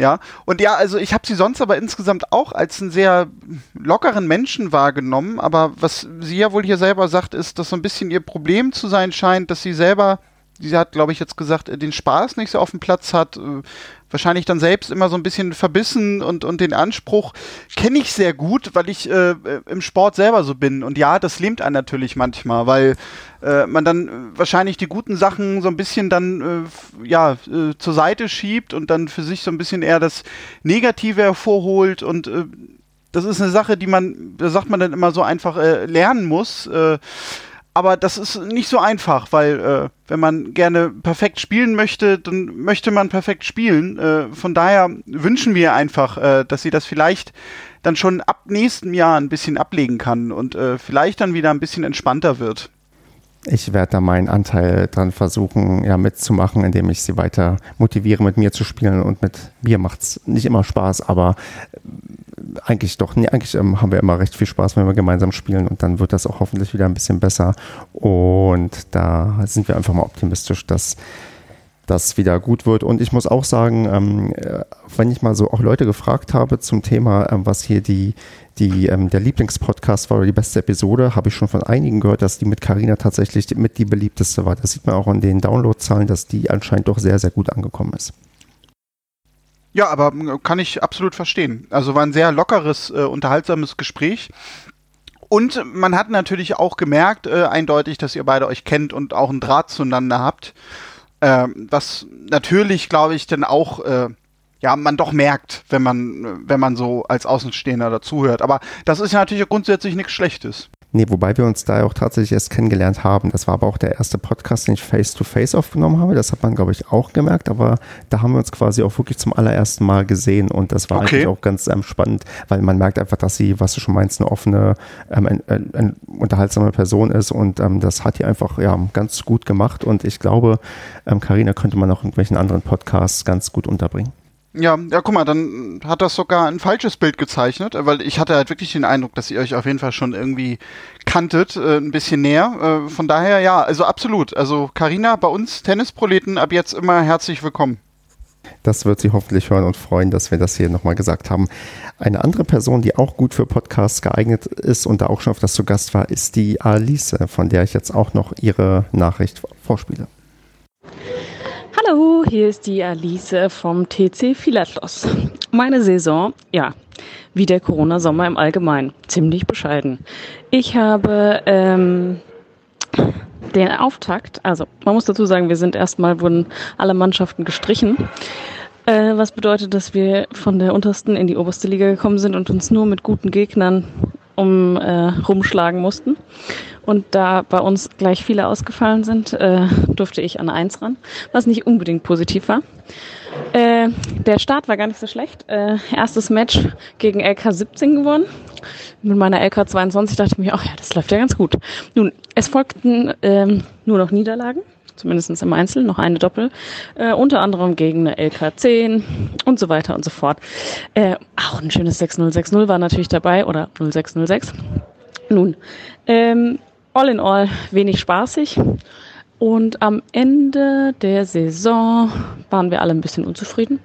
Ja, und ja, also ich habe sie sonst aber insgesamt auch als einen sehr lockeren Menschen wahrgenommen. Aber was sie ja wohl hier selber sagt, ist, dass so ein bisschen ihr Problem zu sein scheint, dass sie selber sie hat, glaube ich, jetzt gesagt, äh, den Spaß nicht so auf dem Platz hat, äh, wahrscheinlich dann selbst immer so ein bisschen verbissen und, und den Anspruch kenne ich sehr gut, weil ich äh, im Sport selber so bin. Und ja, das lähmt einen natürlich manchmal, weil äh, man dann wahrscheinlich die guten Sachen so ein bisschen dann äh, ja äh, zur Seite schiebt und dann für sich so ein bisschen eher das Negative hervorholt und äh, das ist eine Sache, die man, da sagt man dann immer so einfach äh, lernen muss. Äh, aber das ist nicht so einfach, weil äh, wenn man gerne perfekt spielen möchte, dann möchte man perfekt spielen. Äh, von daher wünschen wir einfach, äh, dass sie das vielleicht dann schon ab nächstem Jahr ein bisschen ablegen kann und äh, vielleicht dann wieder ein bisschen entspannter wird. Ich werde da meinen Anteil dran versuchen, ja, mitzumachen, indem ich sie weiter motiviere, mit mir zu spielen. Und mit mir macht es nicht immer Spaß, aber eigentlich doch, nee, eigentlich ähm, haben wir immer recht viel Spaß, wenn wir gemeinsam spielen und dann wird das auch hoffentlich wieder ein bisschen besser. Und da sind wir einfach mal optimistisch, dass das wieder gut wird. Und ich muss auch sagen, ähm, äh, wenn ich mal so auch Leute gefragt habe zum Thema, ähm, was hier die, die, ähm, der Lieblingspodcast war die beste Episode, habe ich schon von einigen gehört, dass die mit Carina tatsächlich mit die beliebteste war. Das sieht man auch an den Downloadzahlen, dass die anscheinend doch sehr, sehr gut angekommen ist. Ja, aber kann ich absolut verstehen. Also war ein sehr lockeres, äh, unterhaltsames Gespräch. Und man hat natürlich auch gemerkt, äh, eindeutig, dass ihr beide euch kennt und auch einen Draht zueinander habt. Äh, was natürlich, glaube ich, dann auch, äh, ja, man doch merkt, wenn man, wenn man so als Außenstehender dazuhört. Aber das ist ja natürlich grundsätzlich nichts Schlechtes. Nee, wobei wir uns da auch tatsächlich erst kennengelernt haben. Das war aber auch der erste Podcast, den ich face-to-face -face aufgenommen habe. Das hat man, glaube ich, auch gemerkt. Aber da haben wir uns quasi auch wirklich zum allerersten Mal gesehen. Und das war okay. eigentlich auch ganz ähm, spannend, weil man merkt einfach, dass sie, was du schon meinst, eine offene, ähm, ein, ein, ein unterhaltsame Person ist. Und ähm, das hat die einfach ja, ganz gut gemacht. Und ich glaube, Karina ähm, könnte man auch in irgendwelchen anderen Podcasts ganz gut unterbringen. Ja, ja, guck mal, dann hat das sogar ein falsches Bild gezeichnet, weil ich hatte halt wirklich den Eindruck, dass ihr euch auf jeden Fall schon irgendwie kanntet, äh, ein bisschen näher. Äh, von daher, ja, also absolut. Also Karina, bei uns Tennisproleten ab jetzt immer herzlich willkommen. Das wird sie hoffentlich hören und freuen, dass wir das hier nochmal gesagt haben. Eine andere Person, die auch gut für Podcasts geeignet ist und da auch schon auf das zu Gast war, ist die Alice, von der ich jetzt auch noch ihre Nachricht vorspiele. Hallo, hier ist die Alice vom TC Philatlos. Meine Saison, ja, wie der Corona-Sommer im Allgemeinen, ziemlich bescheiden. Ich habe ähm, den Auftakt, also man muss dazu sagen, wir sind erstmal, wurden alle Mannschaften gestrichen. Äh, was bedeutet, dass wir von der untersten in die oberste Liga gekommen sind und uns nur mit guten Gegnern um äh, rumschlagen mussten. Und da bei uns gleich viele ausgefallen sind, äh, durfte ich an eins ran, was nicht unbedingt positiv war. Äh, der Start war gar nicht so schlecht. Äh, erstes Match gegen LK 17 gewonnen. Mit meiner LK 22 dachte ich mir, ach ja, das läuft ja ganz gut. Nun, es folgten ähm, nur noch Niederlagen zumindest im Einzel, noch eine Doppel, äh, unter anderem gegen eine LK10 und so weiter und so fort. Äh, auch ein schönes 6060 war natürlich dabei oder 0606. Nun, ähm, all in all wenig spaßig. Und am Ende der Saison waren wir alle ein bisschen unzufrieden.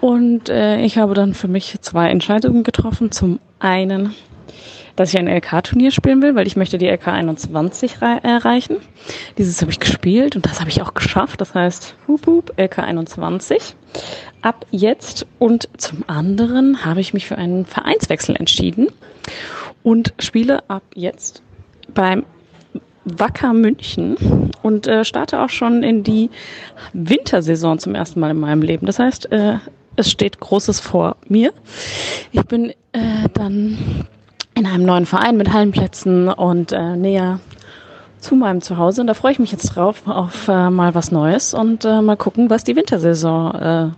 Und äh, ich habe dann für mich zwei Entscheidungen getroffen. Zum einen dass ich ein LK-Turnier spielen will, weil ich möchte die LK 21 erreichen. Dieses habe ich gespielt und das habe ich auch geschafft. Das heißt, hup, hup, LK 21 ab jetzt. Und zum anderen habe ich mich für einen Vereinswechsel entschieden und spiele ab jetzt beim Wacker München und äh, starte auch schon in die Wintersaison zum ersten Mal in meinem Leben. Das heißt, äh, es steht Großes vor mir. Ich bin äh, dann in einem neuen Verein mit Hallenplätzen und äh, näher zu meinem Zuhause. Und da freue ich mich jetzt drauf auf äh, mal was Neues und äh, mal gucken, was die Wintersaison äh,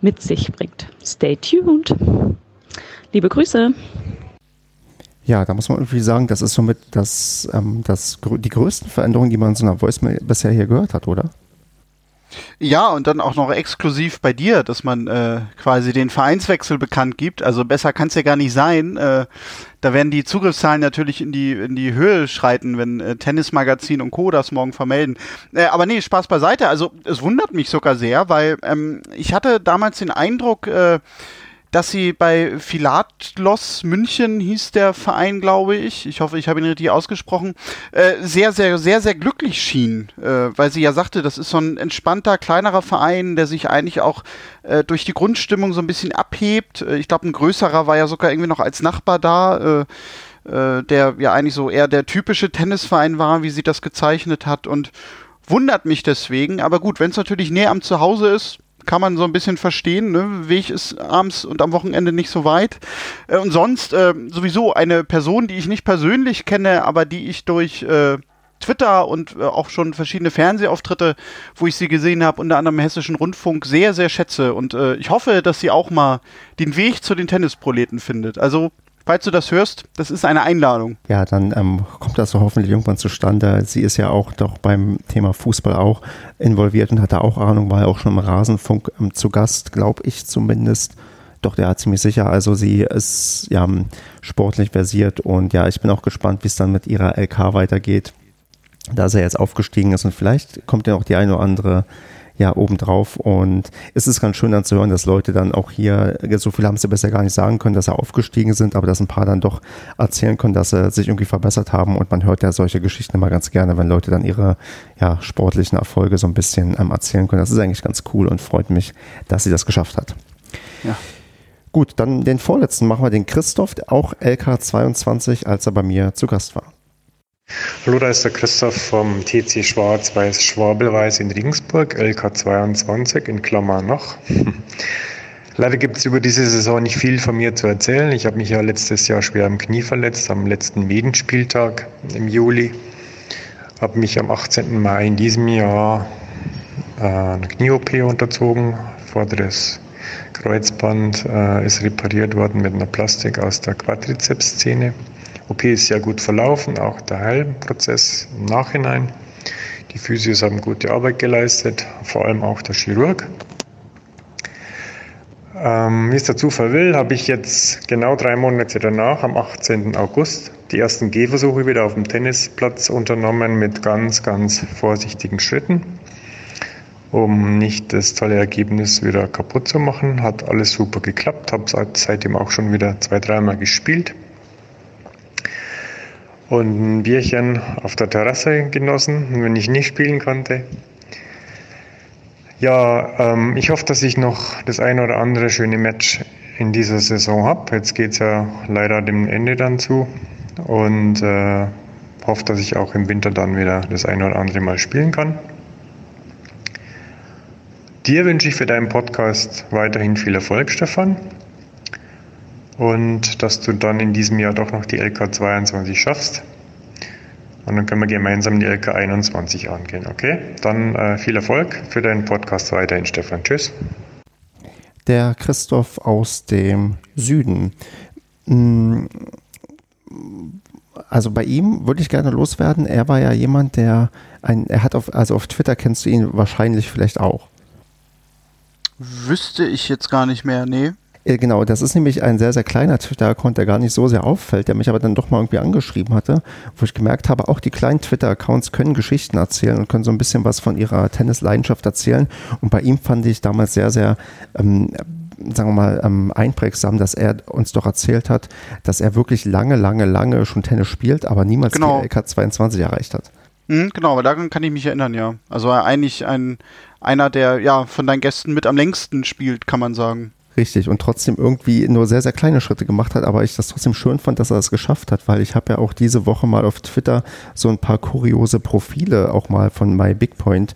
mit sich bringt. Stay tuned. Liebe Grüße. Ja, da muss man irgendwie sagen, das ist somit das, ähm, das, die größten Veränderungen, die man in so einer Voicemail bisher hier gehört hat, oder? Ja, und dann auch noch exklusiv bei dir, dass man äh, quasi den Vereinswechsel bekannt gibt. Also besser kann es ja gar nicht sein. Äh, da werden die Zugriffszahlen natürlich in die, in die Höhe schreiten, wenn äh, Tennismagazin und Co. das morgen vermelden. Äh, aber nee, Spaß beiseite. Also es wundert mich sogar sehr, weil ähm, ich hatte damals den Eindruck, äh, dass sie bei Philatlos München hieß der Verein, glaube ich, ich hoffe, ich habe ihn richtig ausgesprochen, äh, sehr, sehr, sehr, sehr glücklich schien, äh, weil sie ja sagte, das ist so ein entspannter, kleinerer Verein, der sich eigentlich auch äh, durch die Grundstimmung so ein bisschen abhebt. Äh, ich glaube, ein größerer war ja sogar irgendwie noch als Nachbar da. Äh, äh, der ja eigentlich so eher der typische Tennisverein war, wie sie das gezeichnet hat und wundert mich deswegen. Aber gut, wenn es natürlich näher am Zuhause ist, kann man so ein bisschen verstehen. Ne? Weg ist abends und am Wochenende nicht so weit. Äh, und sonst äh, sowieso eine Person, die ich nicht persönlich kenne, aber die ich durch äh, Twitter und äh, auch schon verschiedene Fernsehauftritte, wo ich sie gesehen habe, unter anderem Hessischen Rundfunk, sehr, sehr schätze. Und äh, ich hoffe, dass sie auch mal den Weg zu den Tennisproleten findet. Also falls du das hörst, das ist eine Einladung. Ja, dann ähm, kommt das so hoffentlich irgendwann zustande. Sie ist ja auch doch beim Thema Fußball auch involviert und hat da auch Ahnung, war ja auch schon im Rasenfunk ähm, zu Gast, glaube ich zumindest. Doch, der hat ziemlich sicher. Also sie ist ja sportlich versiert und ja, ich bin auch gespannt, wie es dann mit ihrer LK weitergeht, da sie jetzt aufgestiegen ist und vielleicht kommt ja auch die eine oder andere ja, obendrauf. Und es ist ganz schön dann zu hören, dass Leute dann auch hier, so viel haben sie bisher gar nicht sagen können, dass sie aufgestiegen sind, aber dass ein paar dann doch erzählen können, dass sie sich irgendwie verbessert haben. Und man hört ja solche Geschichten immer ganz gerne, wenn Leute dann ihre ja, sportlichen Erfolge so ein bisschen ähm, erzählen können. Das ist eigentlich ganz cool und freut mich, dass sie das geschafft hat. Ja. Gut, dann den vorletzten machen wir den Christoph, auch LK22, als er bei mir zu Gast war. Hallo, da ist der Christoph vom TC Schwarz-Weiß Schwabelweiß in Regensburg, LK22 in Klammer noch. Leider gibt es über diese Saison nicht viel von mir zu erzählen. Ich habe mich ja letztes Jahr schwer am Knie verletzt, am letzten Medenspieltag im Juli. Habe mich am 18. Mai in diesem Jahr äh, eine Knie-OP unterzogen. Vorderes Kreuzband äh, ist repariert worden mit einer Plastik aus der Quadrizepsszene. OP ist sehr gut verlaufen, auch der Heilprozess im Nachhinein. Die Physios haben gute Arbeit geleistet, vor allem auch der Chirurg. Ähm, wie es der Zufall will, habe ich jetzt genau drei Monate danach, am 18. August, die ersten Gehversuche wieder auf dem Tennisplatz unternommen mit ganz, ganz vorsichtigen Schritten, um nicht das tolle Ergebnis wieder kaputt zu machen. Hat alles super geklappt, habe seitdem auch schon wieder zwei, dreimal gespielt und ein Bierchen auf der Terrasse genossen, wenn ich nicht spielen konnte. Ja, ähm, ich hoffe, dass ich noch das eine oder andere schöne Match in dieser Saison habe. Jetzt geht es ja leider dem Ende dann zu und äh, hoffe, dass ich auch im Winter dann wieder das eine oder andere Mal spielen kann. Dir wünsche ich für deinen Podcast weiterhin viel Erfolg, Stefan. Und dass du dann in diesem Jahr doch noch die LK 22 schaffst. Und dann können wir gemeinsam die LK 21 angehen, okay? Dann äh, viel Erfolg für deinen Podcast weiterhin, Stefan. Tschüss. Der Christoph aus dem Süden. Mm, also bei ihm würde ich gerne loswerden. Er war ja jemand, der ein, er hat auf, also auf Twitter kennst du ihn wahrscheinlich vielleicht auch. Wüsste ich jetzt gar nicht mehr, nee. Genau, das ist nämlich ein sehr, sehr kleiner Twitter-Account, der gar nicht so sehr auffällt, der mich aber dann doch mal irgendwie angeschrieben hatte, wo ich gemerkt habe, auch die kleinen Twitter-Accounts können Geschichten erzählen und können so ein bisschen was von ihrer Tennis-Leidenschaft erzählen. Und bei ihm fand ich damals sehr, sehr ähm, sagen wir mal, ähm, einprägsam, dass er uns doch erzählt hat, dass er wirklich lange, lange, lange schon Tennis spielt, aber niemals genau. die LK 22 erreicht hat. Mhm, genau, aber daran kann ich mich erinnern, ja. Also eigentlich ein, einer, der ja von deinen Gästen mit am längsten spielt, kann man sagen. Richtig, und trotzdem irgendwie nur sehr, sehr kleine Schritte gemacht hat, aber ich das trotzdem schön fand, dass er das geschafft hat, weil ich habe ja auch diese Woche mal auf Twitter so ein paar kuriose Profile auch mal von My Big Point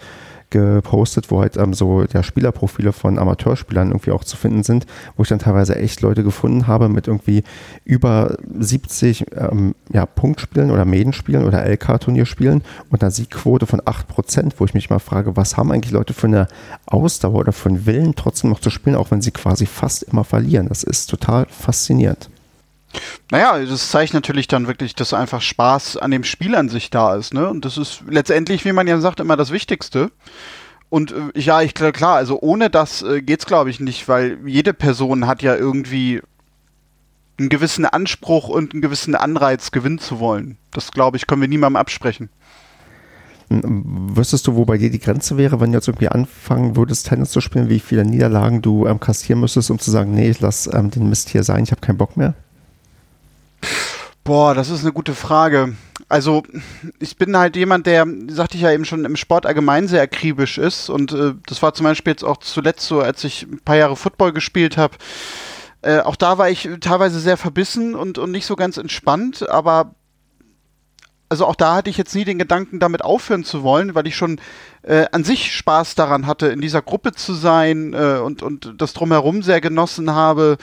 gepostet, wo halt ähm, so ja, Spielerprofile von Amateurspielern irgendwie auch zu finden sind, wo ich dann teilweise echt Leute gefunden habe mit irgendwie über 70 ähm, ja, Punktspielen oder Medenspielen oder LK-Turnierspielen und einer Siegquote von 8%, wo ich mich mal frage, was haben eigentlich Leute für eine Ausdauer oder für einen Willen, trotzdem noch zu spielen, auch wenn sie quasi fast immer verlieren. Das ist total faszinierend. Naja, das zeigt natürlich dann wirklich, dass einfach Spaß an dem Spiel an sich da ist, ne? Und das ist letztendlich, wie man ja sagt, immer das Wichtigste. Und äh, ja, ich klar, also ohne das äh, geht's glaube ich nicht, weil jede Person hat ja irgendwie einen gewissen Anspruch und einen gewissen Anreiz gewinnen zu wollen. Das glaube ich, können wir niemandem absprechen. Wüsstest du, wo bei dir die Grenze wäre, wenn du jetzt irgendwie anfangen würdest, Tennis zu spielen, wie viele Niederlagen du ähm, kassieren müsstest, um zu sagen, nee, ich lass ähm, den Mist hier sein, ich habe keinen Bock mehr? Boah, das ist eine gute Frage. Also, ich bin halt jemand, der, sagte ich ja eben schon, im Sport allgemein sehr akribisch ist. Und äh, das war zum Beispiel jetzt auch zuletzt so, als ich ein paar Jahre Football gespielt habe. Äh, auch da war ich teilweise sehr verbissen und, und nicht so ganz entspannt, aber also auch da hatte ich jetzt nie den Gedanken, damit aufhören zu wollen, weil ich schon äh, an sich Spaß daran hatte, in dieser Gruppe zu sein äh, und, und das drumherum sehr genossen habe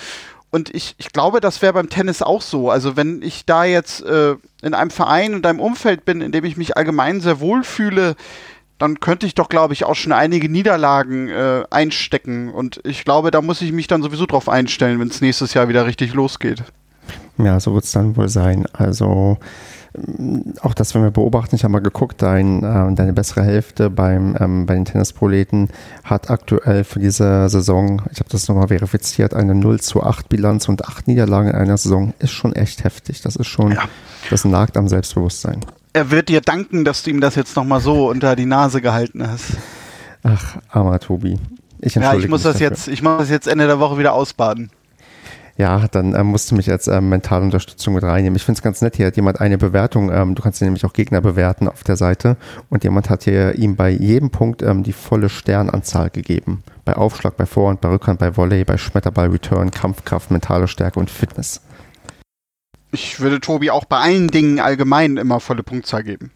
und ich, ich glaube, das wäre beim Tennis auch so. Also wenn ich da jetzt äh, in einem Verein und einem Umfeld bin, in dem ich mich allgemein sehr wohl fühle, dann könnte ich doch, glaube ich, auch schon einige Niederlagen äh, einstecken. Und ich glaube, da muss ich mich dann sowieso drauf einstellen, wenn es nächstes Jahr wieder richtig losgeht. Ja, so wird es dann wohl sein. Also auch das, wenn wir beobachten, ich habe mal geguckt, dein, äh, deine bessere Hälfte beim, ähm, bei den Tennisproleten hat aktuell für diese Saison, ich habe das nochmal verifiziert, eine 0 zu 8 Bilanz und 8 Niederlagen in einer Saison ist schon echt heftig. Das ist schon, ja. das nagt am Selbstbewusstsein. Er wird dir danken, dass du ihm das jetzt nochmal so unter die Nase gehalten hast. Ach, armer Tobi. Ich ja, ich muss das dafür. jetzt, ich muss das jetzt Ende der Woche wieder ausbaden ja, dann ähm, musst du mich als ähm, mentale Unterstützung mit reinnehmen. Ich finde es ganz nett, hier hat jemand eine Bewertung, ähm, du kannst nämlich auch Gegner bewerten auf der Seite und jemand hat hier ihm bei jedem Punkt ähm, die volle Sternanzahl gegeben. Bei Aufschlag, bei Vorhand, bei Rückhand, bei Volley, bei Schmetterball, Return, Kampfkraft, mentale Stärke und Fitness. Ich würde Tobi auch bei allen Dingen allgemein immer volle Punktzahl geben.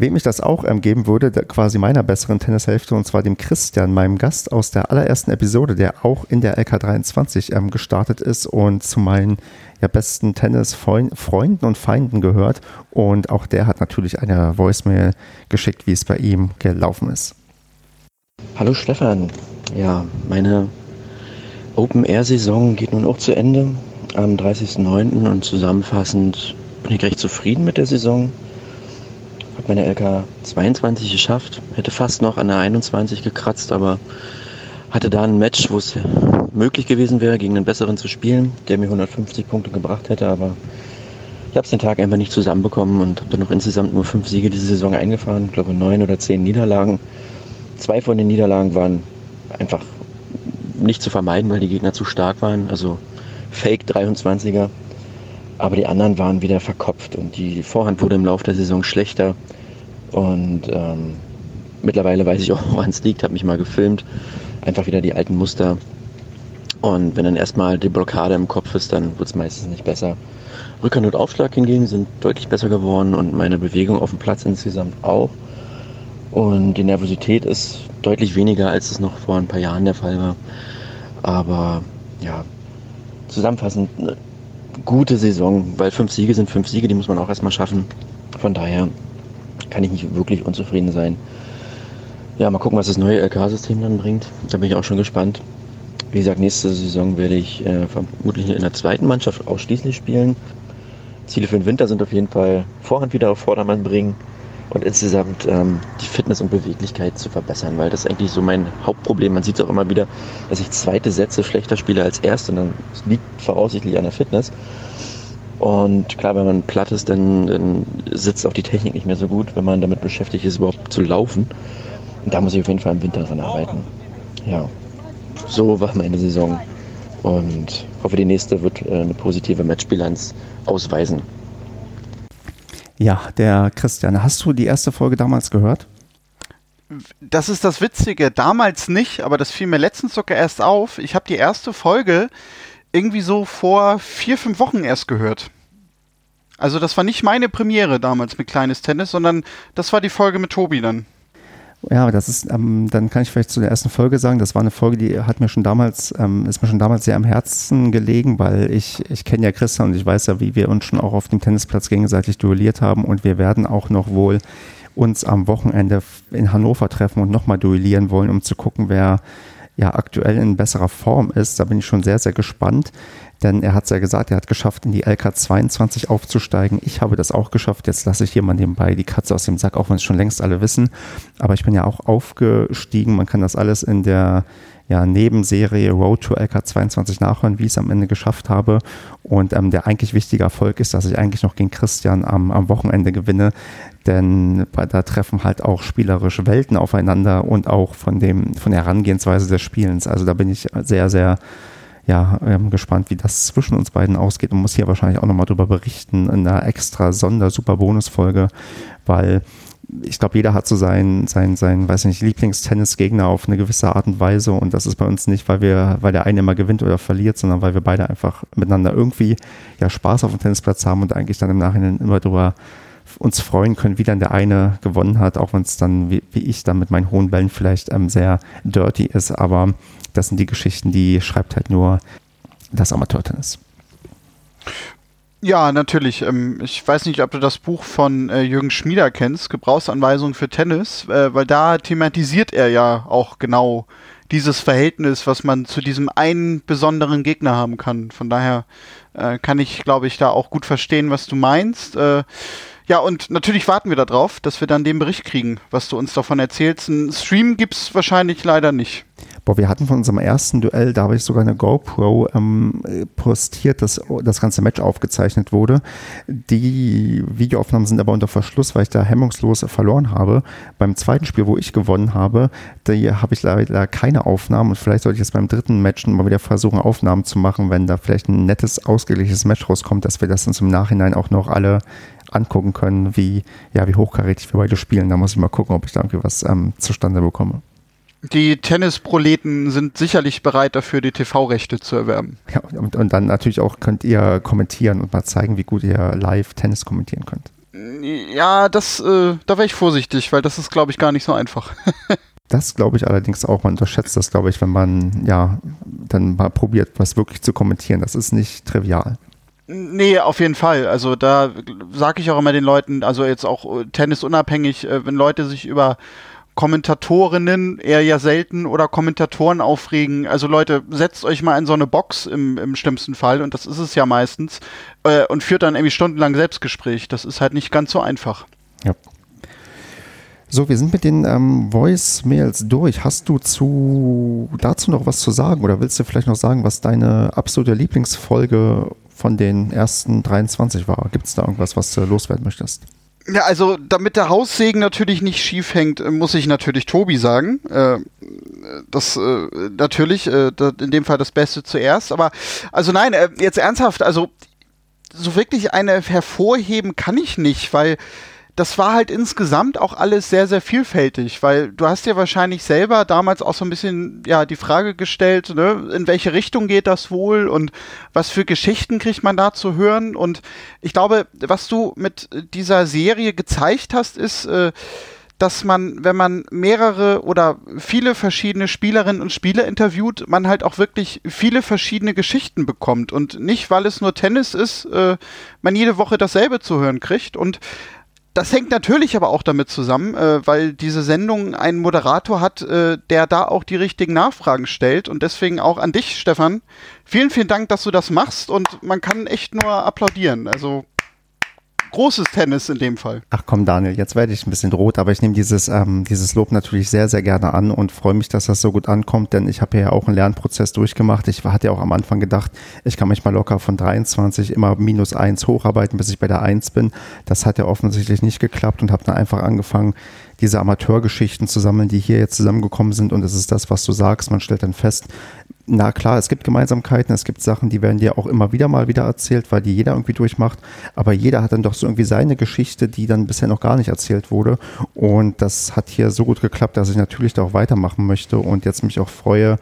Wem ich das auch ähm, geben würde, quasi meiner besseren Tennishälfte, und zwar dem Christian, meinem Gast aus der allerersten Episode, der auch in der LK23 ähm, gestartet ist und zu meinen ja, besten Tennisfreunden und Feinden gehört. Und auch der hat natürlich eine Voicemail geschickt, wie es bei ihm gelaufen ist. Hallo Stefan. Ja, meine Open-Air-Saison geht nun auch zu Ende am 30.09. und zusammenfassend bin ich recht zufrieden mit der Saison habe meine LK 22 geschafft, hätte fast noch an der 21 gekratzt, aber hatte da ein Match, wo es möglich gewesen wäre, gegen einen besseren zu spielen, der mir 150 Punkte gebracht hätte, aber ich habe es den Tag einfach nicht zusammenbekommen und habe dann noch insgesamt nur fünf Siege diese Saison eingefahren, ich glaube neun oder zehn Niederlagen. Zwei von den Niederlagen waren einfach nicht zu vermeiden, weil die Gegner zu stark waren, also Fake 23er. Aber die anderen waren wieder verkopft und die Vorhand wurde im Laufe der Saison schlechter. Und ähm, mittlerweile weiß ich auch, woran es liegt, habe mich mal gefilmt. Einfach wieder die alten Muster. Und wenn dann erstmal die Blockade im Kopf ist, dann wird es meistens nicht besser. Rückhand und Aufschlag hingegen sind deutlich besser geworden und meine Bewegung auf dem Platz insgesamt auch. Und die Nervosität ist deutlich weniger, als es noch vor ein paar Jahren der Fall war. Aber ja, zusammenfassend eine gute Saison, weil fünf Siege sind fünf Siege, die muss man auch erstmal schaffen. Von daher kann ich nicht wirklich unzufrieden sein. Ja, mal gucken, was das neue LK-System dann bringt. Da bin ich auch schon gespannt. Wie gesagt, nächste Saison werde ich äh, vermutlich in der zweiten Mannschaft ausschließlich spielen. Ziele für den Winter sind auf jeden Fall Vorhand wieder auf Vordermann bringen und insgesamt ähm, die Fitness und Beweglichkeit zu verbessern, weil das ist eigentlich so mein Hauptproblem. Man sieht es auch immer wieder, dass ich zweite Sätze schlechter spiele als erste und dann liegt voraussichtlich an der Fitness. Und klar, wenn man platt ist, dann, dann sitzt auch die Technik nicht mehr so gut, wenn man damit beschäftigt ist, überhaupt zu laufen. Und da muss ich auf jeden Fall im Winter dran arbeiten. Ja, so war meine Saison und hoffe, die nächste wird äh, eine positive Matchbilanz ausweisen. Ja, der Christian, hast du die erste Folge damals gehört? Das ist das Witzige. Damals nicht, aber das fiel mir letztens sogar erst auf. Ich habe die erste Folge irgendwie so vor vier, fünf Wochen erst gehört. Also das war nicht meine Premiere damals mit Kleines Tennis, sondern das war die Folge mit Tobi dann. Ja, das ist, ähm, dann kann ich vielleicht zu der ersten Folge sagen, das war eine Folge, die hat mir schon damals, ähm, ist mir schon damals sehr am Herzen gelegen, weil ich, ich kenne ja Christian und ich weiß ja, wie wir uns schon auch auf dem Tennisplatz gegenseitig duelliert haben und wir werden auch noch wohl uns am Wochenende in Hannover treffen und nochmal duellieren wollen, um zu gucken, wer ja aktuell in besserer Form ist. Da bin ich schon sehr, sehr gespannt. Denn er hat es ja gesagt, er hat geschafft, in die LK22 aufzusteigen. Ich habe das auch geschafft. Jetzt lasse ich hier mal nebenbei die Katze aus dem Sack, auch wenn es schon längst alle wissen. Aber ich bin ja auch aufgestiegen. Man kann das alles in der ja, Nebenserie Road to LK22 nachhören, wie ich es am Ende geschafft habe. Und ähm, der eigentlich wichtige Erfolg ist, dass ich eigentlich noch gegen Christian am, am Wochenende gewinne. Denn da treffen halt auch spielerische Welten aufeinander und auch von dem, von der Herangehensweise des Spielens. Also da bin ich sehr, sehr ja, ähm, gespannt, wie das zwischen uns beiden ausgeht und muss hier wahrscheinlich auch nochmal drüber berichten in einer extra Sonder-Super-Bonus-Folge, weil ich glaube, jeder hat so seinen, sein, sein, weiß nicht, Lieblingstennisgegner auf eine gewisse Art und Weise und das ist bei uns nicht, weil wir, weil der eine immer gewinnt oder verliert, sondern weil wir beide einfach miteinander irgendwie ja Spaß auf dem Tennisplatz haben und eigentlich dann im Nachhinein immer drüber uns freuen können, wie dann der eine gewonnen hat, auch wenn es dann, wie, wie, ich, dann mit meinen hohen Bällen vielleicht ähm, sehr dirty ist, aber das sind die Geschichten, die schreibt halt nur das Amateurtennis. Ja, natürlich. Ähm, ich weiß nicht, ob du das Buch von äh, Jürgen Schmieder kennst, Gebrauchsanweisungen für Tennis, äh, weil da thematisiert er ja auch genau dieses Verhältnis, was man zu diesem einen besonderen Gegner haben kann. Von daher äh, kann ich, glaube ich, da auch gut verstehen, was du meinst. Äh, ja, und natürlich warten wir darauf, dass wir dann den Bericht kriegen, was du uns davon erzählst. Ein Stream gibt es wahrscheinlich leider nicht. Boah, wir hatten von unserem ersten Duell, da habe ich sogar eine GoPro ähm, postiert, dass das ganze Match aufgezeichnet wurde. Die Videoaufnahmen sind aber unter Verschluss, weil ich da hemmungslos verloren habe. Beim zweiten Spiel, wo ich gewonnen habe, da habe ich leider keine Aufnahmen und vielleicht sollte ich jetzt beim dritten Match mal wieder versuchen, Aufnahmen zu machen, wenn da vielleicht ein nettes, ausgeglichenes Match rauskommt, dass wir das dann zum Nachhinein auch noch alle angucken können, wie, ja, wie hochkarätig wir beide spielen. Da muss ich mal gucken, ob ich da irgendwie was ähm, zustande bekomme. Die Tennisproleten sind sicherlich bereit dafür, die TV-Rechte zu erwerben. Ja, und, und dann natürlich auch könnt ihr kommentieren und mal zeigen, wie gut ihr live Tennis kommentieren könnt. Ja, das, äh, da wäre ich vorsichtig, weil das ist, glaube ich, gar nicht so einfach. das glaube ich allerdings auch. Man unterschätzt das, glaube ich, wenn man ja dann mal probiert, was wirklich zu kommentieren. Das ist nicht trivial. Nee, auf jeden Fall. Also da sage ich auch immer den Leuten, also jetzt auch äh, tennisunabhängig, äh, wenn Leute sich über Kommentatorinnen eher ja selten oder Kommentatoren aufregen. Also Leute, setzt euch mal in so eine Box im, im schlimmsten Fall, und das ist es ja meistens, äh, und führt dann irgendwie stundenlang Selbstgespräch. Das ist halt nicht ganz so einfach. Ja. So, wir sind mit den ähm, Voice-Mails durch. Hast du zu, dazu noch was zu sagen oder willst du vielleicht noch sagen, was deine absolute Lieblingsfolge von den ersten 23 war. Gibt es da irgendwas, was du loswerden möchtest? Ja, also damit der Haussegen natürlich nicht schief hängt, äh, muss ich natürlich Tobi sagen. Äh, das äh, natürlich, äh, in dem Fall das Beste zuerst. Aber also nein, äh, jetzt ernsthaft, also so wirklich eine hervorheben kann ich nicht, weil das war halt insgesamt auch alles sehr, sehr vielfältig, weil du hast dir wahrscheinlich selber damals auch so ein bisschen ja die Frage gestellt, ne, in welche Richtung geht das wohl und was für Geschichten kriegt man da zu hören. Und ich glaube, was du mit dieser Serie gezeigt hast, ist, äh, dass man, wenn man mehrere oder viele verschiedene Spielerinnen und Spieler interviewt, man halt auch wirklich viele verschiedene Geschichten bekommt und nicht, weil es nur Tennis ist, äh, man jede Woche dasselbe zu hören kriegt und das hängt natürlich aber auch damit zusammen, äh, weil diese Sendung einen Moderator hat, äh, der da auch die richtigen Nachfragen stellt. Und deswegen auch an dich, Stefan. Vielen, vielen Dank, dass du das machst. Und man kann echt nur applaudieren. Also großes Tennis in dem Fall. Ach komm, Daniel, jetzt werde ich ein bisschen rot, aber ich nehme dieses, ähm, dieses Lob natürlich sehr, sehr gerne an und freue mich, dass das so gut ankommt, denn ich habe ja auch einen Lernprozess durchgemacht. Ich hatte ja auch am Anfang gedacht, ich kann mich mal locker von 23 immer minus 1 hocharbeiten, bis ich bei der 1 bin. Das hat ja offensichtlich nicht geklappt und habe dann einfach angefangen, diese Amateurgeschichten zu sammeln, die hier jetzt zusammengekommen sind. Und es ist das, was du sagst. Man stellt dann fest, na klar, es gibt Gemeinsamkeiten, es gibt Sachen, die werden dir auch immer wieder mal wieder erzählt, weil die jeder irgendwie durchmacht. Aber jeder hat dann doch so irgendwie seine Geschichte, die dann bisher noch gar nicht erzählt wurde. Und das hat hier so gut geklappt, dass ich natürlich da auch weitermachen möchte und jetzt mich auch freue,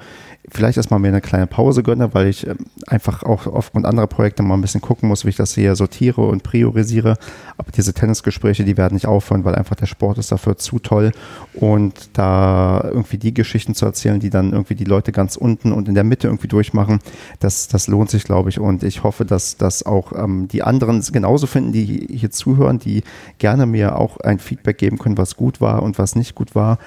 vielleicht erstmal mir eine kleine Pause gönne, weil ich ähm, einfach auch aufgrund anderer Projekte mal ein bisschen gucken muss, wie ich das hier sortiere und priorisiere. Aber diese Tennisgespräche, die werden nicht aufhören, weil einfach der Sport ist dafür zu toll. Und da irgendwie die Geschichten zu erzählen, die dann irgendwie die Leute ganz unten und in der Mitte irgendwie durchmachen, das, das lohnt sich, glaube ich. Und ich hoffe, dass das auch ähm, die anderen genauso finden, die hier zuhören, die gerne mir auch ein Feedback geben können, was gut war und was nicht gut war.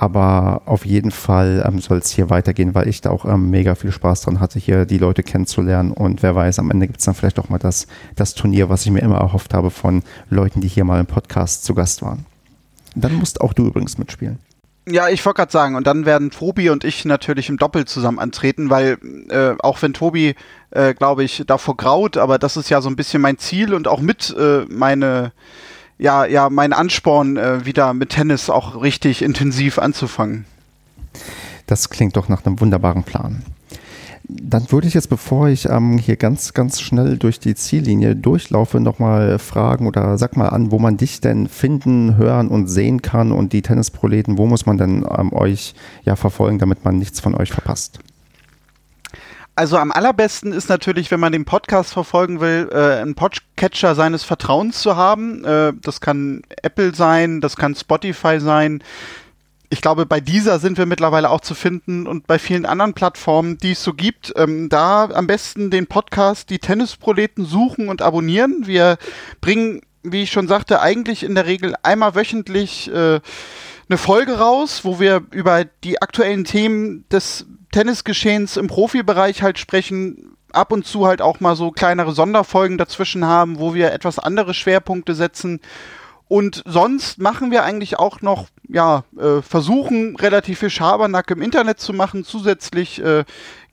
Aber auf jeden Fall ähm, soll es hier weitergehen, weil ich da auch ähm, mega viel Spaß dran hatte, hier die Leute kennenzulernen. Und wer weiß, am Ende gibt es dann vielleicht auch mal das, das Turnier, was ich mir immer erhofft habe von Leuten, die hier mal im Podcast zu Gast waren. Dann musst auch du übrigens mitspielen. Ja, ich wollte gerade sagen, und dann werden Tobi und ich natürlich im Doppel zusammen antreten, weil äh, auch wenn Tobi, äh, glaube ich, davor graut, aber das ist ja so ein bisschen mein Ziel und auch mit äh, meine ja, ja, mein Ansporn, äh, wieder mit Tennis auch richtig intensiv anzufangen. Das klingt doch nach einem wunderbaren Plan. Dann würde ich jetzt, bevor ich ähm, hier ganz, ganz schnell durch die Ziellinie durchlaufe, nochmal fragen oder sag mal an, wo man dich denn finden, hören und sehen kann und die Tennisproleten, wo muss man denn ähm, euch ja verfolgen, damit man nichts von euch verpasst? Also am allerbesten ist natürlich, wenn man den Podcast verfolgen will, äh, einen Podcatcher seines Vertrauens zu haben. Äh, das kann Apple sein, das kann Spotify sein. Ich glaube, bei dieser sind wir mittlerweile auch zu finden und bei vielen anderen Plattformen, die es so gibt. Ähm, da am besten den Podcast Die Tennisproleten suchen und abonnieren. Wir bringen, wie ich schon sagte, eigentlich in der Regel einmal wöchentlich äh, eine Folge raus, wo wir über die aktuellen Themen des Tennisgeschehens im Profibereich halt sprechen, ab und zu halt auch mal so kleinere Sonderfolgen dazwischen haben, wo wir etwas andere Schwerpunkte setzen. Und sonst machen wir eigentlich auch noch, ja, äh, versuchen relativ viel Schabernack im Internet zu machen, zusätzlich äh,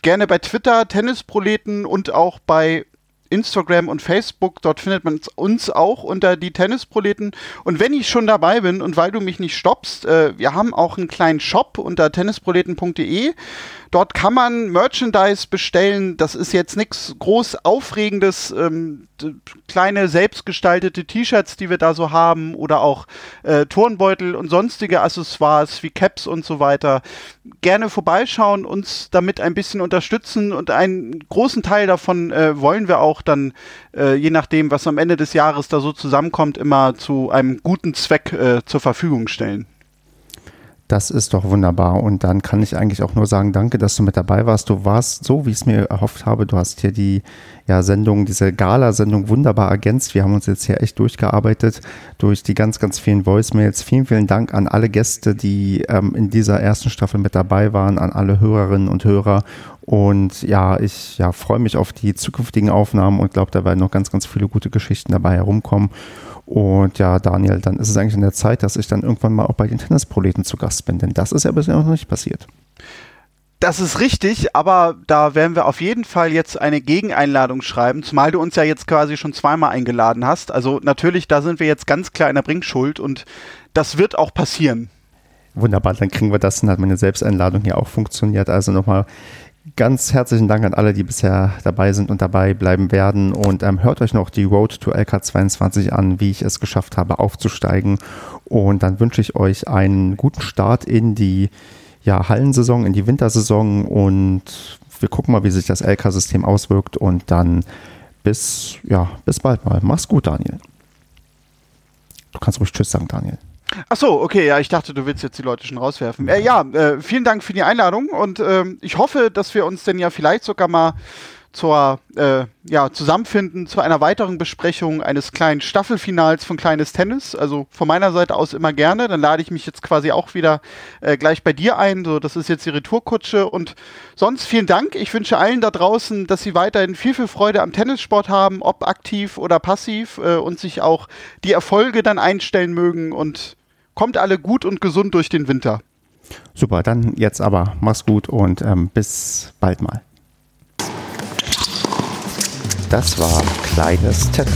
gerne bei Twitter, Tennisproleten und auch bei Instagram und Facebook. Dort findet man uns auch unter die Tennisproleten. Und wenn ich schon dabei bin und weil du mich nicht stoppst, äh, wir haben auch einen kleinen Shop unter tennisproleten.de. Dort kann man Merchandise bestellen. Das ist jetzt nichts groß Aufregendes. Ähm, kleine selbstgestaltete T-Shirts, die wir da so haben oder auch äh, Turnbeutel und sonstige Accessoires wie Caps und so weiter. Gerne vorbeischauen, uns damit ein bisschen unterstützen und einen großen Teil davon äh, wollen wir auch dann, äh, je nachdem, was am Ende des Jahres da so zusammenkommt, immer zu einem guten Zweck äh, zur Verfügung stellen. Das ist doch wunderbar. Und dann kann ich eigentlich auch nur sagen, danke, dass du mit dabei warst. Du warst so, wie ich es mir erhofft habe. Du hast hier die ja, Sendung, diese Gala-Sendung wunderbar ergänzt. Wir haben uns jetzt hier echt durchgearbeitet durch die ganz, ganz vielen Voicemails. Vielen, vielen Dank an alle Gäste, die ähm, in dieser ersten Staffel mit dabei waren, an alle Hörerinnen und Hörer. Und ja, ich ja, freue mich auf die zukünftigen Aufnahmen und glaube, da werden noch ganz, ganz viele gute Geschichten dabei herumkommen. Und ja, Daniel, dann ist es eigentlich in der Zeit, dass ich dann irgendwann mal auch bei den Tennisproleten zu Gast bin, denn das ist ja bisher noch nicht passiert. Das ist richtig, aber da werden wir auf jeden Fall jetzt eine Gegeneinladung schreiben, zumal du uns ja jetzt quasi schon zweimal eingeladen hast. Also natürlich, da sind wir jetzt ganz klar in der Bringschuld und das wird auch passieren. Wunderbar, dann kriegen wir das. Dann hat meine Selbsteinladung hier auch funktioniert. Also nochmal Ganz herzlichen Dank an alle, die bisher dabei sind und dabei bleiben werden. Und ähm, hört euch noch die Road to LK22 an, wie ich es geschafft habe, aufzusteigen. Und dann wünsche ich euch einen guten Start in die ja, Hallensaison, in die Wintersaison. Und wir gucken mal, wie sich das LK-System auswirkt. Und dann bis, ja, bis bald mal. Mach's gut, Daniel. Du kannst ruhig Tschüss sagen, Daniel. Ach so, okay, ja, ich dachte, du willst jetzt die Leute schon rauswerfen. Äh, ja, äh, vielen Dank für die Einladung und ähm, ich hoffe, dass wir uns denn ja vielleicht sogar mal zur äh, ja, zusammenfinden zu einer weiteren Besprechung eines kleinen Staffelfinals von Kleines Tennis. Also von meiner Seite aus immer gerne. Dann lade ich mich jetzt quasi auch wieder äh, gleich bei dir ein. So, das ist jetzt die Retourkutsche. Und sonst vielen Dank. Ich wünsche allen da draußen, dass sie weiterhin viel, viel Freude am Tennissport haben, ob aktiv oder passiv äh, und sich auch die Erfolge dann einstellen mögen. Und kommt alle gut und gesund durch den Winter. Super, dann jetzt aber mach's gut und ähm, bis bald mal. Das war kleines Tennis.